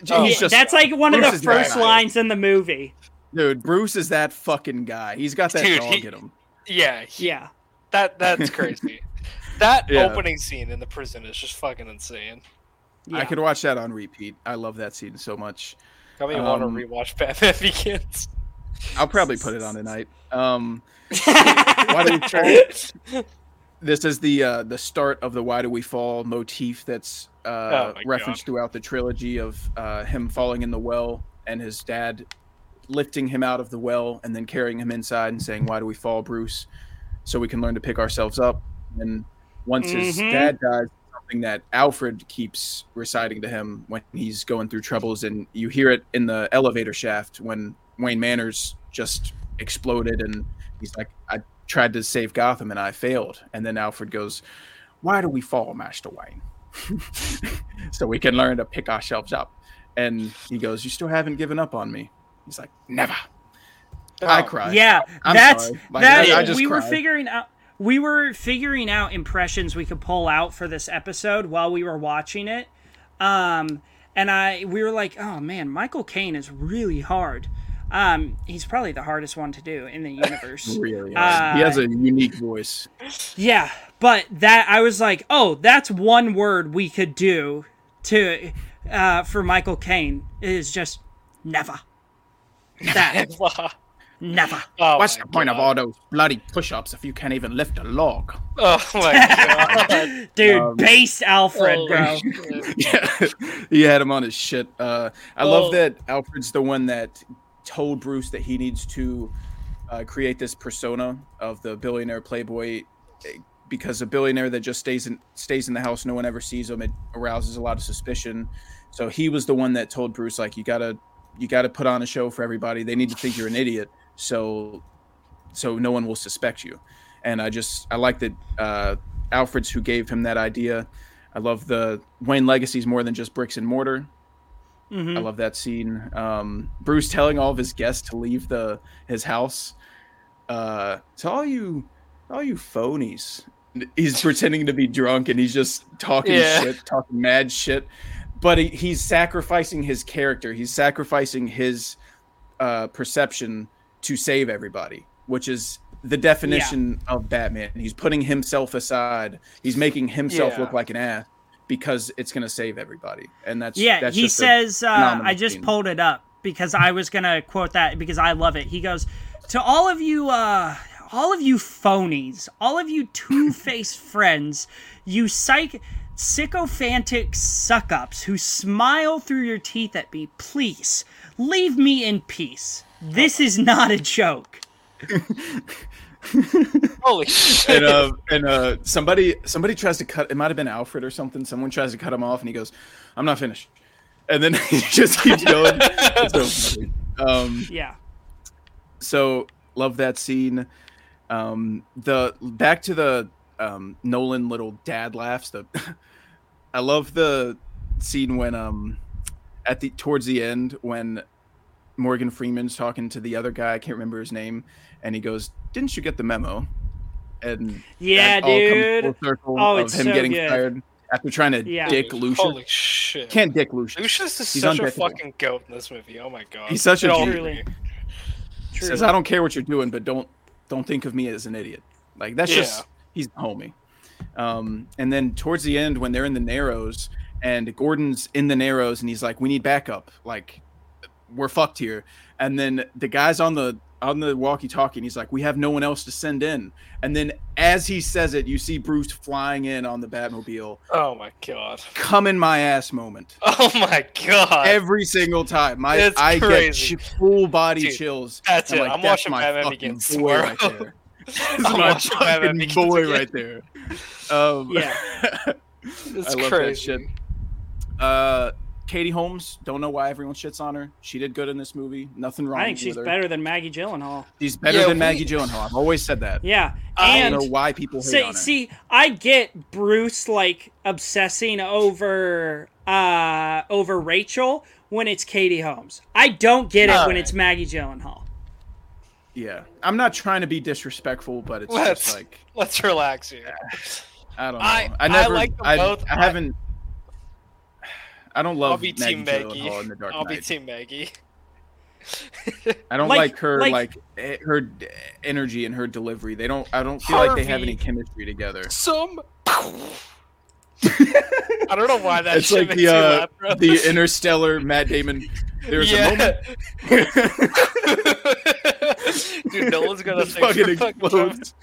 Oh. He's yeah, just that's like one of the first lines in the movie. dude, Bruce is that fucking guy. He's got that Dude, dog he- in him. Yeah, he- Yeah, that that's crazy. that Yeah. opening scene in the prison is just fucking insane. yeah. I could watch that on repeat. I love that scene so much. Got me want to Um, rewatch Batman Begins. I'll probably put it on tonight. Um why do we fall? this is the uh, the start of the "Why Do We Fall" motif that's uh, Oh referenced throughout the trilogy of uh, him falling in the well and his dad lifting him out of the well and then carrying him inside and saying, "Why do we fall, Bruce?" So we can learn to pick ourselves up. And once his Mhm. dad dies, something that Alfred keeps reciting to him when he's going through troubles, and you hear it in the elevator shaft when Wayne Manor's just exploded, and he's like, "I tried to save Gotham and I failed," and then Alfred goes, "Why do we fall, Master Wayne?" so we can learn to pick ourselves up. And he goes, "You still haven't given up on me." He's like, "Never." I Oh, cried. Yeah, I'm that's. Like, that. I- I just we were figuring out. We were figuring out impressions we could pull out for this episode while we were watching it, um, and I we were like, "Oh man, Michael Caine is really hard." Um, he's probably the hardest one to do in the universe. Really, Uh, he has a unique voice. Yeah, but that I was like, oh, that's one word we could do to uh, for Michael Caine is just never. That never. oh What's the point of all those bloody push-ups if you can't even lift a log? Oh my god. Dude, Um, base Alfred, Oh, bro. yeah, he had him on his shit. Uh, I Oh. love that Alfred's the one that told Bruce that he needs to uh, create this persona of the billionaire playboy eh, because a billionaire that just stays in stays in the house, no one ever sees him. It arouses a lot of suspicion. So he was the one that told Bruce like, you gotta you gotta put on a show for everybody. They need to think you're an idiot, so so no one will suspect you. And I just I like that uh, Alfred's who gave him that idea. I love the Wayne Legacy's more than just bricks and mortar. Mhm. I love that scene. Um, Bruce telling all of his guests to leave the his house. Uh, to all you, all you phonies. He's pretending to be drunk and he's just talking Yeah. shit, talking mad shit. But he, he's sacrificing his character. He's sacrificing his uh, perception to save everybody, which is the definition of Batman. He's putting himself aside. He's making himself Yeah. look like an ass because it's going to save everybody. And that's Yeah, that's he says, uh, I just scene. pulled it up because I was going to quote that because I love it. He goes, To all of you, uh, all of you phonies, all of you two faced friends, you psych. Sycophantic suck ups who smile through your teeth at me, please leave me in peace. This is not a joke. Holy shit. and uh, and uh, somebody somebody tries to cut. It might have been Alfred or something. Someone tries to cut him off, and he goes, "I'm not finished," and then he just keeps going. So. Um, Yeah. so love that scene. Um, the back to the um, Nolan little dad laughs. The I love the scene when um at the towards the end when Morgan Freeman's talking to the other guy. I can't remember his name, and he goes, "Didn't you get the memo?" And Yeah, that all comes dude. full circle Oh, of it's him so getting good. fired after trying to Yeah. dick Lucius. Holy shit. Can't dick Lucius. Lucius is He's such a fucking goat in this movie. Oh my god. He's such a It. Truly. agree. He says, "I don't care what you're doing, but don't don't think of me as an idiot." Like that's Yeah. just he's the homie. Um, and then towards the end, when they're in the Narrows and Gordon's in the Narrows, and he's like, "We need backup. Like, we're fucked here." And then the guy's on the on the walkie-talkie, and he's like, "We have no one else to send in." And then as he says it, you see Bruce flying in on the Batmobile. Oh my god. Come in my ass moment. Oh my god. Every single time, my It's I crazy. get ch- full body Dude, chills. that's I'm it. like, I'm "That's watching my Batman fucking Begins boy right there. That's I'm my watching Batman fucking Begins boy right there. Um, Yeah. It's I love crazy. that shit. Uh, Katie Holmes. Don't know why everyone shits on her. She did good in this movie. Nothing wrong. I think she's her. better than Maggie Gyllenhaal. She's better Yeah, than we- Maggie Gyllenhaal. I've always said that. Yeah. I I And don't know why people hate See, on her. see, I get Bruce like obsessing over uh over Rachel when it's Katie Holmes. I don't get it when Alright. it's Maggie Gyllenhaal. yeah, I'm not trying to be disrespectful, but it's Let's- just like Let's relax here. I don't know. I- I, I never. like them I, both. I I- haven't. I don't love I'll be Maggie Team Maggie. Gyllenhaal in the Dark I'll be Team Maggie. I don't Like- like, her like- like, eh, her energy and her delivery. They don't. I don't feel like they have any chemistry together. Some. I don't know why that it's like the uh, laugh, the Interstellar Matt Damon. There's a moment. Dude, no one's gonna think fucking explodes,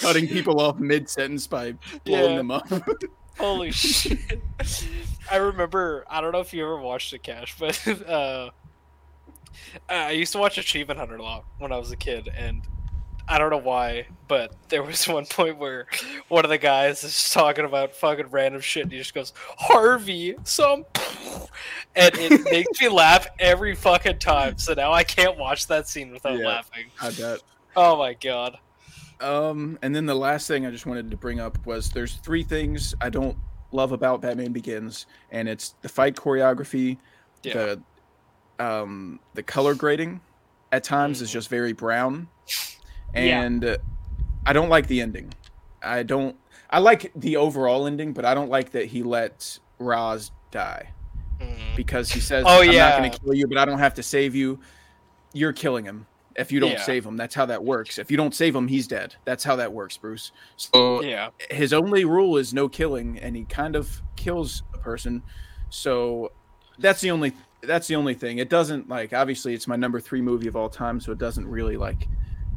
cutting people off mid sentence by blowing Yeah. them up. Holy shit! I remember. I don't know if you ever watched the Cash, but uh, I used to watch Achievement Hunter a lot when I was a kid, and I don't know why, but there was one point where one of the guys is talking about fucking random shit, and he just goes, "Harvey, some," and it makes me laugh every fucking time. So now I can't watch that scene without Yeah. laughing. I bet. Oh my god. Um, and then the last thing I just wanted to bring up was there's three things I don't love about Batman Begins, and it's the fight choreography, Yeah. the um the color grading at times is Mhm. just very brown, and uh, I don't like the ending. I don't. I like the overall ending, but I don't like that he let Ra's die Mm. because he says, Oh, "I'm yeah. not going to kill you, but I don't have to save you." You're killing him if you don't Yeah. save him. That's how that works. If you don't save him, he's dead. That's how that works, Bruce. So Yeah. his only rule is no killing, and he kind of kills a person. So that's the only that's the only thing. It doesn't like obviously it's my number three movie of all time, so it doesn't really like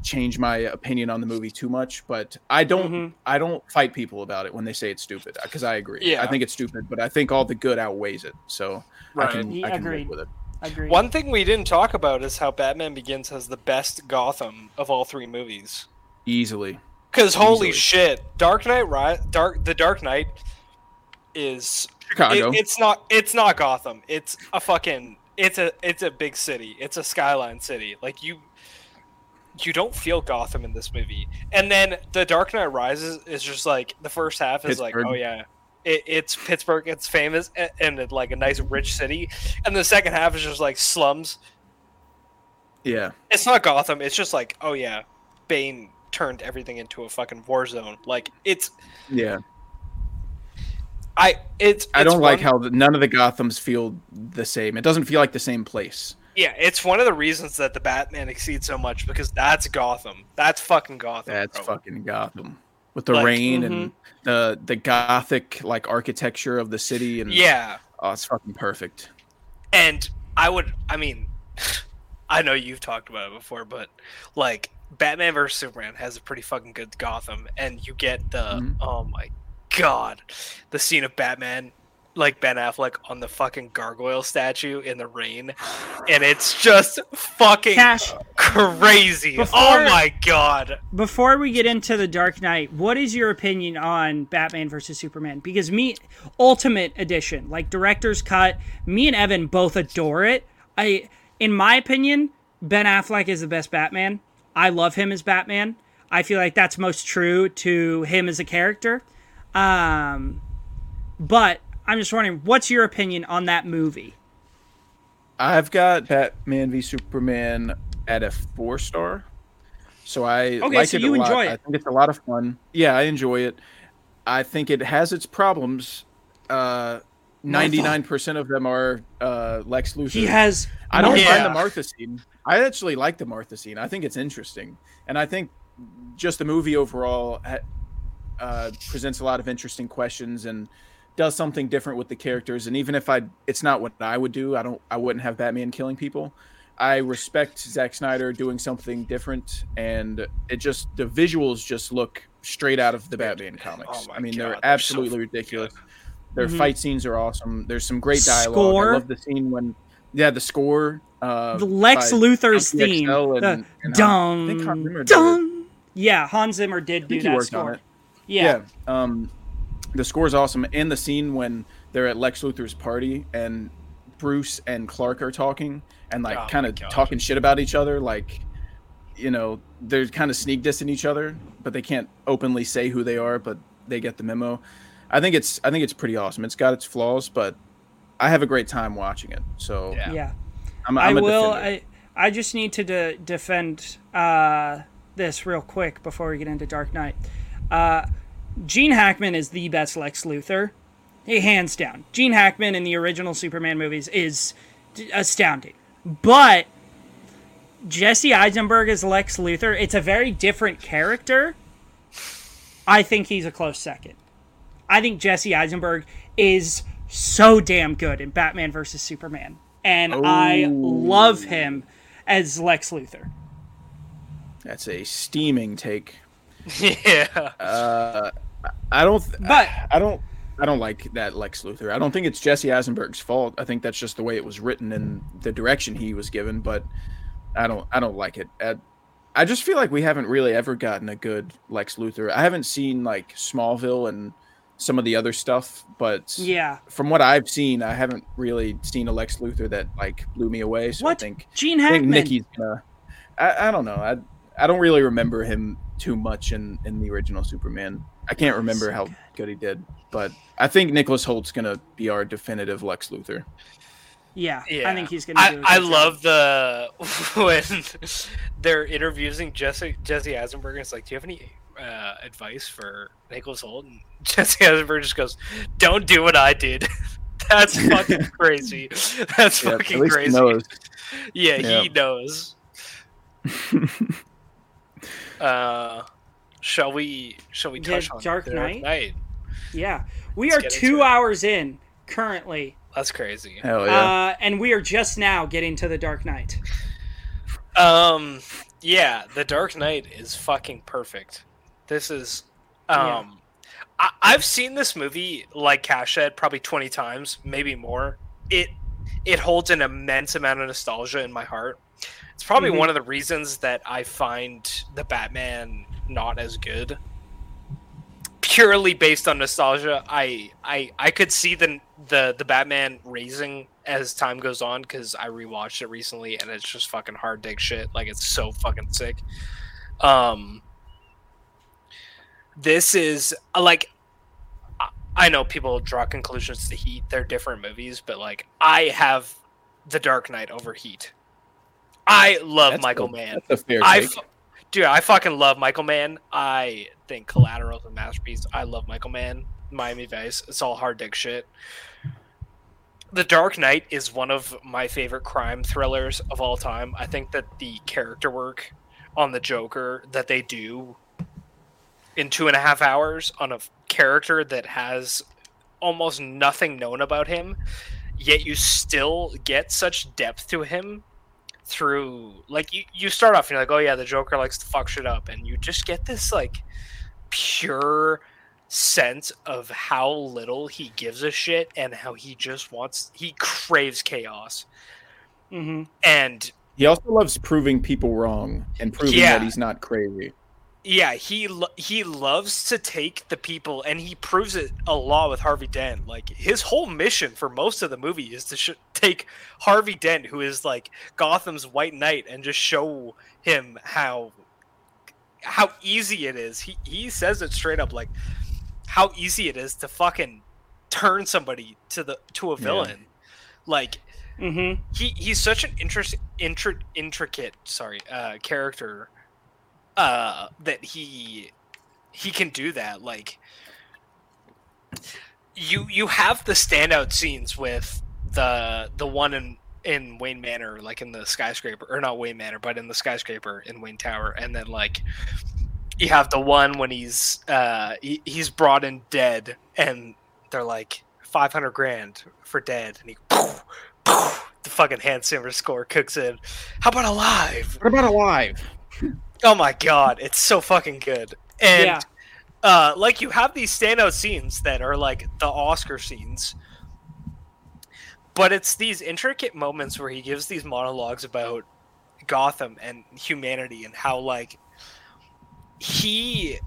change my opinion on the movie too much. But I don't Mhm. I don't fight people about it when they say it's stupid because I agree. Yeah. I think it's stupid, but I think all the good outweighs it. So I Right. can Yeah, I can live with it Agreed. One thing we didn't talk about is how Batman Begins has the best Gotham of all three movies. easily. Because holy Easily. shit, Dark Knight, Ri- Dark the Dark Knight is Chicago. It, it's not. It's not Gotham. It's a fucking. It's a. It's a big city. It's a skyline city. Like you. You don't feel Gotham in this movie, and then the Dark Knight Rises is just like the first half is like, oh yeah, it, it's Pittsburgh. It's famous and, and like a nice rich city, and the second half is just like slums. yeah. It's not Gotham. It's just like, oh yeah, Bane turned everything into a fucking war zone. Like it's. Yeah. I it's. I don't like how the, none of the Gothams feel the same. It doesn't feel like the same place. Yeah, it's one of the reasons that the Batman exceeds so much because that's Gotham. That's fucking Gotham. That's bro. fucking Gotham. With the Like- rain and the the gothic like architecture of the city and Yeah, oh, it's fucking perfect. and I would. I mean, I know you've talked about it before, but like Batman vs Superman has a pretty fucking good Gotham, and you get the Mhm. oh my god, the scene of Batman. Like Ben Affleck on the fucking gargoyle statue in the rain, and it's just fucking Cash, crazy. Before- oh my god! before we get into the Dark Knight, what is your opinion on Batman versus Superman? Because me, Ultimate Edition, like director's cut, me and Evan both adore it. I, in my opinion, Ben Affleck is the best Batman. I love him as Batman. I feel like that's most true to him as a character. Um, but I'm just wondering, what's your opinion on that movie? I've got Batman v Superman at a four star. So I Okay, like so it you a lot. enjoy I think it's a lot of fun. Yeah, I enjoy it. I think it has its problems. Uh, Ninety-nine percent of them are uh, Lex Luthor. He has. I don't Yeah. mind the Martha scene. I actually like the Martha scene. I think it's interesting, and I think just the movie overall uh, presents a lot of interesting questions and does something different with the characters. And even if I, it's not what I would do. I don't. I wouldn't have Batman killing people. I respect Zack Snyder doing something different, and it just the visuals just look straight out of the Batman comics. Oh I mean, God, they're they're absolutely fucking ridiculous. Their Mhm. fight scenes are awesome. There's some great dialogue. Score. I love the scene when, yeah, the score. Uh, the Lex by Luthor's Chunky theme. XL and- the and Han- I think Hans dun Zimmer did it. dun. Yeah, Hans Zimmer did I do he that worked on score. it. Yeah. Yeah. Um, the score's awesome. And the scene when they're at Lex Luthor's party and Bruce and Clark are talking and like Oh kind of talking shit about each other, like you know they're kind of sneak dissing each other, but they can't openly say who they are, but they get the memo. I think it's I think it's pretty awesome. It's got its flaws, but I have a great time watching it. So Yeah. yeah. I'm, I I'm a will. defender. I, I just need to de- defend uh, this real quick before we get into Dark Knight. Uh, Gene Hackman is the best Lex Luthor, Hey, hands down. Gene Hackman in the original Superman movies is astounding, but Jesse Eisenberg as Lex Luthor, it's a very different character. I think he's a close second. I think Jesse Eisenberg is so damn good in Batman versus Superman, and I Oh. love him as Lex Luthor. That's a steaming take. yeah. Uh, I don't. But- I don't. I don't like that Lex Luthor. I don't think it's Jesse Eisenberg's fault. I think that's just the way it was written and the direction he was given. But I don't. I don't like it. Uh, I just feel like we haven't really ever gotten a good Lex Luthor. I haven't seen like Smallville and some of the other stuff, but Yeah. from what I've seen, I haven't really seen a Lex Luthor that like blew me away. So What? I think Gene I think Hackman. Gonna. I, I don't know. I I don't really remember him too much in in the original Superman. I can't remember how good he did, but I think Nicholas Hoult's gonna be our definitive Lex Luthor. Yeah, Yeah. I think he's gonna. do I, a I good job. love the when they're interviewing Jesse Jesse Eisenberg. And it's like, do you have any uh, advice for Nicholas Hoult? And Jesse Eisenberg just goes, "Don't do what I did." That's fucking crazy. That's Yeah, fucking crazy. he knows. Yeah, Yeah. he knows. Uh, shall we? Shall we Yeah, touch on the Dark the Knight? Yeah, we Let's are two hours in currently, That's crazy. Hell yeah! uh, and we are just now getting to the Dark Knight. Um, yeah, The Dark Knight is fucking perfect. This is, um, Yeah. I, I've seen this movie like Cash said probably twenty times, maybe more. It it holds an immense amount of nostalgia in my heart. It's probably Mhm. one of the reasons that I find the Batman not as good. Purely based on nostalgia, I I I could see the the the Batman raising as time goes on because I rewatched it recently and it's just fucking hard dig shit. Like it's so fucking sick. Um, this is uh, like I- I know people draw conclusions to Heat. They're different movies, but like I have The Dark Knight over Heat. I love That's Michael a- Mann. That's a fair I, take. Dude, I fucking love Michael Mann. I think Collateral is a masterpiece. I love Michael Mann. Miami Vice. It's all hard dick shit. The Dark Knight is one of my favorite crime thrillers of all time. I think that the character work on the Joker that they do in two and a half hours on a character that has almost nothing known about him, yet you still get such depth to him through like you, you start off and you're like, oh yeah, the Joker likes to fuck shit up, and you just get this like pure sense of how little he gives a shit and how he just wants he craves chaos. hmm And He also loves proving people wrong and proving Yeah. that he's not crazy. yeah, he lo- he loves to take the people, and he proves it a lot with Harvey Dent. Like his whole mission for most of the movie is to sh- take Harvey Dent, who is like Gotham's White Knight, and just show him how how easy it is. He he says it straight up, like how easy it is to fucking turn somebody to the to a Yeah. villain. Like hmm he he's such an interest intri- intricate sorry uh character uh that he he can do that like you you have the standout scenes with the the one in in Wayne Manor like in the skyscraper or not Wayne Manor but in the skyscraper in Wayne Tower and then like you have the one when he's uh he, he's brought in dead and they're like 500 grand for dead and he the fucking Hans Zimmer score cooks in. How about alive? What about alive? Oh my god, it's so fucking good. And Yeah. uh, like you have these standout scenes that are like the Oscar scenes, but it's these intricate moments where he gives these monologues about Gotham and humanity and how like he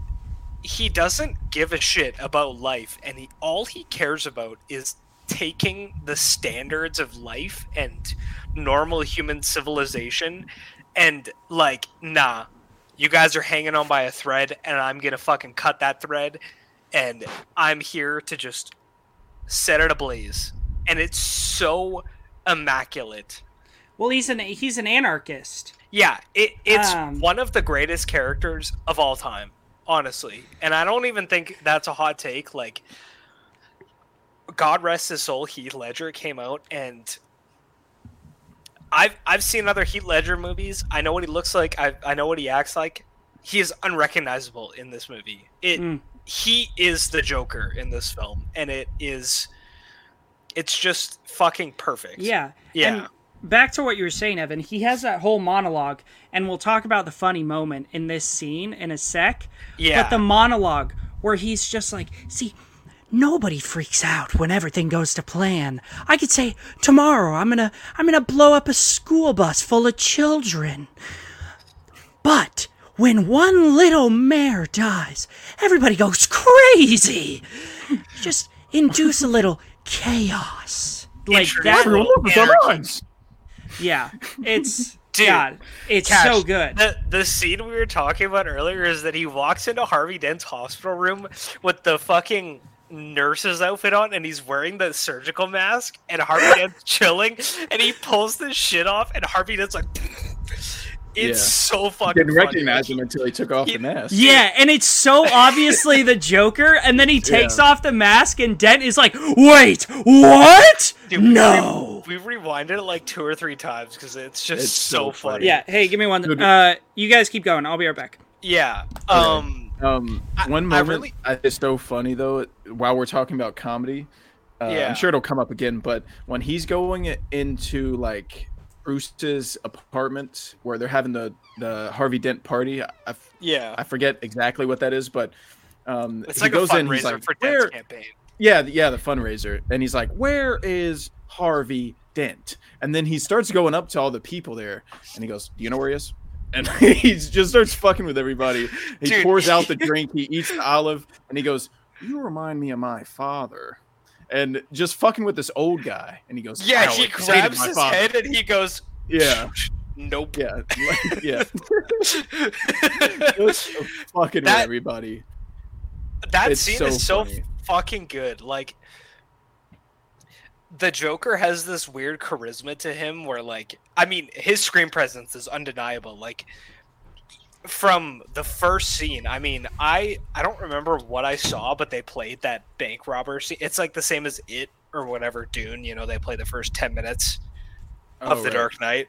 he doesn't give a shit about life and he all he cares about is taking the standards of life and normal human civilization and like nah you guys are hanging on by a thread and i'm gonna fucking cut that thread and i'm here to just set it ablaze and it's so immaculate. Well, he's an he's an anarchist. yeah it, it's Um, one of the greatest characters of all time honestly. And i don't even think that's a hot take like god rest his soul heath ledger came out and i've i've seen other heath ledger movies. I know what he looks like. I, I know what he acts like. He is unrecognizable in this movie. It Mm. he is the joker in this film and it is it's just fucking perfect Yeah. yeah And back to what you were saying, Evan. He has that whole monologue, and we'll talk about the funny moment in this scene in a sec. yeah But the monologue where he's just like, see, nobody freaks out when everything goes to plan. I could say tomorrow I'm gonna I'm gonna blow up a school bus full of children. But when one little mare dies, everybody goes crazy. Just induce a little chaos. Like Introduce that. a little Look, it's on anarchy. Yeah, it's Dude, God, it's Cash, so good. The the scene we were talking about earlier is that he walks into Harvey Dent's hospital room with the fucking nurse's outfit on and he's wearing the surgical mask and Harvey Dent's chilling and he pulls this shit off and Harvey Dent's like it's Yeah. so fucking Didn't funny. recognize him until he took off He- the mask. Yeah, and it's so obviously the Joker, and then he takes Yeah. off the mask, and Dent is like, "Wait, what? Dude, we no." re- we rewinded it like two or three times because it's just It's so, so funny. funny. Yeah. Hey, give me one. Dude. Uh, you guys keep going. I'll be right back. Yeah. Um Um, I- one I moment really- I- it's so funny though. While we're talking about comedy, uh, Yeah. I'm sure it'll come up again. But when he's going into like Bruce's apartment where they're having the the Harvey Dent party, I, yeah. I forget exactly what that is, but um, It's he like a goes in. He's like, for "Where?" Dent's campaign. Yeah, yeah, the fundraiser. And he's like, "Where is Harvey Dent?" And then he starts going up to all the people there, and he goes, "Do you know where he is?" And he just starts fucking with everybody. He Dude. pours out the drink, he eats the olive, and he goes, "You remind me of my father." And just fucking with this old guy, and he goes, Yeah, "Ow, he grabs his father." head and he goes, Yeah, Nope. yeah, yeah. Fucking That- with everybody. that It's scene so is so funny. fucking good. Like the Joker has this weird charisma to him where like I mean his screen presence is undeniable. Like from the first scene, I mean, I I don't remember what I saw, but they played that bank robber scene. It's like the same as it or whatever Dune, you know, they play the first 10 minutes oh, of Oh, the right. Dark Knight.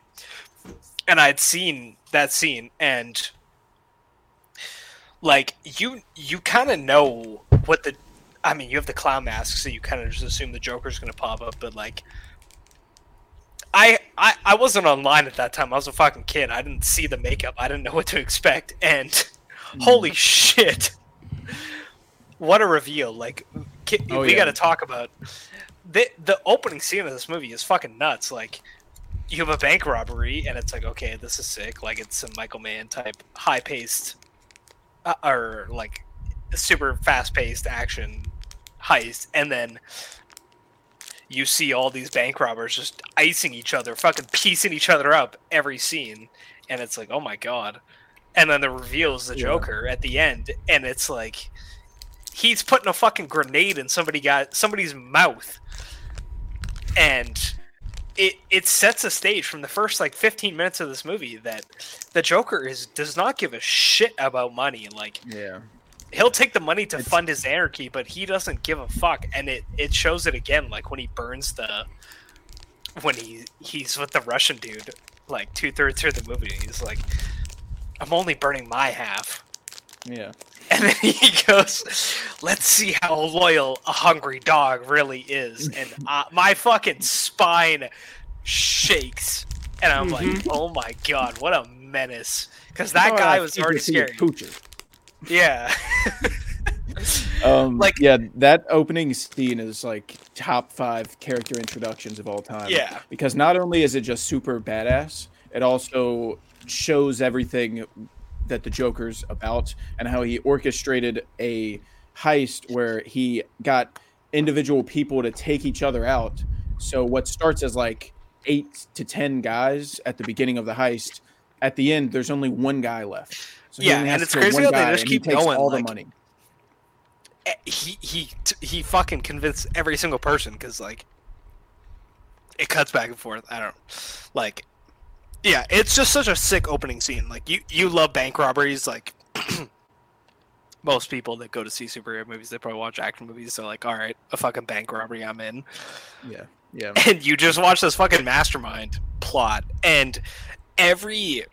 And I'd seen that scene and like you you kind of know what the I mean, you have the clown mask so you kind of just assume the Joker's going to pop up, but like I, I I wasn't online at that time. I was a fucking kid. I didn't see the makeup. I didn't know what to expect and holy shit. What a reveal. Like ki- Oh, we yeah. got to talk about the the opening scene of this movie is fucking nuts. Like you have a bank robbery, and it's like, okay, this is sick. Like it's some Michael Mann type, high paced, uh, or like super fast paced action heist, and then you see all these bank robbers just icing each other, fucking piecing each other up every scene, and it's like, oh my god. And then the reveal is the Yeah. Joker at the end, and it's like he's putting a fucking grenade in somebody got somebody's mouth, and it it sets a stage from the first like 15 minutes of this movie that the Joker is does not give a shit about money. Like Yeah. He'll take the money to fund his anarchy, but he doesn't give a fuck. And it it shows it again, like when he burns the when he he's with the Russian dude, like two thirds through the movie. He's like, I'm only burning my half. Yeah. And then he goes, "Let's see how loyal a hungry dog really is." And uh, my fucking spine shakes, and I'm like, "Oh my god, what a menace!" Because that Oh, guy was already scary. poocher. Yeah, Um, Like- yeah, that opening scene is like top five character introductions of all time. Yeah. because not only is it just super badass, it also shows everything that the Joker's about and how he orchestrated a heist where he got individual people to take each other out. So what starts as like eight to ten guys at the beginning of the heist, at the end there's only one guy left. So Yeah, and it's crazy how they just keep going, all like- the money. Eh, he he he fucking convinced every single person because like it cuts back and forth. I don't like. Yeah, it's just such a sick opening scene. Like you you love bank robberies. Like most people that go to see superhero movies, they probably watch action movies. So like, all right, a fucking bank robbery, I'm in. Yeah, yeah. and you just watch this fucking mastermind plot and every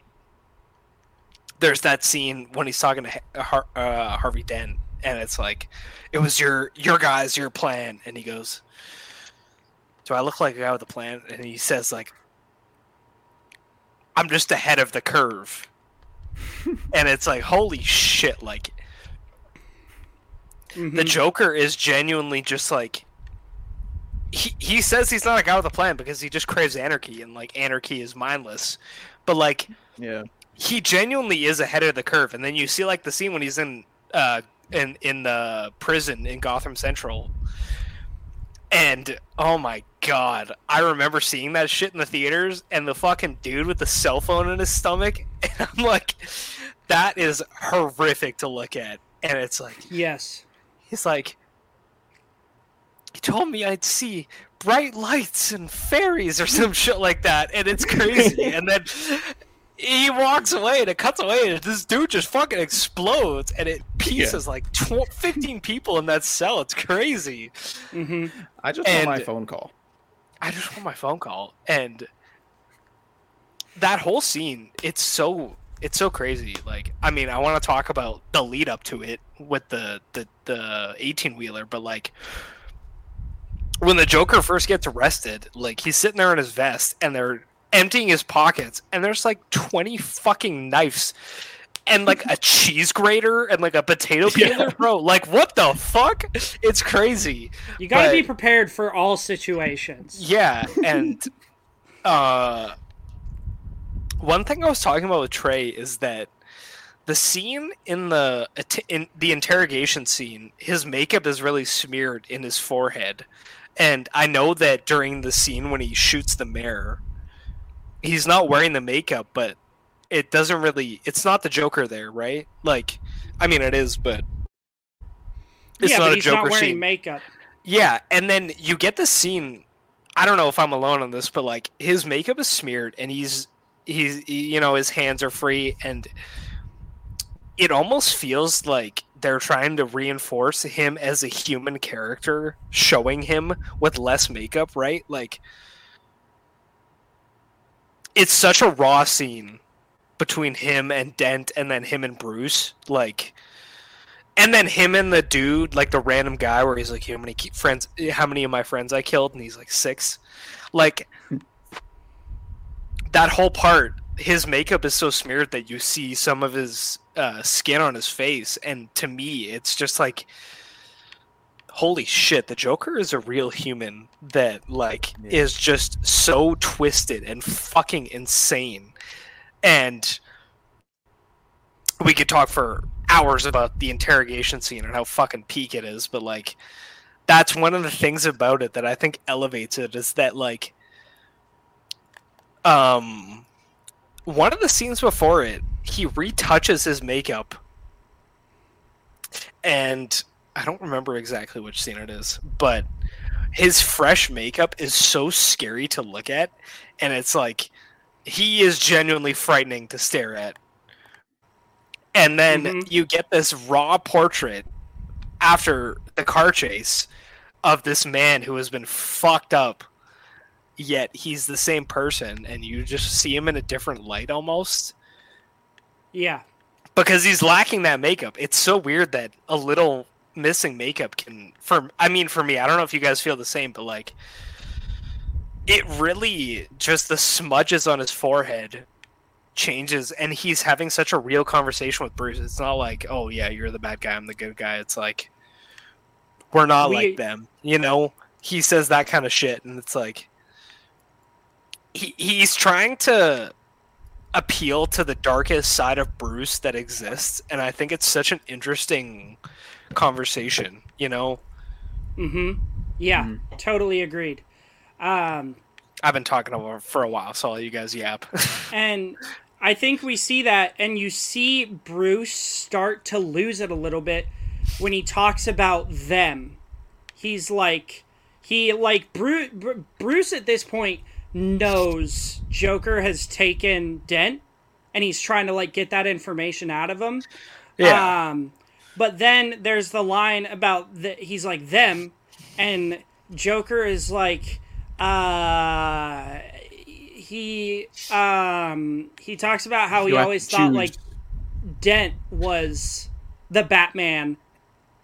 there's that scene when he's talking to Har- uh, Harvey Dent and it's like it was your your guys your plan and he goes do I look like a guy with a plan and he says like I'm just ahead of the curve and it's like holy shit like Mm-hmm. the Joker is genuinely just like he he says he's not a guy with a plan because he just craves anarchy and like anarchy is mindless. But like Yeah. He genuinely is ahead of the curve. And then you see like the scene when he's in uh in in the prison in Gotham Central. And oh my god, I remember seeing that shit in the theaters and the fucking dude with the cell phone in his stomach and I'm like that is horrific to look at. And it's like Yes. he's like he told me I'd see bright lights and fairies or some shit like that, and it's crazy. and then he walks away and it cuts away, and this dude just fucking explodes, and it pieces like tw- 15 people in that cell. It's crazy. hmm I just want my phone call. I just want my phone call, and that whole scene, it's so. It's so crazy. Like, I mean, I want to talk about the lead up to it with the the the eighteen wheeler, but like, when the Joker first gets arrested, like he's sitting there in his vest and they're emptying his pockets and there's like 20 fucking knives and like a cheese grater and like a potato Yeah. peeler, bro. Like what the fuck? It's crazy. You got to be prepared for all situations. Yeah, and uh one thing I was talking about with Trey is that the scene in the in the interrogation scene, his makeup is really smeared in his forehead. And I know that during the scene when he shoots the mayor, he's not wearing the makeup, but it doesn't really it's not the Joker there, right? Like I mean it is, but it's yeah, not but a he's Joker not wearing scene. makeup. Yeah, and then you get the scene. I don't know if I'm alone on this, but like his makeup is smeared, and he's he's he- you know his hands are free, and it almost feels like they're trying to reinforce him as a human character, showing him with less makeup, right? Like it's such a raw scene between him and Dent, and then him and Bruce, like and then him and the dude, like the random guy, where he's like, "How many friends? How many of my friends I killed?" And he's like, six. Like that whole part, his makeup is so smeared that you see some of his uh, skin on his face, and to me, it's just like, holy shit! The Joker is a real human that like Yeah. is just so twisted and fucking insane, and we could talk for hours about the interrogation scene and how fucking peak it is, but like that's one of the things about it that I think elevates it is that like um one of the scenes before it, he retouches his makeup and I don't remember exactly which scene it is, but his fresh makeup is so scary to look at and it's like he is genuinely frightening to stare at and then Mhm. you get this raw portrait after the car chase of this man who has been fucked up yet he's the same person and you just see him in a different light almost Yeah. because he's lacking that makeup it's so weird that a little missing makeup can for i mean for me i don't know if you guys feel the same but like it really just the smudges on his forehead changes and he's having such a real conversation with Bruce. It's not like, "Oh yeah, you're the bad guy, I'm the good guy." It's like we're not We- like them, you know? He says that kind of shit and it's like he he's trying to appeal to the darkest side of Bruce that exists and I think it's such an interesting conversation, you know? Mm-hmm. Yeah. Mhm. Totally agreed. Um, I've been talking about for a while, so I'll you guys yap. and I think we see that, and you see Bruce start to lose it a little bit when he talks about them. He's like, he like Bruce. Bruce at this point knows Joker has taken Dent, and he's trying to like get that information out of him. yeah. Um, but then there's the line about the, he's like them, and Joker is like, uh, he um he talks about how he You always thought like Dent was the Batman,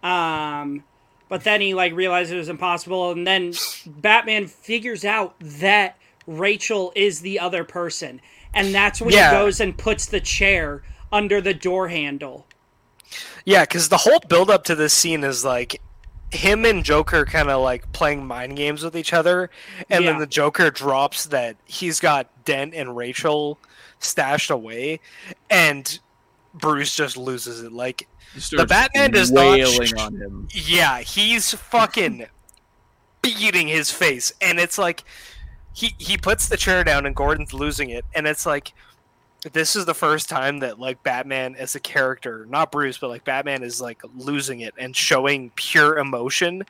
um, but then he like realized it was impossible, and then Batman figures out that Rachel is the other person, and that's when Yeah. he goes and puts the chair under the door handle. Yeah, because the whole build up to this scene is like him and Joker kind of like playing mind games with each other, and Yeah. then the Joker drops that he's got Dent and Rachel stashed away, and Bruce just loses it. Like, the Batman does not wailing sh- on him. yeah, he's fucking beating his face, and it's like he he puts the chair down, and Gordon's losing it, and it's like this is the first time that like Batman as a character, not Bruce, but like Batman is like losing it and showing pure emotion,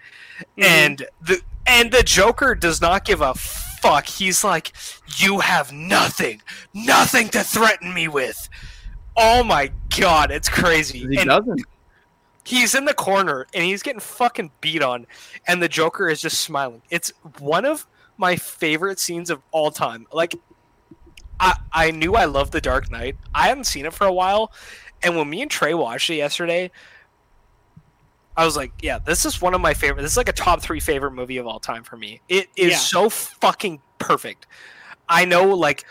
Mhm. and the and the Joker does not give a fuck. He's like, you have nothing, nothing to threaten me with. Oh my god, it's crazy. He And doesn't. he's in the corner and he's getting fucking beat on and the joker is just smiling it's one of my favorite scenes of all time like i i knew i loved the dark knight i hadn't seen it for a while and when me and trey watched it yesterday i was like yeah this is one of my favorite this is like a top three favorite movie of all time for me it is Yeah. so fucking perfect i know like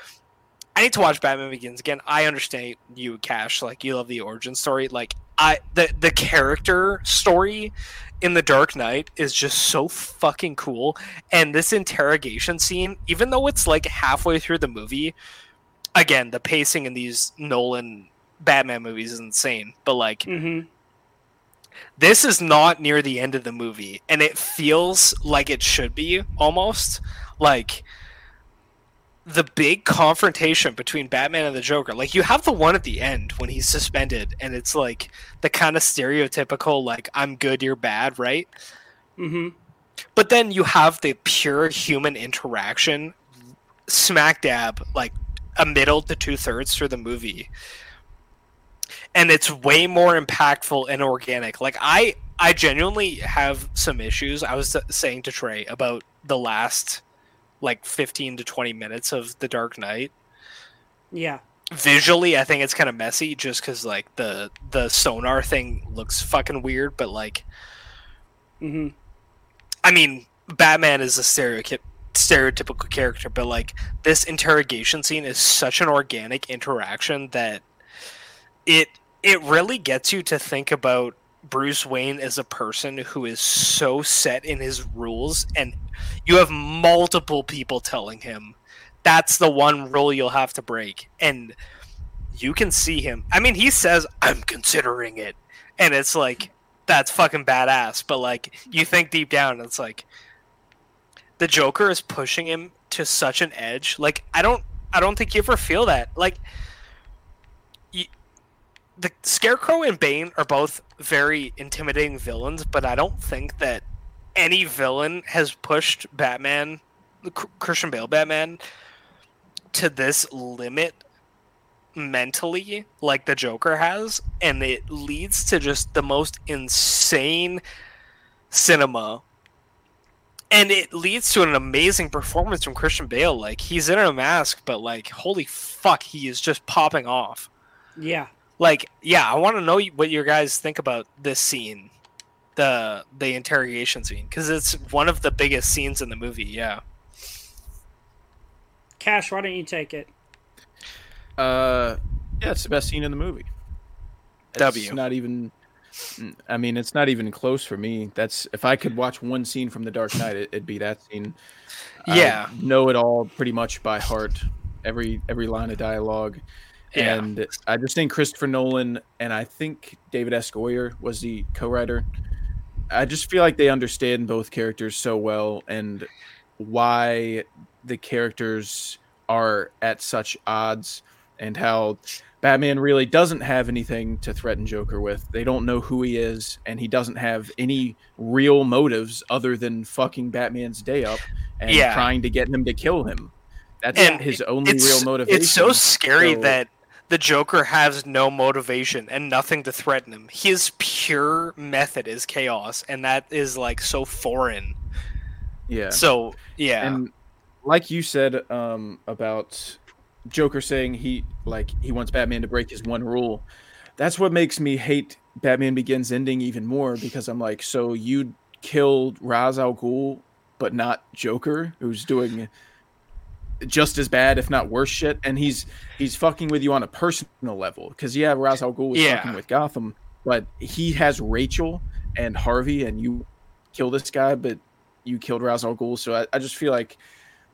I need to watch Batman Begins again. I understand you, Cash. Like you love the origin story. Like I, the the character story in the Dark Knight is just so fucking cool. And this interrogation scene, even though it's like halfway through the movie, again, the pacing in these Nolan Batman movies is insane. But like Mhm. this is not near the end of the movie, and it feels like it should be almost like the big confrontation between Batman and the Joker. Like you have the one at the end when he's suspended, and it's like the kind of stereotypical like I'm good, you're bad, right? Mhm. But then you have the pure human interaction smack dab like a middle to two thirds through the movie. And it's way more impactful and organic. Like I I genuinely have some issues. I was saying to Trey about the last like 15 to 20 minutes of The Dark Knight. Yeah. Visually, I think it's kind of messy just cuz like the the sonar thing looks fucking weird, but like Mhm. I mean, Batman is a stereotyp- stereotypical character, but like this interrogation scene is such an organic interaction that it it really gets you to think about Bruce Wayne as a person who is so set in his rules and you have multiple people telling him that's the one rule you'll have to break and you can see him. I mean, he says I'm considering it and it's like that's fucking badass. But like, you think deep down, it's like the Joker is pushing him to such an edge. Like, I don't, I don't think you ever feel that. Like, the Scarecrow and Bane are both very intimidating villains, but I don't think that any villain has pushed Batman, Christian Bale Batman, to this limit mentally like the Joker has, and it leads to just the most insane cinema. And it leads to an amazing performance from Christian Bale. Like he's in a mask, but like holy fuck, he is just popping off. Yeah. Like, yeah, I want to know what your guys think about this scene, the the interrogation scene, because it's one of the biggest scenes in the movie. Yeah. Cash, why don't you take it? Uh, yeah, it's the best scene in the movie. It's W. Not even. I mean, it's not even close for me. That's if I could watch one scene from The Dark Knight, it, it'd be that scene. I Yeah. know it all pretty much by heart. Every every line of dialogue, Yeah. and I just think Christopher Nolan and I think David S. Goyer was the co-writer. I just feel like they understand both characters so well and why the characters are at such odds and how Batman really doesn't have anything to threaten Joker with. They don't know who he is, and he doesn't have any real motives other than fucking Batman's day up and Yeah. trying to get him to kill him. That's And his only real motivation. It's so scary So- that the Joker has no motivation and nothing to threaten him. His pure method is chaos, and that is like so foreign. yeah. So yeah, And like you said um, about Joker saying he like he wants Batman to break his one rule, that's what makes me hate Batman Begins ending even more because I'm like, so you killed Ra's al Ghul, but not Joker, who's doing just as bad, if not worse shit, and he's he's fucking with you on a personal level because yeah, Ra's al Ghul was Yeah. fucking with Gotham, but he has Rachel and Harvey, and you kill this guy, but you killed Ra's al Ghul. So I, I just feel like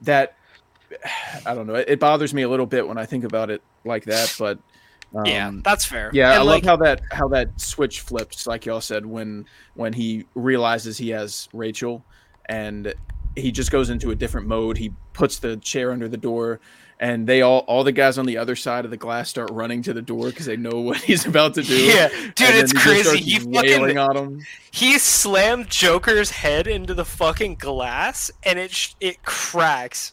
that. I don't know. It, it bothers me a little bit when I think about it like that, but um, yeah, that's fair. yeah, And, I like, love how that how that switch flips, like y'all said, when when he realizes he has Rachel, and he just goes into a different mode. He puts the chair under the door, and they all all the guys on the other side of the glass start running to the door because they know what he's about to do. Yeah, dude, And it's crazy. He fucking on him. he slammed Joker's head into the fucking glass, and it sh- it cracks.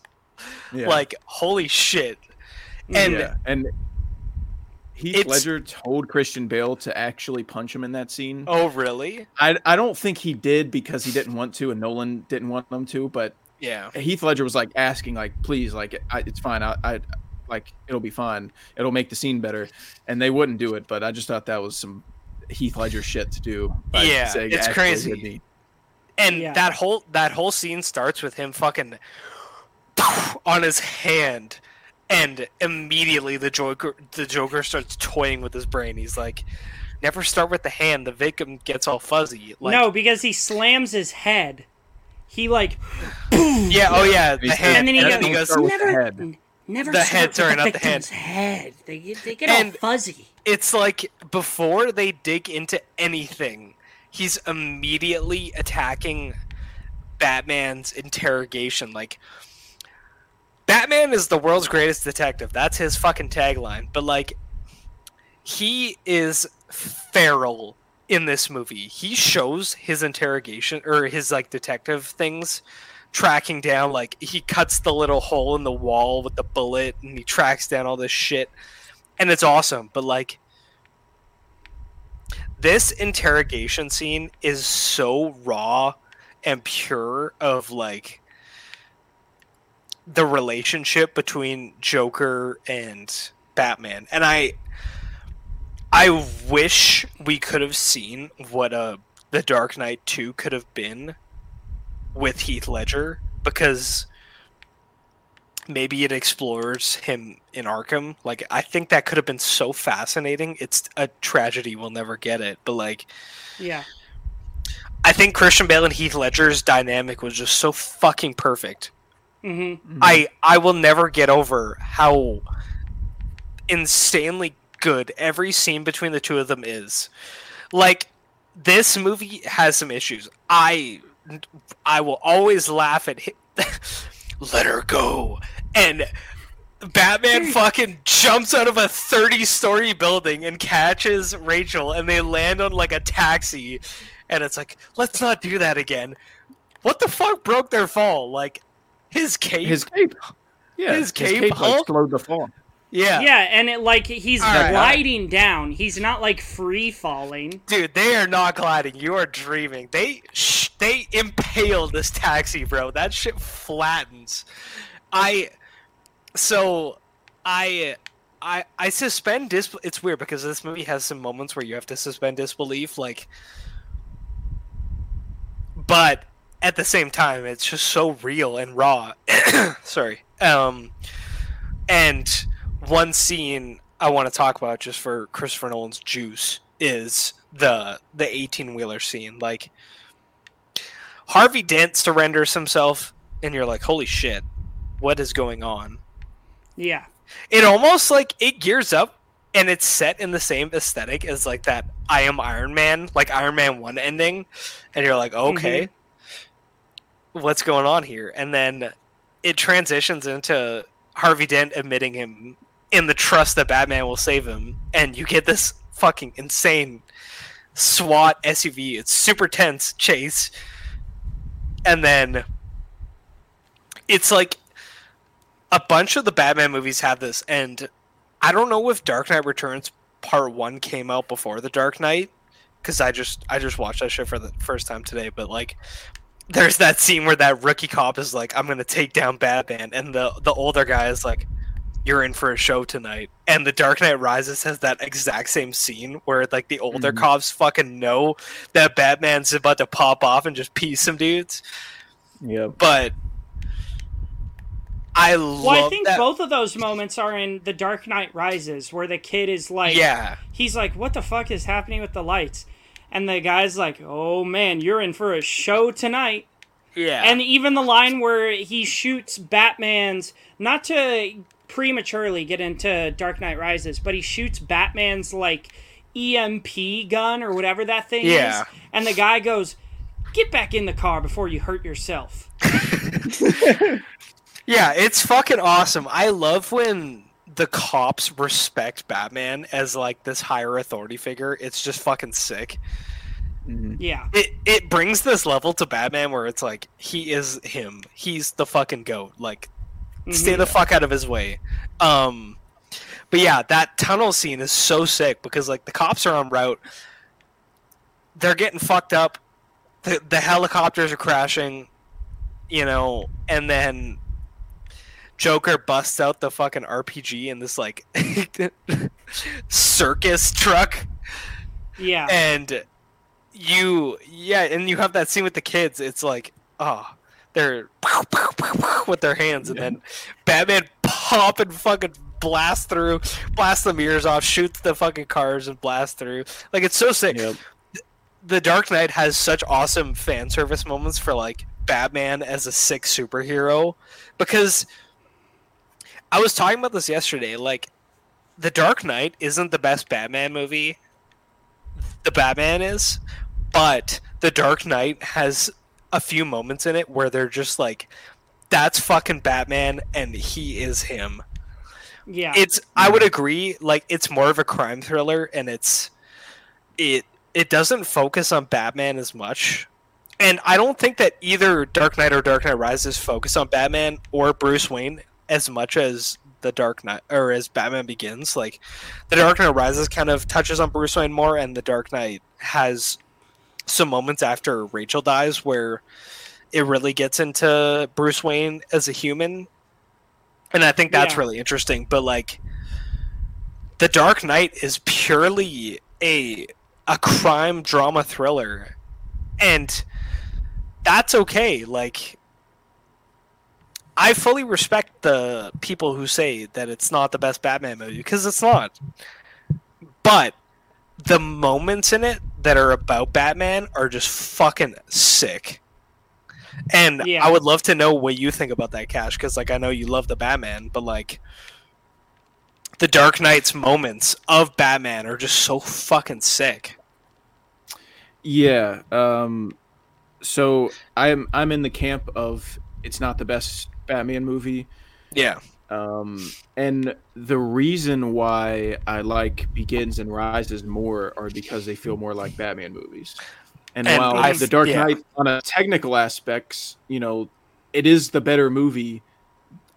Yeah. Like holy shit. And yeah. and Heath it's- Ledger told Christian Bale to actually punch him in that scene. oh really? I I don't think he did because he didn't want to, and Nolan didn't want him to. But Yeah. Heath Ledger was like asking, like, please, like, I, it's fine. I, I, like, it'll be fine. It'll make the scene better. And they wouldn't do it. But I just thought that was some Heath Ledger shit to do. Yeah, it's crazy." And Yeah. that whole that whole scene starts with him fucking on his hand, and immediately the Joker the Joker starts toying with his brain. He's like, "Never start with the hand. The victim gets all fuzzy." Like, no, because he slams his head. He like, yeah, oh yeah, the said- hand, and then he and goes, then he goes, start with the never, head. never. The head, with sorry, the not the victim's head. They get, they get And- all fuzzy. it's like before they dig into anything, he's immediately attacking Batman's interrogation. Like, Batman is the world's greatest detective. That's his fucking tagline. But, like, he is feral in this movie. He shows his interrogation or his, like, detective things tracking down. Like, he cuts the little hole in the wall with the bullet and he tracks down all this shit. And it's awesome. But, like, this interrogation scene is so raw and pure of like the relationship between Joker and Batman. And I I wish we could have seen what uh The Dark Knight 2 could have been with Heath Ledger because maybe it explores him in Arkham. Like I think that could have been so fascinating. It's a tragedy we'll never get it, but like Yeah, I think Christian Bale and Heath Ledger's dynamic was just so fucking perfect. Hmm I I will never get over how insanely good every scene between the two of them is. Like this movie has some issues. I I will always laugh at him. Let her go. And Batman fucking jumps out of a 30 story building and catches Rachel and they land on like a taxi and it's like, let's not do that again. What the fuck broke their fall? Like his cape? His cape. Yeah, His cape like, Hulk? slowed the fall. yeah. yeah, and it like he's All right. gliding down. He's not like free falling. Dude, they are not gliding. You are dreaming. They sh- they impaled this taxi, bro. That shit flattens. I so I I I suspend dis. It's weird because this movie has some moments where you have to suspend disbelief, like. But at the same time, it's just so real and raw. Sorry. Um, and one scene I want to talk about just for Christopher Nolan's juice is the the 18 wheeler scene. Like Harvey Dent surrenders himself, and you're like, holy shit, what is going on? Yeah, It almost like it gears up and it's set in the same aesthetic as like that I am Iron Man, like Iron Man 1 ending. And you're like, okay, what's going on here? And then it transitions into Harvey Dent admitting him in the trust that Batman will save him. And you get this fucking insane SWAT SUV. It's super tense chase. And then it's like a bunch of the Batman movies have this, and I don't know if Dark Knight Returns Part One came out before the Dark Knight, because I just I just watched that shit for the first time today. But like, there's that scene where that rookie cop is like, "I'm gonna take down Batman," and the the older guy is like, "You're in for a show tonight." And the Dark Knight Rises has that exact same scene where like the older Mhm. cops fucking know that Batman's about to pop off and just piece some dudes, Yeah. but. I love well, I think that. both of those moments are in The Dark Knight Rises, where the kid is like, yeah, he's like, "What the fuck is happening with the lights?" And the guy's like, "Oh man, you're in for a show tonight." Yeah. And even the line where he shoots Batman's not to prematurely get into Dark Knight Rises, but he shoots Batman's like EMP gun or whatever that thing Yeah. is, and the guy goes, "Get back in the car before you hurt yourself." Yeah, it's fucking awesome. I love when the cops respect Batman as like this higher authority figure. It's just fucking sick. Mhm. Yeah, It it brings this level to Batman where it's like he is him. He's the fucking goat. Like stay Mhm. the fuck out of his way. Um but yeah, that tunnel scene is so sick because like the cops are on route. They're getting fucked up. The the helicopters are crashing, you know, and then Joker busts out the fucking RPG in this like circus truck. Yeah, and you yeah and you have that scene with the kids. It's like oh they're with their hands and then batman pop and fucking blast through blast the mirrors off shoots the fucking cars and blast through. Like it's so sick. Yep. the dark knight has such awesome fan service moments for like batman as a sick superhero because i was talking about this yesterday like the dark knight isn't the best batman movie the batman is but the dark knight has a few moments in it where they're just like that's fucking batman and he is him. Yeah. it's i would agree like it's more of a crime thriller and it's it it doesn't focus on batman as much. And i don't think that either dark knight or dark knight rises focus on batman or bruce wayne as much as the dark knight or as batman begins like the dark knight rises kind of touches on bruce wayne more and the dark knight has some moments after rachel dies where it really gets into bruce wayne as a human and I think that's Yeah. really interesting. But like, The Dark Knight is purely a a crime drama thriller, and that's okay. Like, I fully respect the people who say that it's not the best Batman movie because it's not. But the moments in it that are about Batman are just fucking sick. And Yeah. I would love to know what you think about that, Cash, because like I know you love the Batman, but like the Dark Knight's moments of Batman are just so fucking sick. Yeah. Um, so I'm I'm in the camp of it's not the best Batman movie. Yeah, Um, and the reason why I like Begins and Rises more are because they feel more like Batman movies. And, And while I've- the Dark yeah. Knight, on a technical aspects, you know, it is the better movie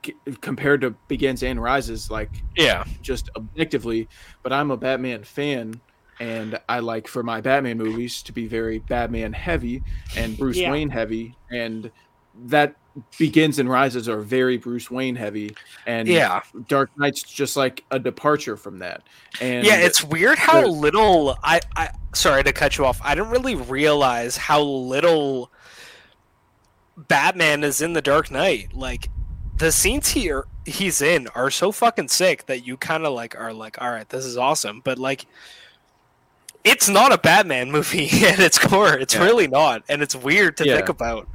c- compared to Begins and Rises, like yeah, just objectively. But I'm a Batman fan, and I like for my Batman movies to be very Batman heavy and Bruce Yeah. Wayne heavy, and that Begins and Rises are very Bruce Wayne heavy, and yeah, Dark Knight's just like a departure from that. And yeah. It's weird how little I. I sorry to cut you off. I didn't really realize how little Batman is in the Dark Knight. Like the scenes here he's in are so fucking sick that you kind of like are like, all right, this is awesome. But like, it's not a Batman movie at its core. It's Yeah. really not, and it's weird to Yeah. think about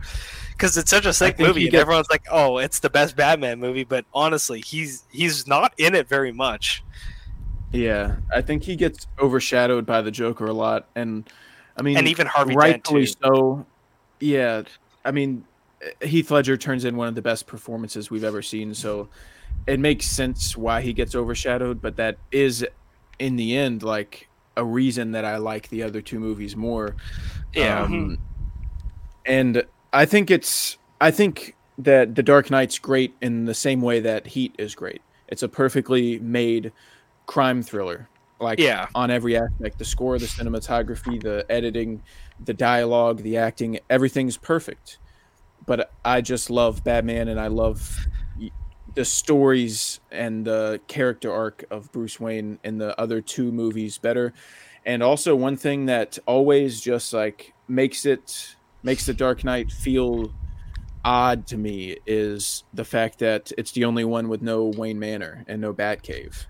because it's such a sick movie, and everyone's like, oh, it's the best Batman movie. But honestly, he's he's not in it very much. yeah, I think he gets overshadowed by the Joker a lot, and I mean, And even Harvey Dent rightfully too. so. Yeah, I mean, Heath Ledger turns in one of the best performances we've ever seen, so it makes sense why he gets overshadowed. But that is, in the end, like a reason that I like the other two movies more. Yeah. Um, and I think it's I think that The Dark Knight's great in the same way that Heat is great. It's a perfectly made crime thriller. Like Yeah. on every aspect. The score, the cinematography, the editing, the dialogue, the acting, everything's perfect. But I just love Batman and I love the stories and the character arc of Bruce Wayne in the other two movies better. And also one thing that always just like makes it makes the Dark Knight feel odd to me is the fact that it's the only one with no Wayne Manor and no Batcave.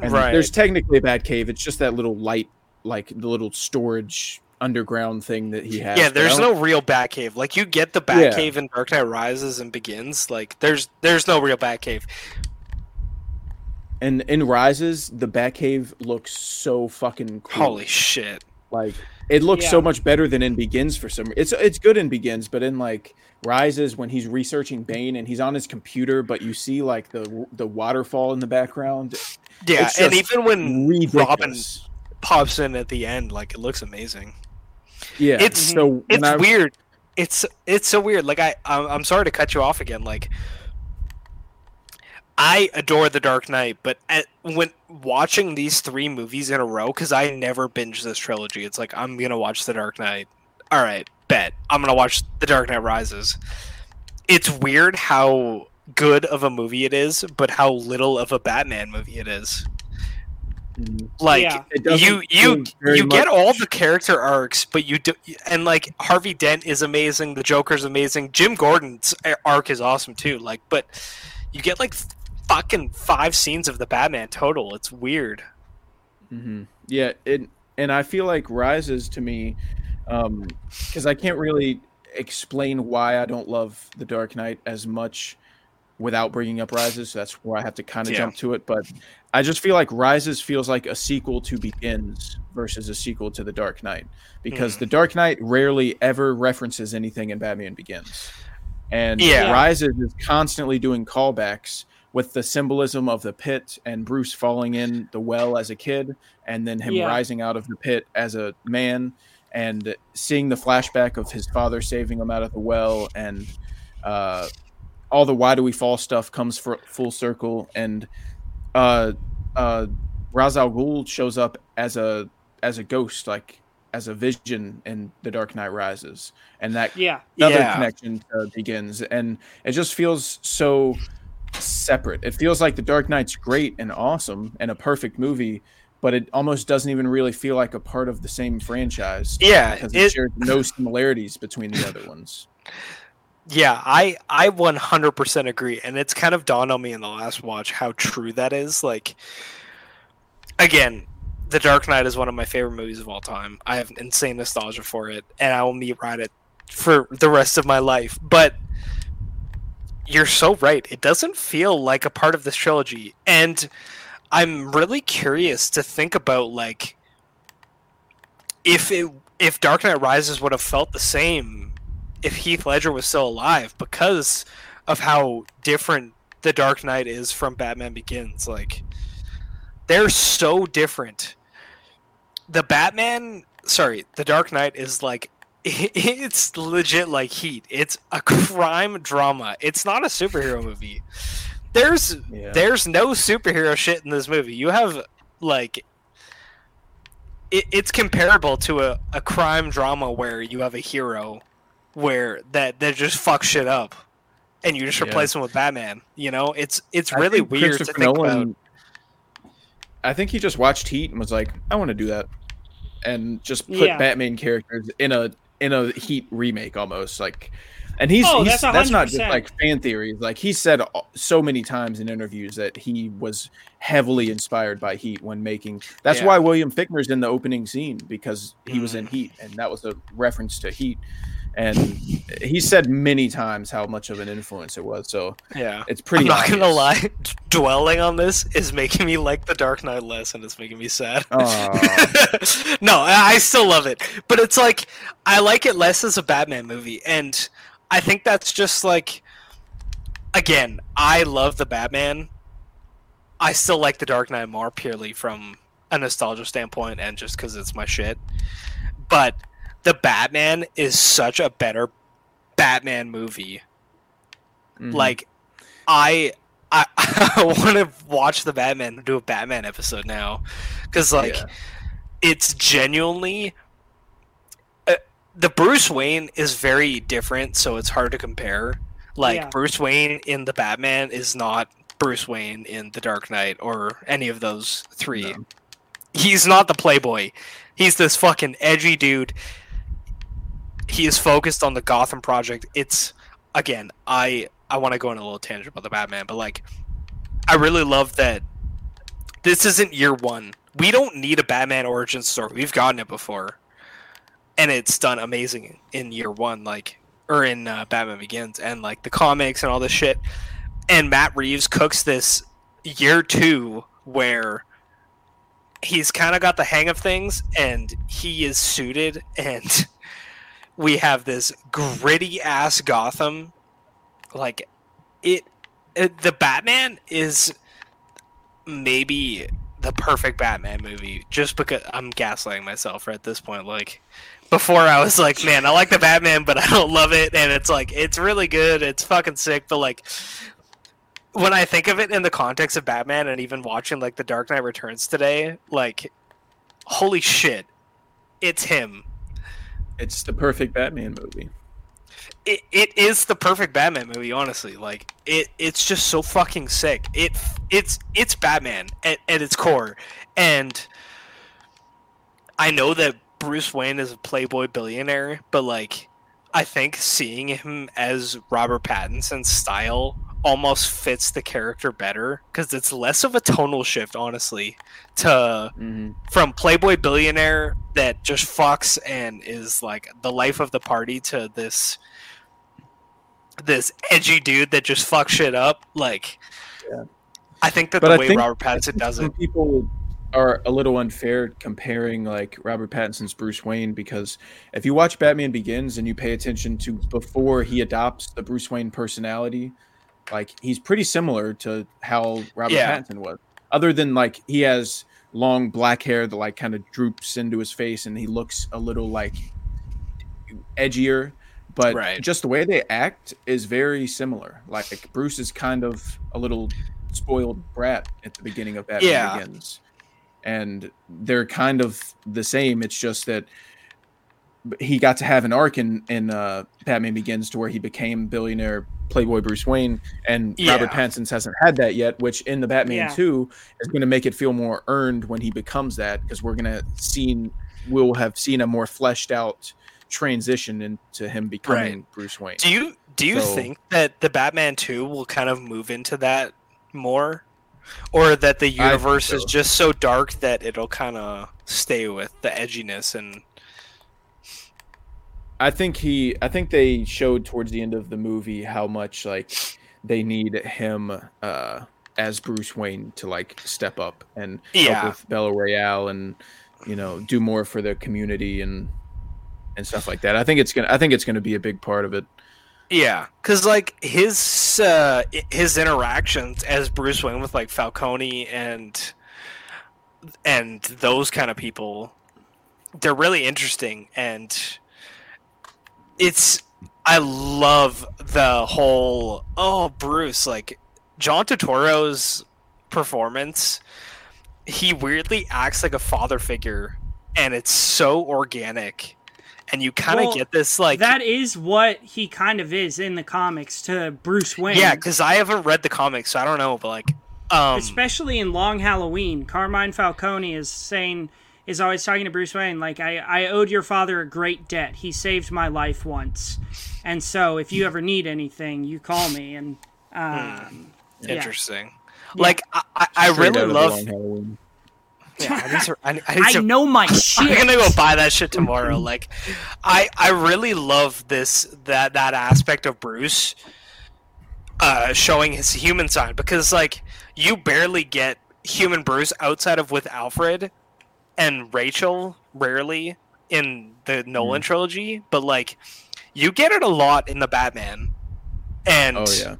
And Right. there's technically a Batcave, it's just that little light like the little storage underground thing that he has. yeah, there's no real Batcave. Like you get the Yeah. Batcave in Dark Knight Rises and Begins. Like there's there's no real Batcave. And in Rises, the Batcave looks so fucking cool. Holy shit. Like it looks so much better than in Begins for some. It's it's good in Begins, but in like Rises, when he's researching Bane and he's on his computer, but you see like the the waterfall in the background. Yeah, and even when Robin Ridiculous. pops in at the end, like it looks amazing. Yeah, It's- so It's I- weird. It's it's so weird. Like I I'm, I'm sorry to cut you off again. Like I adore The Dark Knight, but at, when watching these three movies in a row, because I never binge this trilogy, it's like I'm gonna watch The Dark Knight. All right, bet I'm gonna watch The Dark Knight Rises. It's weird how good of a movie it is, but how little of a Batman movie it is. Mhm. Like Yeah. It you you feel you get all the character arcs, but you do and like Harvey Dent is amazing, the Joker's amazing, Jim Gordon's arc is awesome too. Like, but you get like fucking five scenes of the Batman total. It's weird. hmm Yeah, it, and I feel like Rises to me, because I can't really explain why I don't love The Dark Knight as much without bringing up Rises. So that's where I have to kind of Yeah. jump to it. But I just feel like Rises feels like a sequel to Begins versus a sequel to The Dark Knight, because Mm. The Dark Knight rarely ever references anything in Batman Begins, and Yeah. Rises is constantly doing callbacks with the symbolism of the pit and Bruce falling in the well as a kid and then him Yeah. rising out of the pit as a man and seeing the flashback of his father saving him out of the well and uh, all the why do we fall stuff comes for full circle and uh, uh, Ra's al Ghul shows up as a as a ghost like as a vision in The Dark Knight Rises and that Yeah. another Yeah. connection uh, begins and it just feels so separate it feels like the dark knight's great and awesome and a perfect movie but it almost doesn't even really feel like a part of the same franchise Yeah, because it, it- shares no similarities between the other ones Yeah, I I 100% agree, and it's kind of dawned on me in the last watch how true that is. Like, again, The Dark Knight is one of my favorite movies of all time. I have insane nostalgia for it, and I will meet ride it for the rest of my life. But you're so right; it doesn't feel like a part of this trilogy, and I'm really curious to think about like if it if Dark Knight Rises would have felt the same if Heath Ledger was still alive because of how different the Dark Knight is from Batman Begins. Like they're so different. The Batman, sorry, the Dark Knight is like it's legit like Heat. It's a crime drama. It's not a superhero movie. There's yeah there's no superhero shit in this movie. You have like it, it's comparable to a, a crime drama where you have a hero where that that just fucks shit up and you just Yeah. replace him with Batman. You know, it's it's really weird to Christopher think Nolan- about. i think he just watched heat and was like i want to do that and just put Yeah. batman characters in a in a heat remake almost like and he's, Oh, he's that's that's, not just like fan theories like he said so many times in interviews that he was heavily inspired by heat when making that's Yeah. why william fichtner's in the opening scene because he was in Mm. heat and that was a reference to heat and he said many times how much of an influence it was so Yeah. it's pretty I'm not gonna lie, dwelling on this is making me like the Dark Knight less, and it's making me sad. No, I I still love it, but it's like I like it less as a Batman movie, and I think that's just like, again, I love the Batman. I still like the Dark Knight more purely from a nostalgia standpoint, and just because it's my shit. But the Batman is such a better Batman movie Mhm. like i i, I want to watch the batman do a batman episode now because like Yeah. it's genuinely uh, the bruce wayne is very different so it's hard to compare like Yeah. bruce wayne in the batman is not bruce wayne in the dark knight or any of those three No. he's not the playboy he's this fucking edgy dude he is focused on the gotham project. It's again i i want to go on a little tangent about the batman but like i really love that this isn't year one. We don't need a batman origin story. We've gotten it before. And it's done amazing in year one, like or in uh, Batman Begins, and like the comics and all this shit. And Matt Reeves cooks this year two where he's kind of got the hang of things, and he is suited, and we have this gritty ass Gotham, like it, it the Batman is maybe the perfect Batman movie just because I'm gaslighting myself at this point. Like before, I was like, man, I like the Batman, but I don't love it, and it's like it's really good, it's fucking sick, but like when I think of it in the context of Batman and even watching like The Dark Knight Returns today, like holy shit, it's him. It's the perfect Batman movie. It, it is the perfect Batman movie, honestly. Like it, it's just so fucking sick. It, it's, it's Batman at, at its core, and I know that Bruce Wayne is a playboy billionaire, but like, I think seeing him as Robert Pattinson's style almost fits the character better because it's less of a tonal shift, honestly, to Mm-hmm. from playboy billionaire that just fucks and is like the life of the party to this this edgy dude that just fucks shit up. Like, Yeah. I think that But the I way think- Robert Pattinson does it, people are a little unfair comparing like Robert Pattinson's Bruce Wayne because if you watch Batman Begins and you pay attention to before he adopts the Bruce Wayne personality, like he's pretty similar to how Robert Yeah. Pattinson was. Other than like he has long black hair that like kind of droops into his face and he looks a little like edgier, but Right. just the way they act is very similar. Like Bruce is kind of a little spoiled brat at the beginning of Batman Yeah. Begins, and they're kind of the same. It's just that he got to have an arc in in uh, Batman Begins to where he became billionaire Playboy Bruce Wayne, and Robert Yeah. Pattinson hasn't had that yet. Which in the Batman Yeah. Two is going to make it feel more earned when he becomes that because we're going to see we'll have seen a more fleshed out transition into him becoming Bruce Wayne. do you do you So- think that the Batman Two will kind of move into that more, or that the universe is just so dark that it'll kind of stay with the edginess and I think he I think they showed towards the end of the movie how much like they need him uh as Bruce Wayne to like step up and Yeah. help with Bella Reál and you know do more for the community and and stuff like that. I think it's gonna I think it's gonna be a big part of it. Yeah, because like his uh, his interactions as Bruce Wayne with like Falcone and and those kind of people, they're really interesting, and it's I love the whole oh Bruce like John Turturro's performance. He weirdly acts like a father figure, and it's so organic, and you kind of Well, get this like that is what he kind of is in the comics to Bruce Wayne. Yeah, because I haven't read the comics, so I don't know. But like, um, especially in Long Halloween, Carmine Falcone is saying is always talking to Bruce Wayne like I I owed your father a great debt. He saved my life once, and so if you ever need anything, you call me. And um, yeah. interesting. Like, I, I, I really love. Yeah, I need to. I, I need I know my shit. I'm gonna go buy that shit tomorrow. Like, I I really love this that that aspect of Bruce, uh, showing his human side because like you barely get human Bruce outside of with Alfred, and Rachel rarely in the Nolan trilogy, but like you get it a lot in the Batman, and Oh yeah.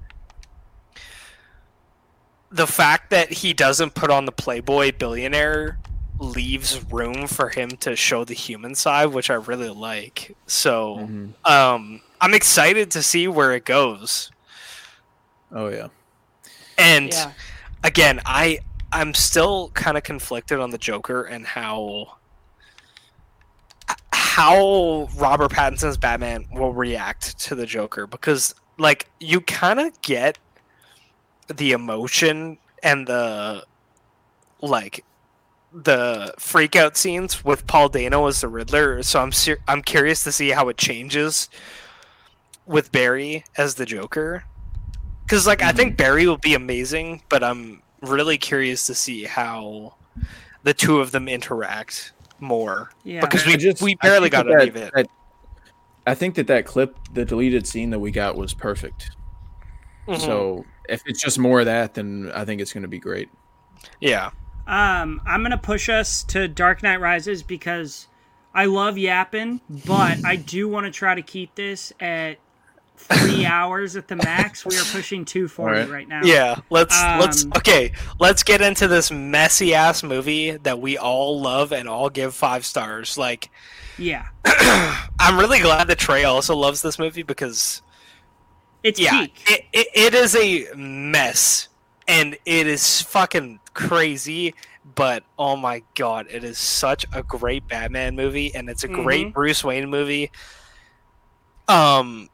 the fact that he doesn't put on the playboy billionaire leaves room for him to show the human side which i really like so Mhm. um i'm excited to see where it goes Oh yeah. and Yeah. again i i'm still kind of conflicted on the joker and how how robert pattinson's batman will react to the joker because like you kind of get the emotion and the like the freak out scenes with Paul Dano as the Riddler. So I'm ser- I'm curious to see how it changes with Barry as the Joker. Cuz like I think mm-hmm. Barry will be amazing, but I'm really curious to see how the two of them interact more Yeah. because I we just- we barely got that any of it. I think that that clip, the deleted scene that we got, was perfect. Mhm. So if it's just more of that, then I think it's going to be great. yeah, Um, I'm gonna push us to Dark Knight Rises because I love yapping, but I do want to try to keep this at three hours at the max. We are pushing 240 Alright. right now. yeah. Let's let's Um, okay. Let's get into this messy ass movie that we all love and all give five stars. Like, yeah. I'm really glad that Trey also loves this movie because It's yeah, peak. it, it, it is a mess and it is fucking crazy. But oh my god, it is such a great Batman movie and it's a great Bruce Wayne movie. Um,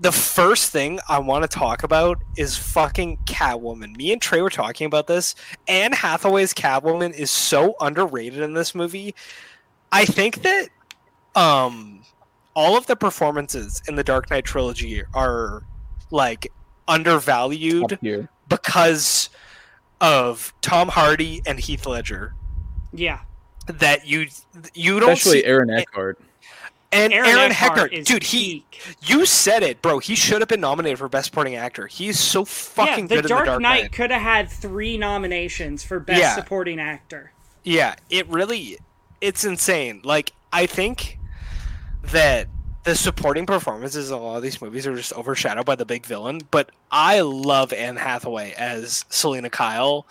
the first thing I want to talk about is fucking Catwoman. Me and Trey were talking about this. Anne Hathaway's Catwoman is so underrated in this movie. I think that um all of the performances in the Dark Knight trilogy are like undervalued because of Tom Hardy and Heath Ledger. yeah. That you you don't Especially see, Aaron Eckhart. And Aaron, Aaron, Eckhart Hecker, dude, he peak. you said it, bro. He should have been nominated for Best Supporting Actor. He's so fucking yeah, the good Dark, in the Dark Knight, Knight. could have had three nominations for Best Yeah. Supporting Actor. Yeah, it really, it's insane. Like I think that the supporting performances in a lot of these movies are just overshadowed by the big villain. But I love Anne Hathaway as Selina Kyle.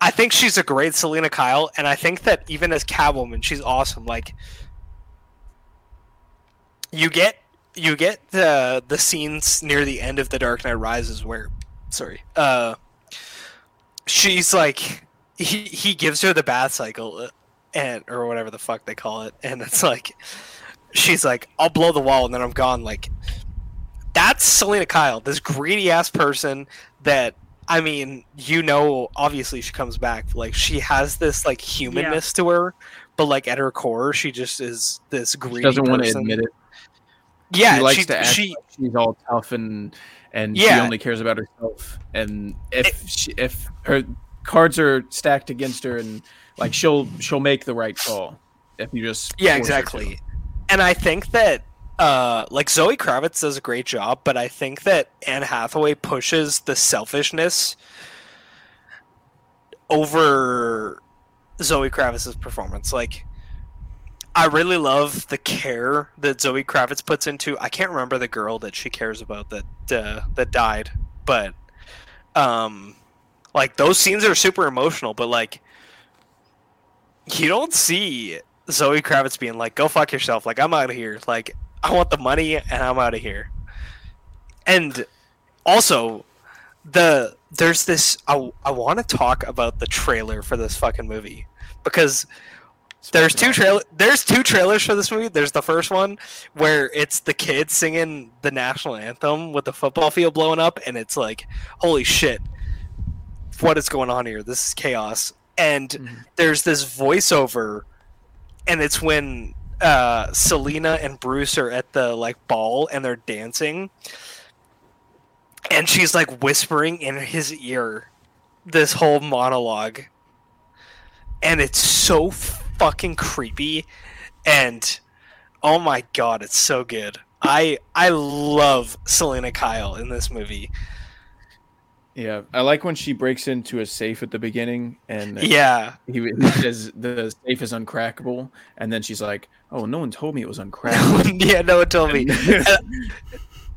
I think she's a great Selina Kyle, and I think that even as Catwoman, she's awesome. Like you get you get the the scenes near the end of The Dark Knight Rises where, sorry, uh, she's like he he gives her the Batcycle uh, and or whatever the fuck they call it, and it's like she's like, I'll blow the wall and then I'm gone. Like that's Selina Kyle, this greedy ass person that I mean, you know, obviously she comes back. Like she has this like humanness to her, but like at her core, she just is this She greedy. doesn't want to admit it. Yeah, she likes she, to act she like she's all tough and and she only cares about herself. And if she, if her cards are stacked against her, and like she'll she'll make the right call if you just yeah, force her to. exactly. And I think that uh like Zoe Kravitz does a great job, but I think that Anne Hathaway pushes the selfishness over Zoe Kravitz's performance. Like I really love the care that Zoe Kravitz puts into. I can't remember the girl that she cares about that uh, that died, but um, like those scenes are super emotional. But like, you don't see Zoe Kravitz being like, "Go fuck yourself." Like I'm out of here. Like I want the money and I'm out of here. And also, the there's this. I I want to talk about the trailer for this fucking movie because there's two trail there's two trailers for this movie. There's the first one where it's the kids singing the national anthem with the football field blowing up, and it's like, holy shit, what is going on here? This is chaos. And Mhm. there's this voiceover, and it's when uh, Selina and Bruce are at the like ball and they're dancing, and she's like whispering in his ear this whole monologue and it's so fucking creepy and oh my god it's so good. I i love selina kyle in this movie. Yeah, I like when she breaks into a safe at the beginning, and yeah. he, he says the safe is uncrackable, and then she's like, "Oh, no one told me it was uncrackable." yeah no one told me.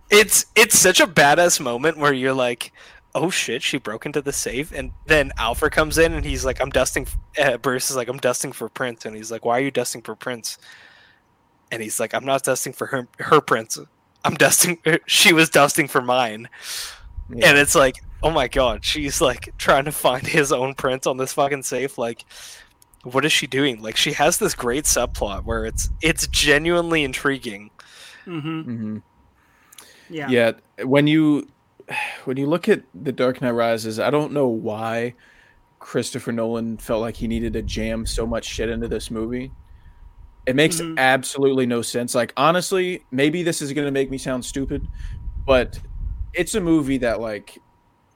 It's it's such a badass moment where you're like oh shit she broke into the safe and then alfred comes in and he's like i'm dusting uh, bruce is like i'm dusting for prints and he's like why are you dusting for prints and he's like i'm not dusting for her her prints i'm dusting she was dusting for mine Yeah. and it's like oh my god she's like trying to find his own prints on this fucking safe like what is she doing like she has this great subplot where it's it's genuinely intriguing Mm-hmm. hmm Yeah. Yeah, when you when you look at the Dark Knight Rises, I don't know why Christopher Nolan felt like he needed to jam so much shit into this movie. It makes Mhm. absolutely no sense. Like honestly, maybe this is going to make me sound stupid, but it's a movie that like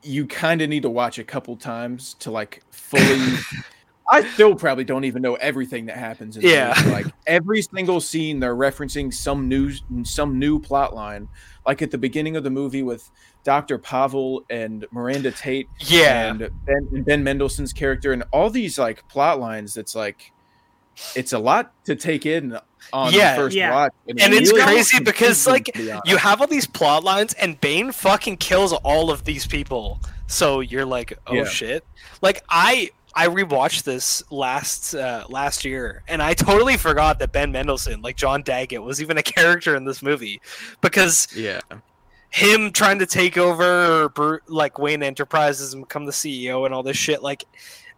you kind of need to watch a couple times to like fully I still probably don't even know everything that happens. In Yeah. like every single scene, they're referencing some new some new plot line. Like at the beginning of the movie with Doctor Pavel and Miranda Tate, Yeah. and Ben, and ben Mendelsohn's character, and all these like plot lines. That's like, it's a lot to take in on Yeah. the first Yeah. watch, And it's really crazy because, like, to be honest. you have all these plot lines and Bane fucking kills all of these people. So you're like, oh Yeah. shit. Like I I rewatched this last uh, last year and I totally forgot that Ben Mendelsohn, like John Daggett, was even a character in this movie because yeah, him trying to take over like Wayne Enterprises and become the CEO and all this shit like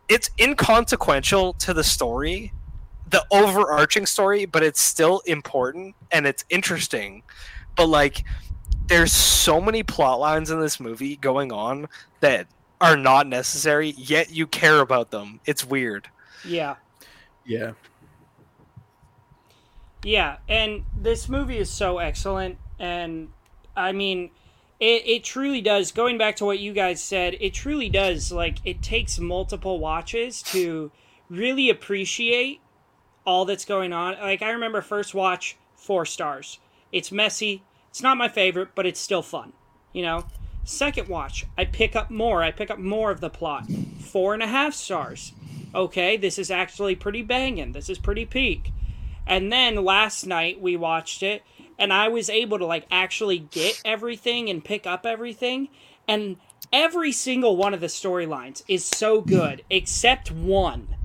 it's inconsequential to the story the overarching story but it's still important and it's interesting. But like there's so many plot lines in this movie going on that are not necessary yet you care about them it's weird Yeah. yeah. Yeah, and this movie is so excellent, and I mean, it, it truly does. Going back to what you guys said, it truly does. Like, it takes multiple watches to really appreciate all that's going on. Like, I remember first watch, four stars. It's messy. It's not my favorite, but it's still fun. You know? Second watch, I pick up more. I pick up more of the plot. Four and a half stars. Okay, this is actually pretty banging. This is pretty peak. And then last night we watched it and I was able to like actually get everything and pick up everything and every single one of the storylines is so good except one.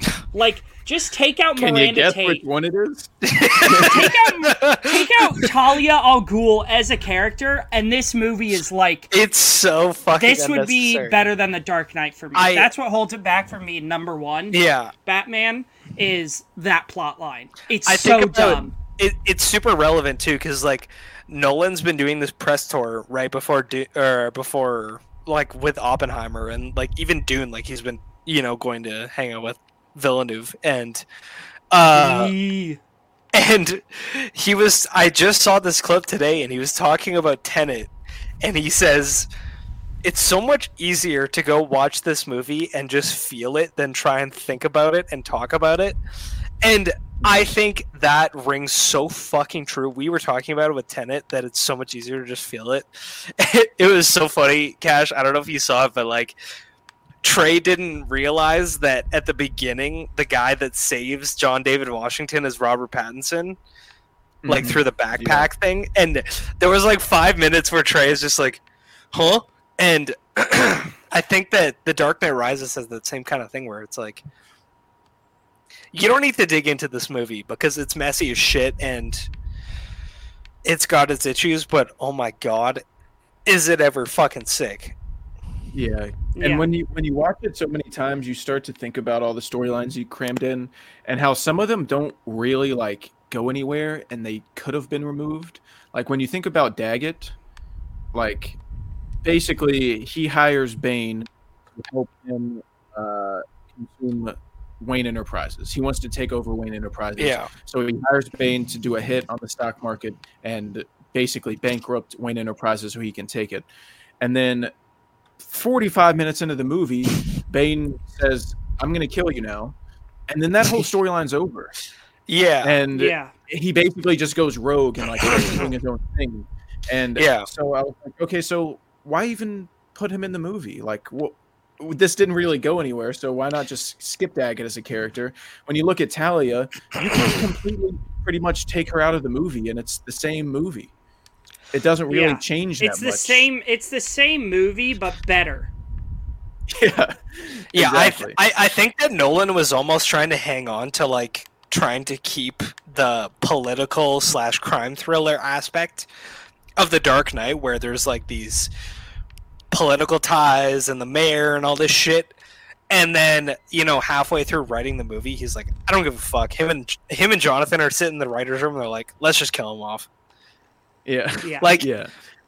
Like just take out Can you Miranda guess Tate. which one it is? Take out take out Talia al Ghul as a character and this movie is like it's so fucking this would be better than The Dark Knight for me. I- That's what holds it back for me number 1. yeah Batman is that plot line. It's I so think about dumb. it. It's super relevant too, because like Nolan's been doing this press tour right before, Du- or before like with Oppenheimer, and like even Dune, like he's been you know going to hang out with Villeneuve, and uh, Yee. and he was. I just saw this clip today, and he was talking about Tenet, and he says. It's so much easier to go watch this movie and just feel it than try and think about it and talk about it. And I think that rings so fucking true. We were talking about it with Tenet that it's so much easier to just feel it. it was so funny, Cash. I don't know if you saw it, but like Trey didn't realize that at the beginning, the guy that saves John David Washington is Robert Pattinson, like Mhm. through the backpack thing. And there was like five minutes where Trey is just like, huh? And I think that The Dark Knight Rises has that same kind of thing where it's like, you don't need to dig into this movie because it's messy as shit and it's got its issues, but oh my god, is it ever fucking sick? Yeah. Yeah. And when you when you watch it so many times, you start to think about all the storylines you crammed in, and how some of them don't really like go anywhere, and they could have been removed. Like when you think about Daggett, like basically he hires Bane to help him uh, consume Wayne Enterprises. He wants to take over Wayne Enterprises. Yeah. So he hires Bane to do a hit on the stock market and basically bankrupt Wayne Enterprises so he can take it. And then 45 minutes into the movie, Bane says, I'm going to kill you now. And then that whole storyline's over. Yeah. And yeah. he basically just goes rogue and like doing his own thing. And Yeah. so I was like, okay, so why even put him in the movie? Like, what? This didn't really go anywhere, so why not just skip Daggett as a character? When you look at Talia, you can completely, pretty much take her out of the movie, and it's the same movie. It doesn't really Yeah. change that It's the much. same it's the same movie but better. Yeah, Yeah, exactly. I, I I think that Nolan was almost trying to hang on to like trying to keep the political slash crime thriller aspect of the Dark Knight, where there's like these political ties and the mayor and all this shit. And then you know, halfway through writing the movie, he's like, "I don't give a fuck." Him and him and Jonathan are sitting in the writers' room. And they're like, "Let's just kill him off." Yeah, Yeah. Like yeah.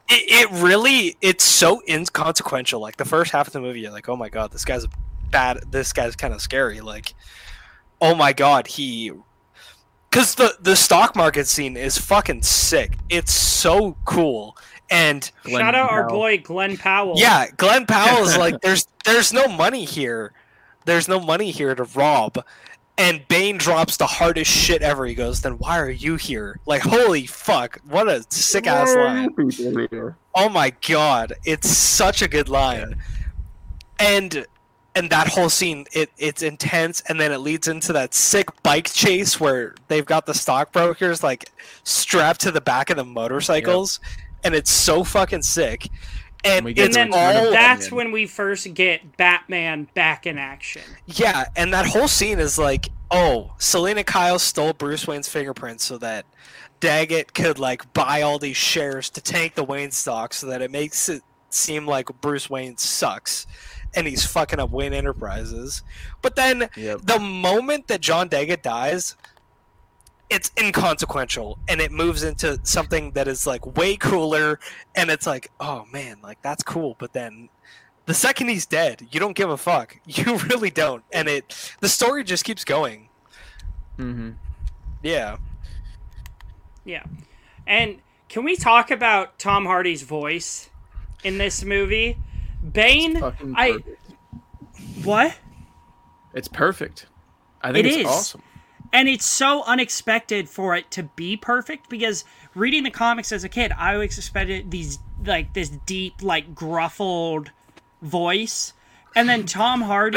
it, it really it's so inconsequential like the first half of the movie you're like oh my god this guy's bad this guy's kind of scary like oh my god he because the the stock market scene is fucking sick it's so cool and Glenn Shout out our boy Glenn Powell. yeah glenn powell is like there's there's no money here there's no money here to rob. And Bane drops the hardest shit ever. He goes, "Then why are you here?" Like, holy fuck, what a sick ass line. Oh my god, it's such a good line. And and that whole scene, it it's intense, and then it leads into that sick bike chase where they've got the stockbrokers like strapped to the back of the motorcycles, and it's so fucking sick. And, we get And then all that's when we first get Batman back in action. Yeah, and that whole scene is like, oh, Selina Kyle stole Bruce Wayne's fingerprints so that Daggett could like buy all these shares to tank the Wayne stock so that it makes it seem like Bruce Wayne sucks and he's fucking up Wayne Enterprises. But then Yep. the moment that John Daggett dies, it's inconsequential and it moves into something that is like way cooler and it's like, oh man, like that's cool, but then the second he's dead, you don't give a fuck. You really don't. And it the story just keeps going. Mm-hmm. Yeah. Yeah. And can we talk about Tom Hardy's voice in this movie? Bane, I what? It's perfect. I think It it's is. awesome. And it's so unexpected for it to be perfect because reading the comics as a kid, I always expected these like this deep, like gruffled voice. And then Tom Hardy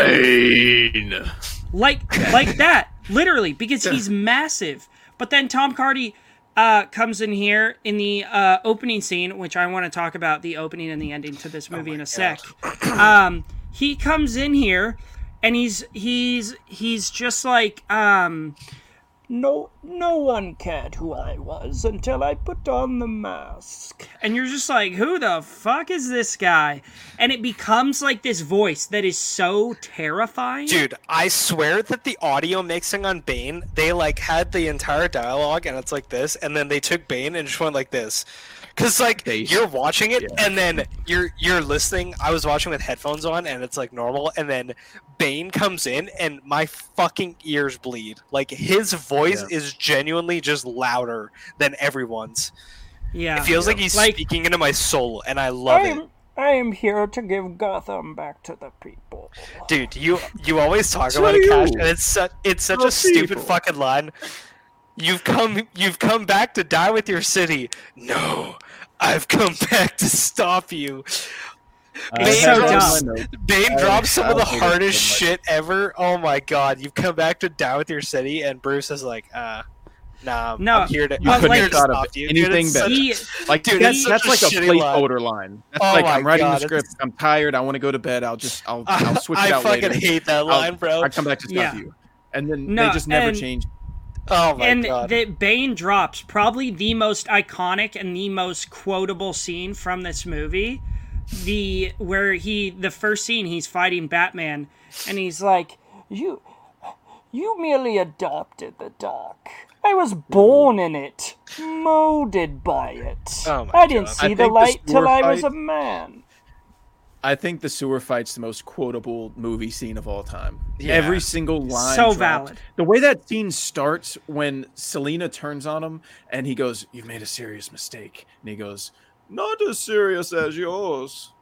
like like that literally because he's massive. But then tom hardy uh, comes in here in the uh, opening scene which i want to talk about the opening and the ending to this movie in a sec. Um, he comes in here and he's he's he's just like um, no no one cared who i was until i put on the mask. And you're just like who the fuck is this guy? And it becomes like this voice that is so terrifying. Dude, I swear that the audio mixing on Bane, they like had the entire dialogue and it's like this, and then they took Bane and just went like this. Cause like Bass. you're watching it Yeah. and then you're you're listening. I was watching with headphones on and it's like normal, and then Bane comes in and my fucking ears bleed. Like his voice Yeah. is genuinely just louder than everyone's. yeah It feels like he's Like- speaking into my soul, and I love it. I am here to give Gotham back to the people. Dude, you you always talk about it, Cash, and it's such it's such To a stupid people. fucking line. You've come you've come back to die with your city. No, I've come back to stop you. Bane drops. Bane drops some of the I don't think it's hardest shit ever. Oh my god, you've come back to die with your city, and Bruce is like, uh, nah, No, I'm here to, you I'm couldn't here have to thought of stop you. Anything it's better. such- He, Like Dude, that's that's that's, like a a shitty line. placeholder line. That's Oh like my I'm writing God, the it's- script. I'm tired. I want to go to bed. I'll just I'll I'll switch it I fucking later. hate that I'll- line, bro. I come back to stop Yeah. you, and then No, they just never and- change. Oh my and god. that Bane drops probably the most iconic and the most quotable scene from this movie. The where he the first scene he's fighting Batman and he's like, "You you merely adopted the dark. I was hmm. born in it, molded by it. Oh I didn't God. see I the light till I was a man." I think the sewer fight's the most quotable movie scene of all time. Yeah. Every single line. So dropped. valid. The way that scene starts when Selina turns on him and he goes, "You've made a serious mistake," and he goes, "Not as serious as yours."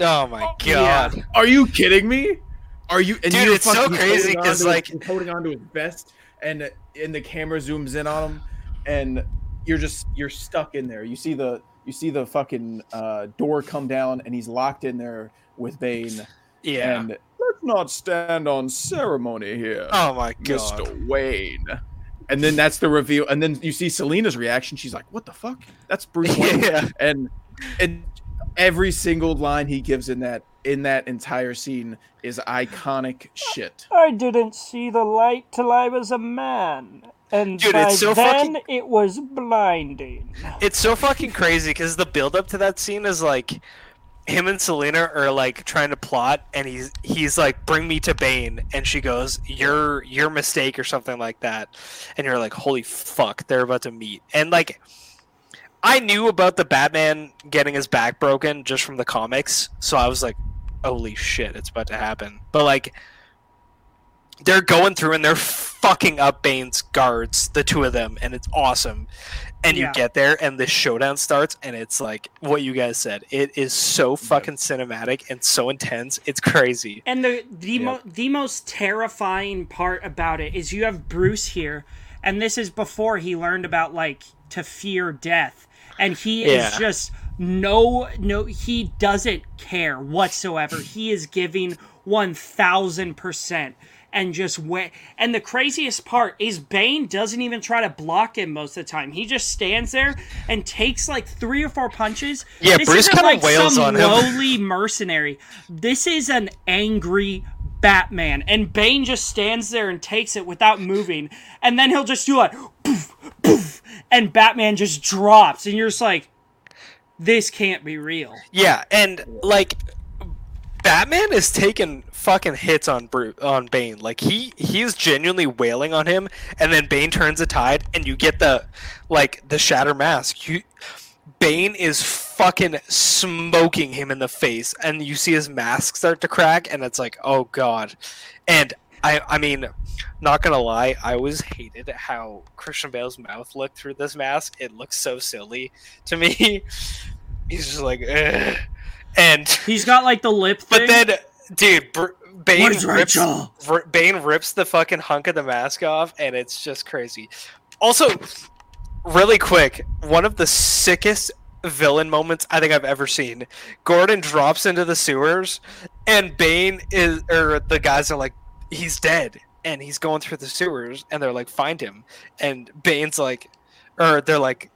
oh my oh, god. Yeah. Are you kidding me? Are you? And Dude, it's so crazy because onto his- like- he's holding onto his vest, and and the camera zooms in on him, and you're just you're stuck in there. You see the you see the fucking uh, door come down, and he's locked in there with Bane. Yeah. And let's not stand on ceremony here, oh my god. Mr. Wayne. And then that's the reveal, and then you see Selina's reaction. She's like, "What the fuck? That's Bruce Wayne." Yeah. and and every single line he gives in that in that entire scene is iconic shit. I didn't see the light till I was a man. And Dude, by it's so then fucking- it was blinding. It's so fucking crazy because the build up to that scene is like him and Selina are like trying to plot and he's he's like bring me to Bane and she goes your your mistake or something like that. And you're like holy fuck they're about to meet. And like I knew about the Batman getting his back broken just from the comics so I was like holy shit it's about to happen. But like they're going through and they're fucking up Bane's guards the two of them and it's awesome and Yeah. you get there and the showdown starts and it's like what you guys said. It is so fucking cinematic and so intense. It's crazy. And the the, Yeah. mo- the most terrifying part about it is you have Bruce here, and this is before he learned about like to fear death, and he is just no no he doesn't care whatsoever. he is giving one thousand percent. And just went. And the craziest part is Bane doesn't even try to block him most of the time. He just stands there and takes like three or four punches. Yeah, this Bruce kinda like wails some on him. lowly mercenary. This is an angry Batman, and Bane just stands there and takes it without moving, and then he'll just do like poof, poof, and Batman just drops, and you're just like, this can't be real. Yeah, and like Batman is taking fucking hits on on Bane. Like he he's genuinely wailing on him, and then Bane turns the tide, and you get the like the shatter mask. You Bane is fucking smoking him in the face, and you see his mask start to crack, and it's like, oh god. And I I mean, not gonna lie, I always hated how Christian Bale's mouth looked through this mask. It looks so silly to me. He's just like, Ugh. And He's got like the lip thing. but then, dude, Br- Bane rips, R- Bane rips the fucking hunk of the mask off, and it's just crazy. Also, really quick, one of the sickest villain moments I think I've ever seen. Gordon drops into the sewers, and Bane is, or the guys are like, he's dead, and he's going through the sewers, and they're like, find him, and Bane's like, or they're like.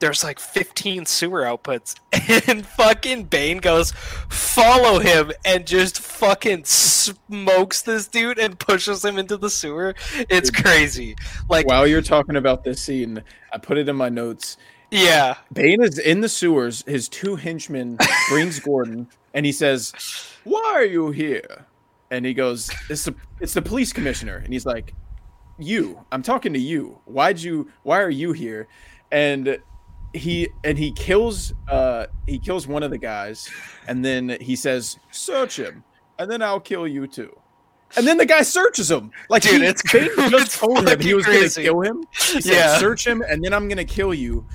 There's like 15 sewer outputs, and fucking Bane goes, follow him, and just fucking smokes this dude and pushes him into the sewer. It's crazy. Like, While you're talking about this scene, I put it in my notes. yeah, Bane is in the sewers. His two henchmen brings Gordon, and he says, "Why are you here?" And he goes, "It's the it's the police commissioner." And he's like, "You, I'm talking to you. Why'd you? Why are you here?" And he and he kills uh he kills one of the guys, and then he says, "Search him, and then I'll kill you too." And then the guy searches him. Like Dude, he, it's just told him he was crazy. gonna kill him. He said, Yeah. "Search him, and then I'm gonna kill you."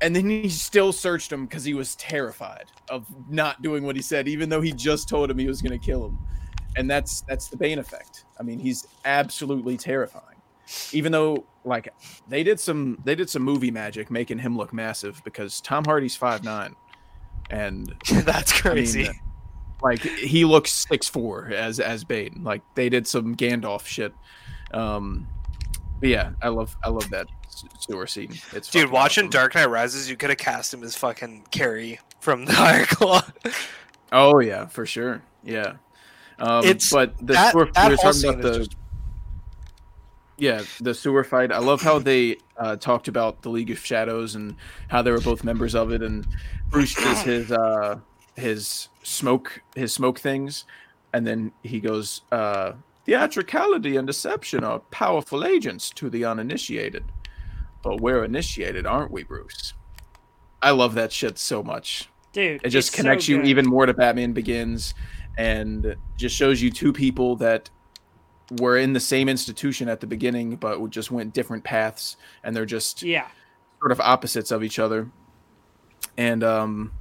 And then he still searched him because he was terrified of not doing what he said, even though he just told him he was gonna kill him. And that's that's the Bane effect. I mean, he's absolutely terrifying. Even though, like, they did some they did some movie magic making him look massive because Tom Hardy's five nine, and that's I crazy. mean, like he looks six four as as Bane. Like they did some Gandalf shit. Um, but yeah, I love I love that sewer scene. It's Dude, watching awesome. Dark Knight Rises, you could have cast him as fucking Kerry from the Iron Claw. Oh yeah, for sure. Yeah. Um, It's- but the that- sewer, that we were talking about the just- yeah the sewer fight. I love how they uh, talked about the League of Shadows and how they were both members of it. And Bruce does his uh, his smoke his smoke things, and then he goes, uh, "Theatricality and deception are powerful agents to the uninitiated, but we're initiated, aren't we, Bruce?" I love that shit so much. Dude, It just it's so connects you even more to Batman Begins, and just shows you two people that were in the same institution at the beginning, but we just went different paths, and they're just Yeah. sort of opposites of each other. And um,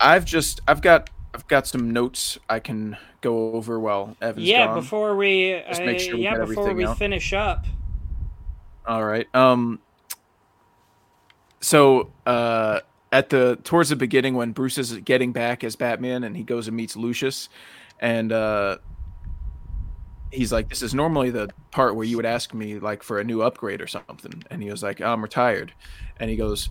I've just I've got I've got some notes I can go over while Evan's Yeah, gone. before we Just uh, make sure we yeah, get before we out. finish up. All right. Um. So, uh, at the towards the beginning when Bruce is getting back as Batman and he goes and meets Lucius, and uh, he's like, "This is normally the part where you would ask me like for a new upgrade or something," and he was like, "I'm retired," and he goes,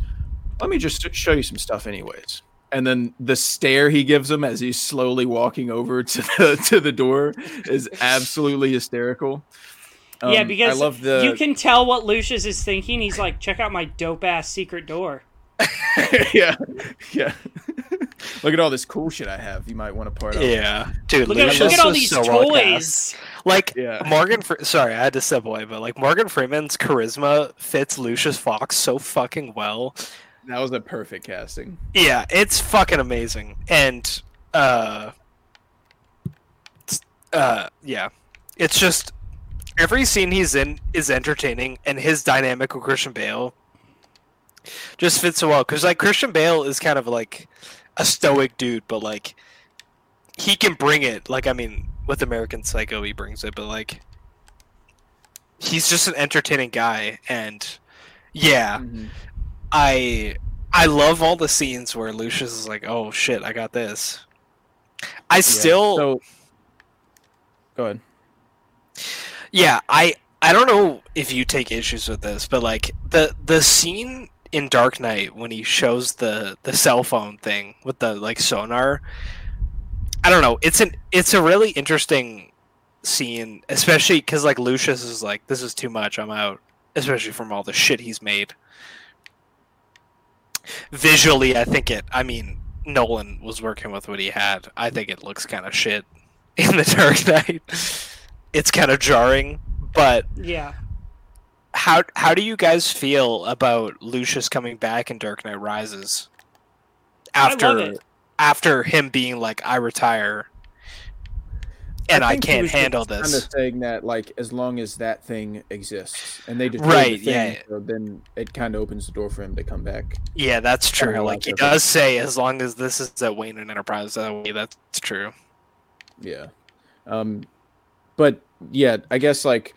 "Let me just show you some stuff, anyways." And then the stare he gives him as he's slowly walking over to the to the door is absolutely hysterical. yeah, Um, because I love the you can tell what Lucius is thinking. He's like, check out my dope ass secret door. yeah, yeah. look at all this cool shit I have. You might want to part out. Yeah, dude. Look at Lucius look at all these so well cast. toys. Like Yeah. Morgan. Fre- Sorry, I had to step away, but like Morgan Freeman's charisma fits Lucius Fox so fucking well. that was a perfect casting. Yeah, it's fucking amazing. And uh uh yeah. It's just every scene he's in is entertaining and his dynamic with Christian Bale just fits so well because like Christian Bale is kind of like a stoic dude, but like he can bring it. Like I mean, with American Psycho, he brings it, but like he's just an entertaining guy, and yeah, Mhm. I I love all the scenes where Lucius is like, "Oh shit, I got this." I Yeah. still, So, go ahead. yeah, I I don't know if you take issues with this, but like the the scene in Dark Knight when he shows the the cell phone thing with the like sonar, I don't know. It's an it's a really interesting scene, especially because like Lucius is like, "This is too much. I'm out." Especially from all the shit he's made. Visually, I think it. I mean, Nolan was working with what he had. I think it looks kind of shit in the Dark Knight. It's kind of jarring, but Yeah. How how do you guys feel about Lucius coming back in Dark Knight Rises? After after him being like, I retire and I, think he can't handle just this. Kind of saying that, like, as long as that thing exists, and they just Right, the thing, yeah. So then it kind of opens the door for him to come back. Yeah, that's true. like Like he that. does say, as long as this is at Wayne and Enterprise, that way, that's true. Yeah. Um, but yeah, I guess like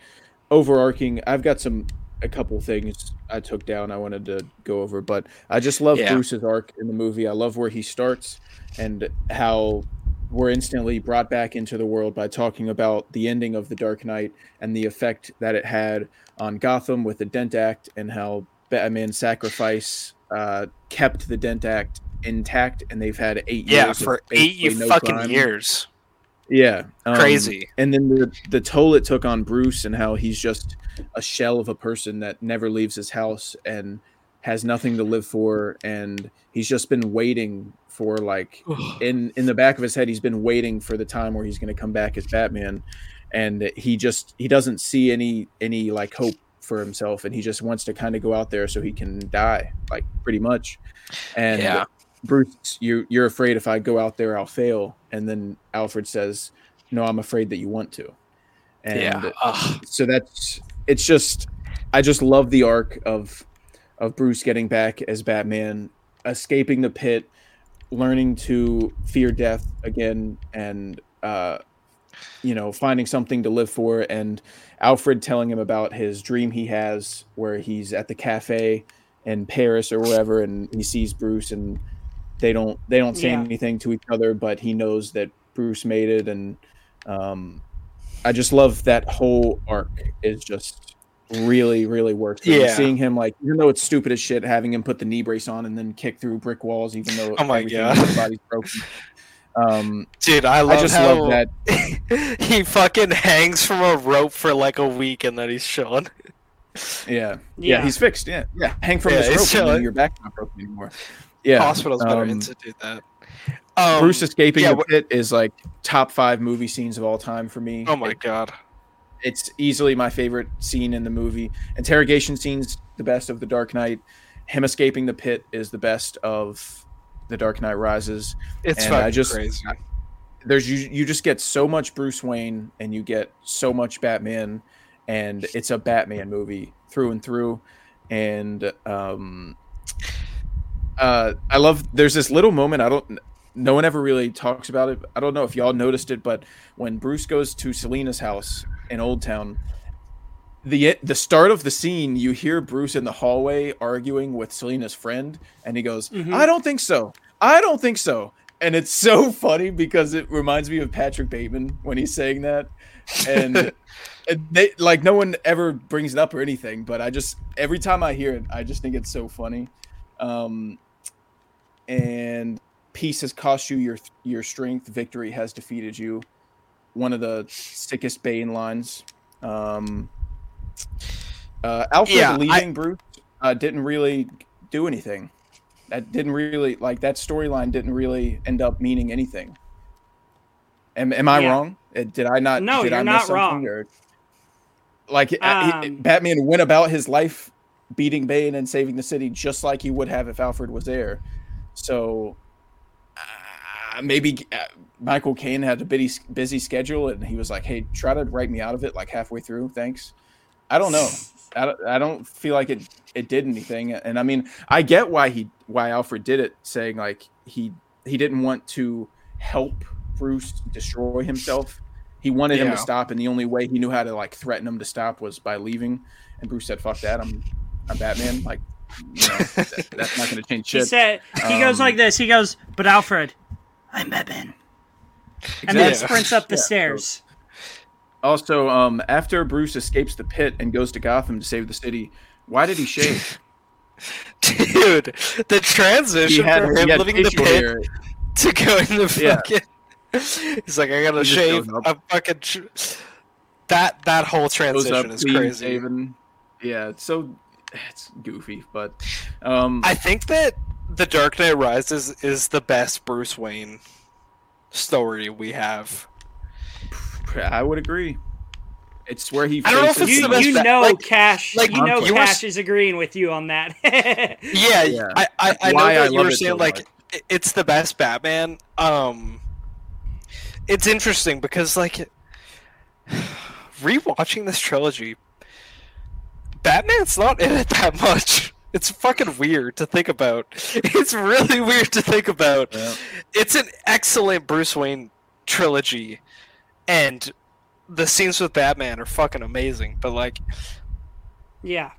overarching, I've got some a couple things I took down I wanted to go over, but I just love Yeah. Bruce's arc in the movie. I love where he starts and how we're instantly brought back into the world by talking about the ending of the Dark Knight and the effect that it had on Gotham with the Dent Act and how Batman's sacrifice uh, kept the Dent Act intact, and they've had eight Yeah, years for eight no fucking crime. years. Yeah, um, Crazy. And then the the toll it took on Bruce and how he's just a shell of a person that never leaves his house and has nothing to live for, and he's just been waiting for like in in the back of his head, he's been waiting for the time where he's going to come back as Batman, and he just he doesn't see any any like hope for himself, and he just wants to kind of go out there so he can die, like pretty much. And Yeah. Bruce, you you're afraid if I go out there I'll fail, and then Alfred says, "No, I'm afraid that you want to." And yeah. Ugh. so that's it's just I just love the arc of of Bruce getting back as Batman, escaping the pit, learning to fear death again, and uh, you know finding something to live for, and Alfred telling him about his dream he has where he's at the cafe in Paris or wherever, and he sees Bruce, and they don't they don't say Yeah. anything to each other, but he knows that Bruce made it, and um, I just love that whole arc is just really, really works. for me. Yeah. Seeing him like, even though it's stupid as shit, having him put the knee brace on and then kick through brick walls, even though Oh my everything God. his body's broken. Um, Dude, I love I just how love that. he fucking hangs from a rope for like a week and then he's chilling. Yeah, yeah, Yeah. he's fixed. Yeah, yeah. Hang from Yeah, this rope, and then your back's not broken anymore. Yeah, Hospitals better um, institute that. Um, Bruce escaping yeah, the pit is like top five movie scenes of all time for me. Oh my It- god. it's easily my favorite scene in the movie. Interrogation scene's the best of The Dark Knight. Him escaping the pit is the best of The Dark Knight Rises. It's and I just- crazy. There's you you just get so much Bruce Wayne and you get so much Batman and it's a Batman movie through and through. And um uh I love there's this little moment I don't no one ever really talks about it. I don't know if y'all noticed it, but when Bruce goes to Selina's house in Old Town, the the start of the scene, you hear Bruce in the hallway arguing with Selina's friend, and he goes, Mhm. "I don't think so. I don't think so." And it's so funny because it reminds me of Patrick Bateman when he's saying that, and and they like no one ever brings it up or anything, but I just every time I hear it, I just think it's so funny. Um, and peace has cost you your your strength. Victory has defeated you. One of the sickest Bane lines. Um, uh, Alfred Yeah, I- leaving Bruce uh, didn't really do anything. That didn't really like that storyline didn't really end up meaning anything. Am, am I Yeah. wrong? Uh, Did I not? No, did I you're miss not something, wrong. or- like uh, he- Um, Batman went about his life beating Bane and saving the city just like he would have if Alfred was there. So uh, maybe uh, Michael Caine had a busy busy schedule and he was like, "Hey, try to write me out of it like halfway through, thanks." I don't know. I don't, I don't feel like it it did anything. And I mean, I get why he why Alfred did it, saying like he he didn't want to help Bruce destroy himself. He wanted him to stop, and the only way he knew how to like threaten him to stop was by leaving. And Bruce said, "Fuck that! I'm I'm Batman. Like, you know, that- that's not going to change He shit." said he goes Um, like this. He goes, "But Alfred, I'm Batman," and then Exactly. sprints up the Yeah, stairs. Also, um, after Bruce escapes the pit and goes to Gotham to save the city, why did he shave? Dude, the transition had, from him had living the pit hair. to going to Yeah. fucking. He's like, I gotta He shave. I'm fucking. Sh-. That that whole transition up is crazy. shaven. Yeah, so it's goofy, but um, I think that The Dark Knight Rises is the best Bruce Wayne story we have. I would agree. It's where he. I don't know if it's You, the the best you bet- know like- Cash. like, you know you Cash s- is agreeing with you on that. Yeah, Yeah. I, I, I know Why I you love were saying so like much. it's the best Batman. Um, it's interesting because like rewatching this trilogy, Batman's not in it that much. It's fucking weird to think about. It's really weird to think about. Yeah. It's an excellent Bruce Wayne trilogy, and the scenes with Batman are fucking amazing. But like, yeah.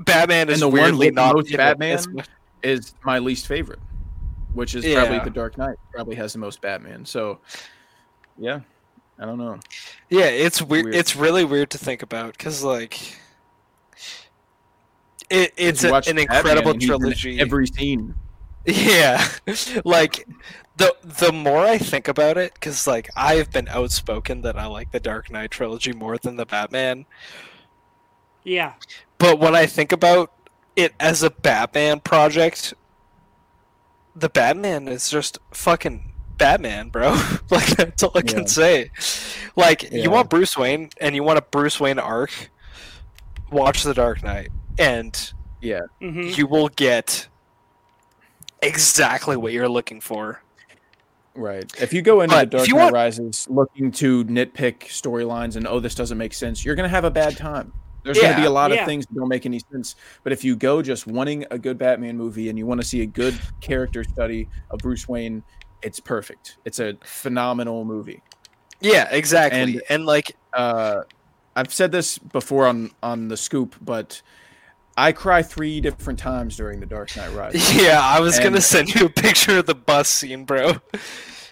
Batman is And the one weirdly with the not most Batman? is my least favorite, which is probably the Dark Knight. Probably has the most Batman. So, yeah, I don't know. Yeah, it's weird. Weird. It's really weird to think about because like it, it's a, an Batman, incredible and he's in trilogy. Every scene. Yeah, like the the more I think about it, because like I've been outspoken that I like the Dark Knight trilogy more than the Batman. Yeah. But when I think about it as a Batman project, the Batman is just fucking Batman, bro. like that's all I Yeah. can say. Like Yeah. you want Bruce Wayne and you want a Bruce Wayne arc, watch The Dark Knight and Yeah, hmm you will get exactly what you're looking for. right. If you go into But the Dark you Knight want- Rises looking to nitpick storylines and oh, this doesn't make sense, you're gonna have a bad time. There's going to be a lot Yeah. of things that don't make any sense. But if you go just wanting a good Batman movie and you want to see a good character study of Bruce Wayne, it's perfect. It's a phenomenal movie. Yeah, exactly. And- And, like uh, I've said this before on on the scoop, but I cry three different times during the Dark Knight Rises. yeah, I was gonna send you a picture of the bus scene, bro.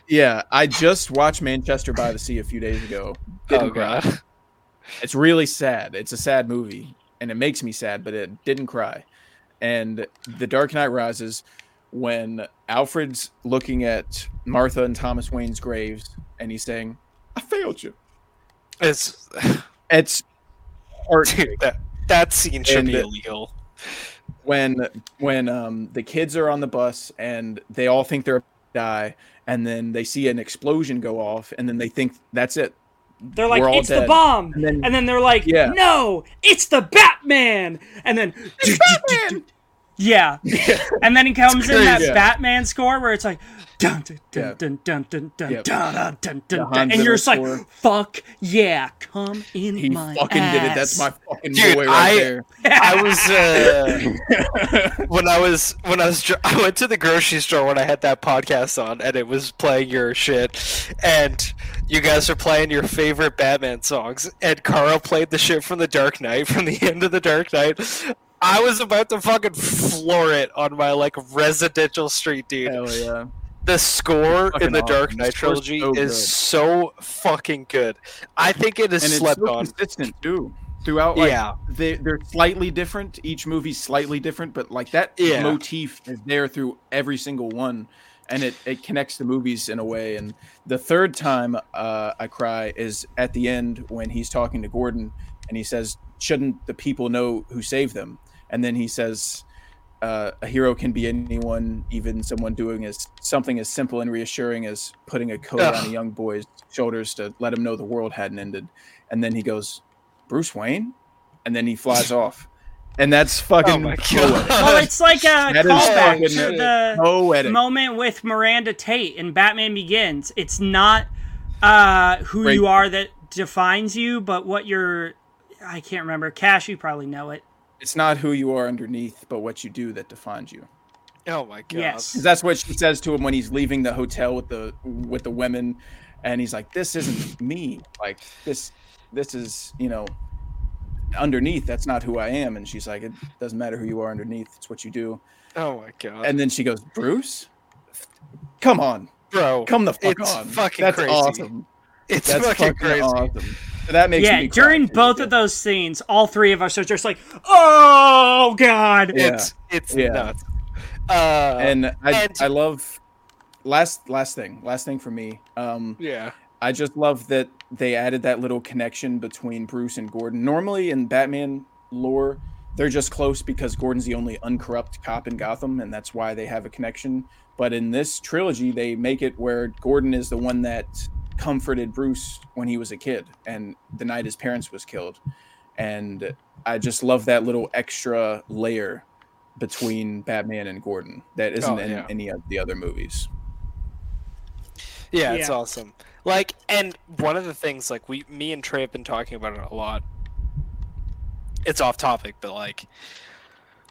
yeah, I just watched Manchester by the Sea a few days ago. Didn't oh cry. god. It's really sad. It's a sad movie, and it makes me sad, but it didn't cry. And the Dark Knight Rises, when Alfred's looking at Martha and Thomas Wayne's graves, and he's saying, "I failed you." It's It's heart dude, that that scene should And be illegal. when when um the kids are on the bus and they all think they're about to die and then they see an explosion go off and then they think that's it They're like, We're all it's the bomb. And then- And then they're like, Yeah. no, it's the Batman. And then, yeah. And then he comes in that crazy. Batman score where it's like, dun dun Yeah. dun dun dun dun Yep. dun dun dun dun, dun. and you're just like, fuck yeah, come in he my fucking did it that's my fucking Dude, boy right I- there I was uh, when I was when I was I went to the grocery store when I had that podcast on and it was playing your shit and you guys are playing your favorite Batman songs and Carl played the shit from the Dark Knight from the end of the Dark Knight. I was about to fucking floor it on my like residential street, dude. hell yeah The score in the Dark awesome. The Knight trilogy so is good. so fucking good. I think it is and it's slept so on. consistent too throughout like Yeah. they, they're slightly different each movie's slightly different but like that Yeah. motif is there through every single one and it, it connects the movies in a way and the third time uh, i cry is at the end when he's talking to gordon and he says shouldn't the people know who saved them and then he says uh, a hero can be anyone even someone doing as something as simple and reassuring as putting a coat Ugh. on a young boy's shoulders to let him know the world hadn't ended and then he goes bruce wayne and then he flies off and that's fucking Oh my god. Well, it's like a That is callback to the poetic. moment with Miranda Tate in Batman Begins. It's not uh, who Great. you are that defines you, but what you're I can't remember. Cash, you probably know it. It's not who you are underneath, but what you do that defines you. Oh my god. Yes. 'Cause that's what she says to him when he's leaving the hotel with the with the women, and he's like, "This isn't me. Like this, this is you know, underneath. That's not who I am." And she's like, "It doesn't matter who you are underneath. It's what you do." Oh my god. And then she goes, "Bruce, come on, Bro, come the fuck it's on. fucking That's crazy. awesome. It's That's fucking fucking crazy. awesome." So that makes yeah, me cry, during too. both of those scenes, all three of us are just like, "Oh God!" Yeah. It's it's Yeah. nuts. Uh, and I, and- I love last last thing last thing for me um yeah, i just love that they added that little connection between bruce and gordon normally in batman lore they're just close because gordon's the only uncorrupt cop in gotham and that's why they have a connection but in this trilogy they make it where gordon is the one that comforted bruce when he was a kid and the night his parents was killed and i just love that little extra layer between batman and gordon that isn't Oh, in any of the other movies yeah, it's Yeah. awesome. Like, and one of the things, like we, me and Trey have been talking about it a lot. It's off topic, but like,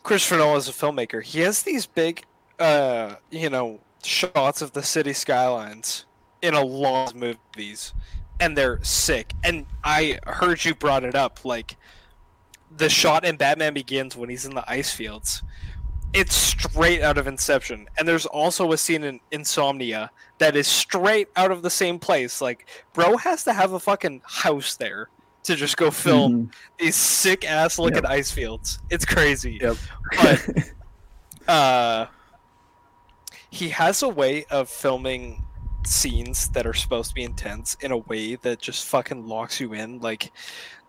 Christopher Nolan is a filmmaker. He has these big, uh, you know, shots of the city skylines in a lot of movies, and they're sick. And I heard you brought it up, like the shot in Batman Begins when he's in the ice fields. It's straight out of Inception, and there's also a scene in Insomnia that is straight out of the same place. Like, bro has to have a fucking house there to just go film Mhm. these sick ass looking ice fields. It's crazy. Yep. But uh he has a way of filming scenes that are supposed to be intense in a way that just fucking locks you in. Like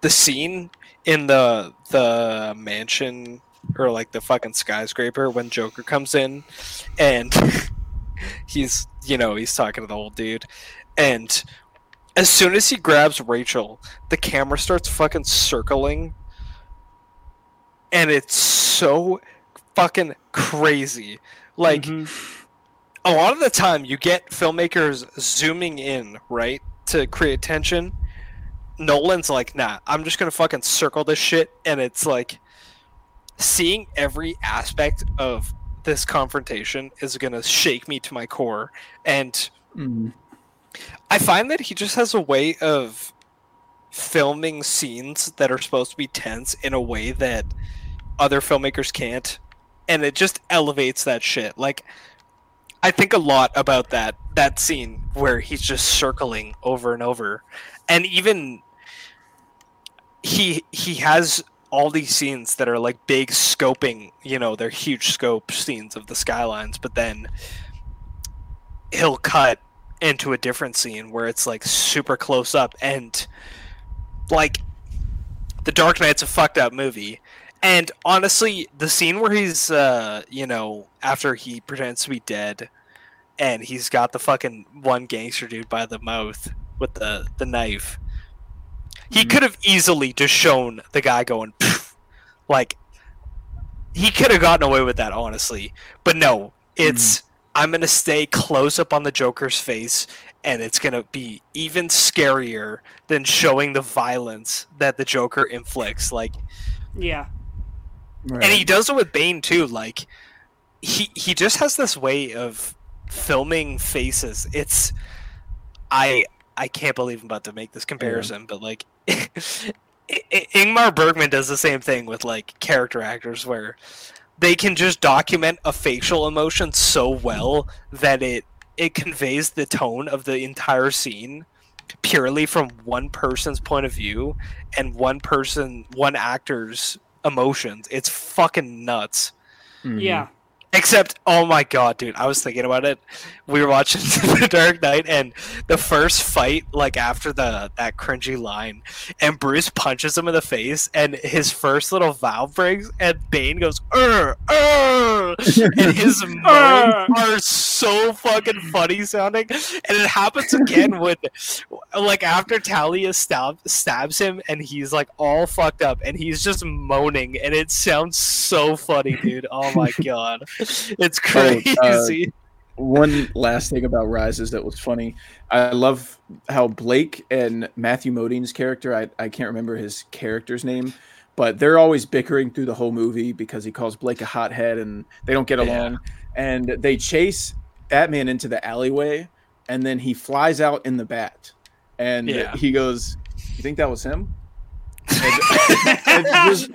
the scene in the the mansion or like the fucking skyscraper when Joker comes in and he's you know, he's talking to the old dude and as soon as he grabs Rachel, the camera starts fucking circling and it's so fucking crazy. Like Mhm. A lot of the time you get filmmakers zooming in, right, to create tension. Nolan's like, nah, I'm just gonna fucking circle this shit, and it's like seeing every aspect of this confrontation is gonna shake me to my core. And Mhm. I find that he just has a way of filming scenes that are supposed to be tense in a way that other filmmakers can't and it just elevates that shit like i think a lot about that that scene where he's just circling over and over. And even he he has all these scenes that are like big scoping you know they're huge scope scenes of the skylines but then he'll cut into a different scene where it's like super close up and like the dark knight's a fucked up movie and honestly the scene where he's uh you know after he pretends to be dead and he's got the fucking one gangster dude by the mouth with the the knife he Mhm. could have easily just shown the guy going "Pff," like he could have gotten away with that honestly but no it's i'm gonna stay close up on the joker's face and it's gonna be even scarier than showing the violence that the joker inflicts like Yeah. Right. and he does it with Bane too. Like he he just has this way of filming faces. It's I I can't believe I'm about to make this comparison, but like Ingmar Bergman does the same thing with like character actors where they can just document a facial emotion so well that it it conveys the tone of the entire scene purely from one person's point of view and one person one actor's emotions. It's fucking nuts. Mhm. Yeah. Except, oh my god, dude, I was thinking about it. We were watching The Dark Knight, and the first fight, like after the that cringy line, and Bruce punches him in the face, and his first little valve breaks, and Bane goes, "Er, er," and his moans are so fucking funny sounding. And it happens again when, like, after Talia stab, stabs him, and he's like all fucked up, and he's just moaning, and it sounds so funny, dude. Oh my god, it's Oh, uh, crazy. one last thing about Rises that was funny. I love how Blake and Matthew Modine's character, I, I can't remember his character's name, but they're always bickering through the whole movie because he calls Blake a hothead and they don't get Yeah. along. And they chase Batman into the alleyway and then he flies out in the bat. And Yeah. he goes, You think that was him? And- and there's,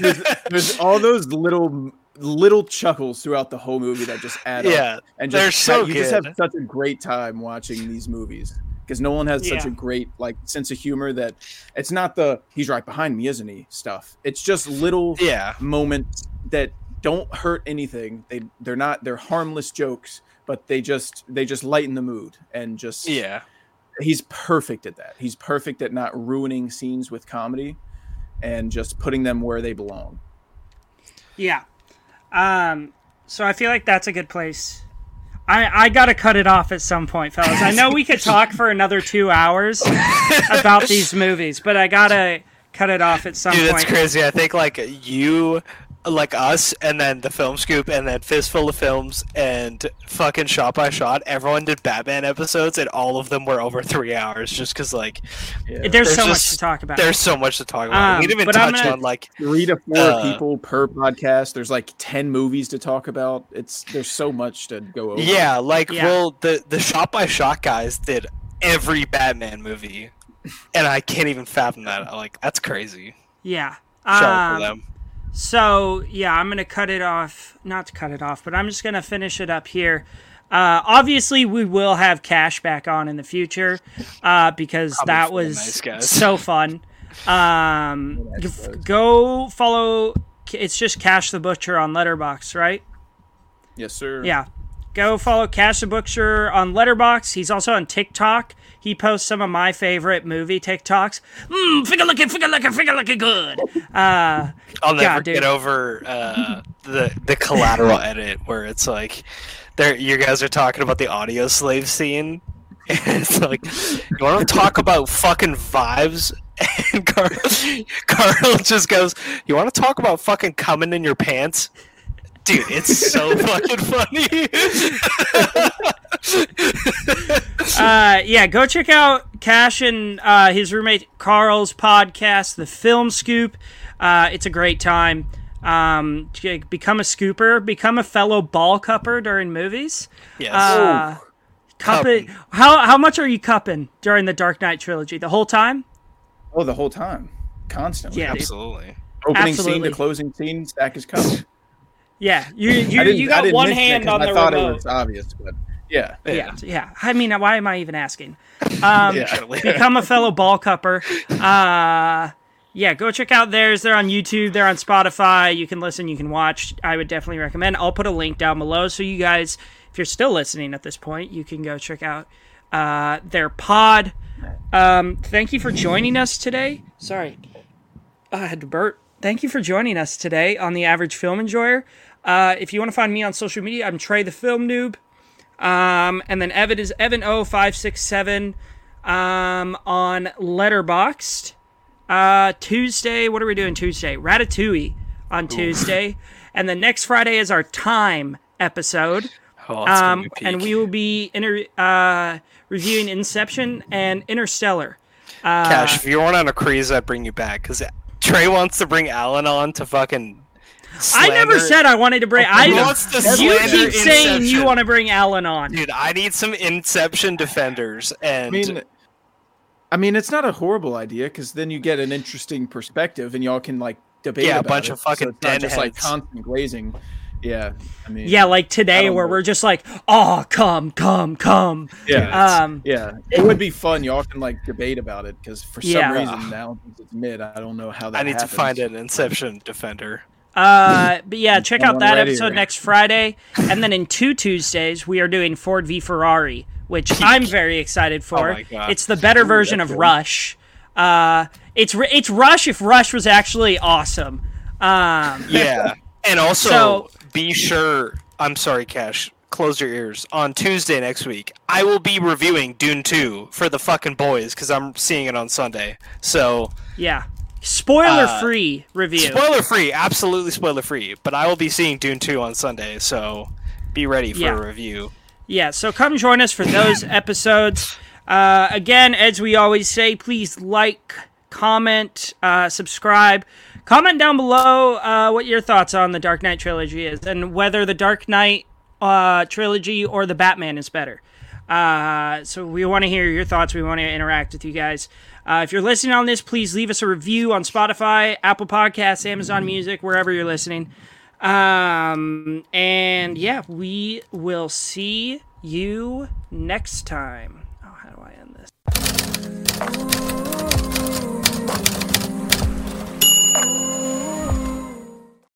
there's, there's all those little little chuckles throughout the whole movie that just add up Yeah, and They're just so you just have such a great time watching these movies because Nolan has such a great like sense of humor that it's not the he's right behind me, isn't he? Stuff. It's just little yeah, moments that don't hurt anything. They they're not they're harmless jokes, but they just they just lighten the mood and just yeah. he's perfect at that. He's perfect at not ruining scenes with comedy and just putting them where they belong. Yeah. Um, so I feel like that's a good place. I, I gotta cut it off at some point, fellas. I know we could talk for another two hours about these movies, but I gotta cut it off at some Dude, that's point. crazy. I think like you, like us, and then the film scoop, and then fistful of films, and fucking shot by shot. Everyone did Batman episodes, and all of them were over three hours, just because like Yeah. There's, so There's much to talk about. there's so much to talk about. Um, we didn't even but I'm touch gonna- on like three to four Uh, people per podcast. There's like ten movies to talk about. It's there's so much to go over. yeah, like Yeah. well, the the shot by shot guys did every Batman movie, and I can't even fathom that. Like that's crazy. yeah. Shout out Um, to them. So yeah, I'm gonna cut it off. Not to cut it off, but I'm just gonna finish it up here. Uh, obviously, we will have Cash back on in the future uh, because Probably that was nice so fun. Um, g- go follow. It's just Cash the Butcher on Letterboxd, right? Yes, sir. Yeah. Go follow Cash the Butcher on Letterboxd. He's also on TikTok. He posts some of my favorite movie TikToks. Mmm, figure looking, figure looking, figure looking good. Uh, I'll never God, get over uh, the the collateral edit where it's like, there you guys are talking about the Audioslave scene. And it's like, you want to talk about fucking vibes? And Carl, Carl just goes, "You want to talk about fucking coming in your pants?" Dude, it's so fucking funny. uh, yeah, go check out Cash and uh, his roommate Carl's podcast, The Film Scoop. Uh, it's a great time. Um, become a scooper, become a fellow ball cupper during movies. yes. Uh, cup it. Cupping. How how much are you cupping during the Dark Knight trilogy? The whole time? Oh, the whole time, constantly. Yeah, dude. Absolutely. Opening absolutely. scene to closing scene, stack his cup. Yeah, you you, you got one hand it hand 'cause on I the thought remote. it was obvious, but yeah. yeah, yeah. I mean, why am I even asking? Um, Yeah. become a fellow ball cupper. Uh, yeah, go check out theirs. They're on YouTube. They're on Spotify. You can listen. You can watch. I would definitely recommend. I'll put a link down below so you guys, if you're still listening at this point, you can go check out uh, their pod. Um, thank you for joining us today. Sorry, I had to burp. Thank you for joining us today on the Average Film Enjoyer. Uh, if you want to find me on social media, I'm Trey the Film Noob. Um, and then Evan is Evan O567 um, on Letterboxd. Uh, Tuesday, what are we doing Tuesday? Ratatouille on Tuesday. And then next Friday is our time episode. Oh, Um, and we will be inter- uh, reviewing Inception and Interstellar. Cash, if you weren't on a cruise, I'd bring you back because Trey wants to bring Alan on to fucking. I never said I wanted to bring. I He wants to you keep saying you want to bring Alan on. Dude, I need some Inception defenders, and I mean, I mean, it's not a horrible idea because then you get an interesting perspective, and y'all can like debate. Yeah, a bunch it. of fucking so it's not just like constant glazing. Yeah, I mean, Yeah, like today where know. we're just like, oh, come, come, come. yeah, Um, yeah. It would be fun. Y'all can like debate about it because for Yeah. some reason now it's mid, I don't know how that. I need happens. to find an Inception defender. Uh, but yeah, check out that ready. episode next Friday, and then in two Tuesdays we are doing Ford v Ferrari, which I'm very excited for. Oh my God. It's the better version of that's good. Rush. Uh, it's it's Rush if Rush was actually awesome. Um, Yeah, and also So- be sure. I'm sorry, Cash. Close your ears. On Tuesday next week, I will be reviewing Dune 2 for the fucking boys because I'm seeing it on Sunday. So yeah, spoiler Uh, free review. spoiler free, absolutely spoiler free. But I will be seeing Dune 2 on Sunday, so be ready for Yeah. a review. Yeah, so come join us for those episodes. Uh, again, as we always say, please like, comment, uh, subscribe. Comment down below uh, what your thoughts on the Dark Knight trilogy is and whether the Dark Knight uh, trilogy or the Batman is better. Uh, so we want to hear your thoughts. We want to interact with you guys. Uh, if you're listening on this, please leave us a review on Spotify, Apple Podcasts, Amazon Music, wherever you're listening. Um, and yeah, we will see you next time. Oh, how do I end this?